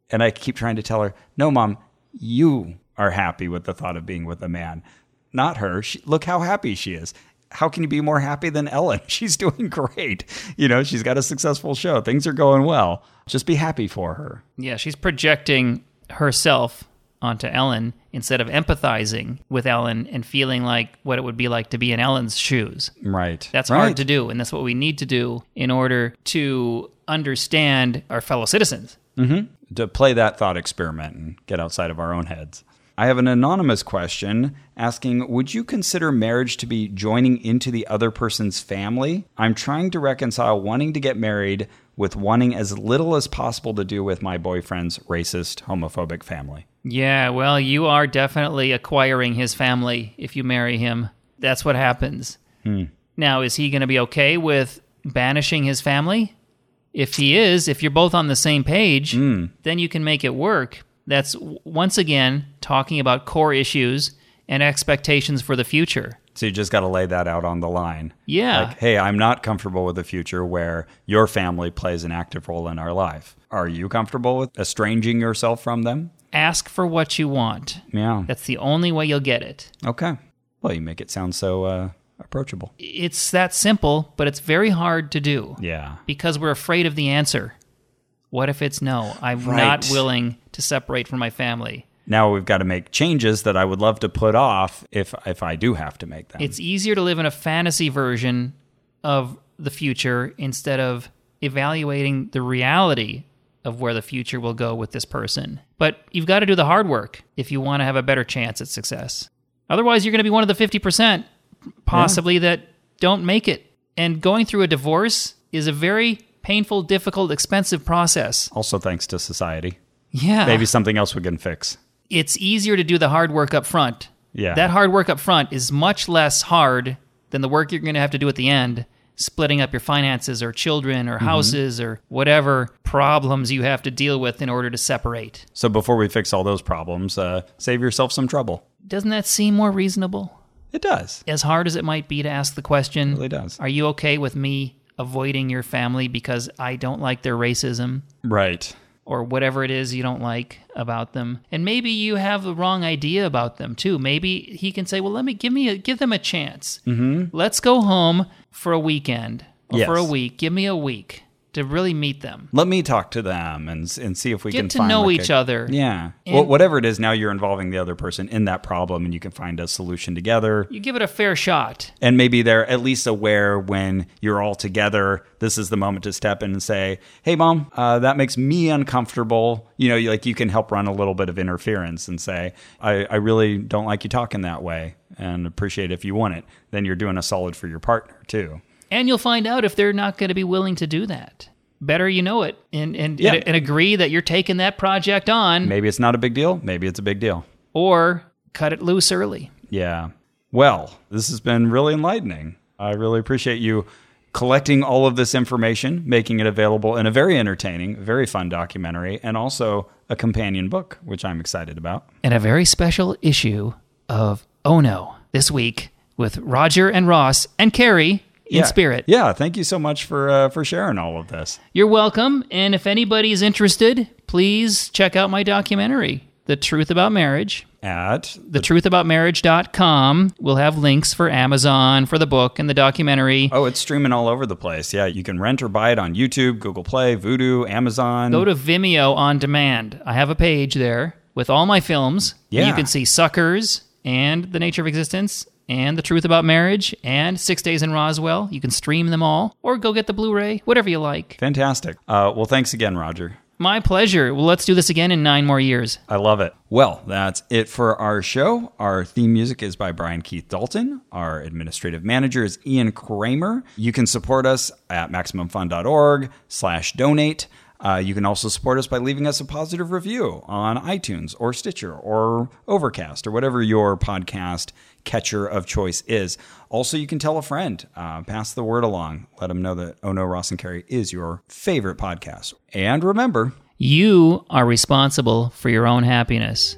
And I keep trying to tell her, no, mom, you are happy with the thought of being with a man, not her. She, look how happy she is. How can you be more happy than Ellen? She's doing great. You know, she's got a successful show. Things are going well. Just be happy for her. Yeah, she's projecting herself onto Ellen instead of empathizing with Ellen and feeling like what it would be like to be in Ellen's shoes. Right. That's right. hard to do, and that's what we need to do in order to understand our fellow citizens. Mm-hmm. to play that thought experiment and get outside of our own heads. I have an anonymous question asking Would you consider marriage to be joining into the other person's family? I'm trying to reconcile wanting to get married with wanting as little as possible to do with my boyfriend's racist, homophobic family. Yeah, well, you are definitely acquiring his family if you marry him. That's what happens. Hmm. Now, is he going to be okay with banishing his family? If he is, if you're both on the same page, hmm. then you can make it work. That's once again talking about core issues and expectations for the future. So you just got to lay that out on the line. Yeah. Like, hey, I'm not comfortable with a future where your family plays an active role in our life. Are you comfortable with estranging yourself from them? Ask for what you want. Yeah. That's the only way you'll get it. Okay. Well, you make it sound so uh, approachable. It's that simple, but it's very hard to do. Yeah. because we're afraid of the answer. What if it's no? I'm Right. not willing to separate from my family. Now we've got to make changes that I would love to put off if if I do have to make them. It's easier to live in a fantasy version of the future instead of evaluating the reality of where the future will go with this person. But you've got to do the hard work if you want to have a better chance at success. Otherwise, you're going to be one of the 50% possibly that don't make it. And going through a divorce is a very painful, difficult, expensive process. also thanks to society. Yeah. Maybe something else we can fix. It's easier to do the hard work up front. Yeah. That hard work up front is much less hard than the work you're going to have to do at the end, splitting up your finances or children Mm-hmm. or houses or whatever problems you have to deal with in order to separate. So before we fix all those problems, uh, save yourself some trouble. Doesn't that seem more reasonable? It does. As hard as it might be to ask the question, It really does. are you okay with me avoiding your family because I don't like their racism? Right. Or whatever it is you don't like about them. And maybe you have the wrong idea about them too. Maybe he can say, "Well, let me give me a give them a chance. Mm-hmm. Let's go home for a weekend or for a week. Give me a week to really meet them. Let me talk to them and and see if we Get can to find know like each a- other. Yeah. Well, whatever it is, now you're involving the other person in that problem, and you can find a solution together. You give it a fair shot. And maybe they're at least aware when you're all together. This is the moment to step in and say, "Hey, mom, uh, that makes me uncomfortable." You know, you- like you can help run a little bit of interference and say, I, "I really don't like you talking that way, and appreciate if you want it." Then you're doing a solid for your partner too. And you'll find out if they're not going to be willing to do that. Better you know it and and, Yeah. and, and agree that you're taking that project on Maybe it's not a big deal. Maybe it's a big deal. or cut it loose early. Yeah. Well, this has been really enlightening. I really appreciate you collecting all of this information, making it available in a very entertaining, very fun documentary, and also a companion book, which I'm excited about. and a very special issue of Oh No this week with Roger and Ross and Carrie in Yeah. spirit. Yeah. Thank you so much for uh, for sharing all of this. You're welcome. And if anybody's interested, please check out my documentary, The Truth About Marriage. At TheTruthAboutMarriage.com. We'll have links for Amazon, for the book, and the documentary. oh, it's streaming all over the place. Yeah, you can rent or buy it on YouTube, Google Play, Vudu, Amazon. Go to Vimeo on demand. I have a page there with all my films. Yeah. You can see Suckers and The Nature of Existence and The Truth About Marriage and Six Days in Roswell. You can stream them all or go get the Blu ray, whatever you like. Fantastic. Uh, well, thanks again, Roger. My pleasure. Well, let's do this again in nine more years. I love it. Well, that's it for our show. Our theme music is by Brian Keith Dalton. Our administrative manager is Ian Kramer. You can support us at MaximumFun.org slash donate. Uh, you can also support us by leaving us a positive review on iTunes or Stitcher or Overcast or whatever your podcast catcher of choice is. Also, you can tell a friend, uh, pass the word along, let them know that Oh No, Ross and Carrie is your favorite podcast. And remember, You are responsible for your own happiness.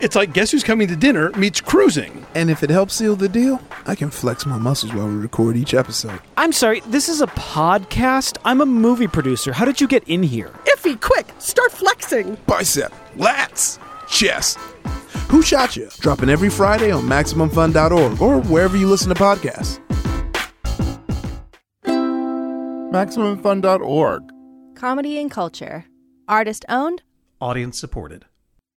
It's like Guess Who's Coming to Dinner meets cruising. And if it helps seal the deal, I can flex my muscles while we record each episode. I'm sorry, this is a podcast? I'm a movie producer. How did you get in here? Ify, quick, start flexing. Bicep, lats, chest. Who Shot Ya? Dropping every Friday on MaximumFun.org or wherever you listen to podcasts. MaximumFun.org. Comedy and culture. Artist owned. Audience supported.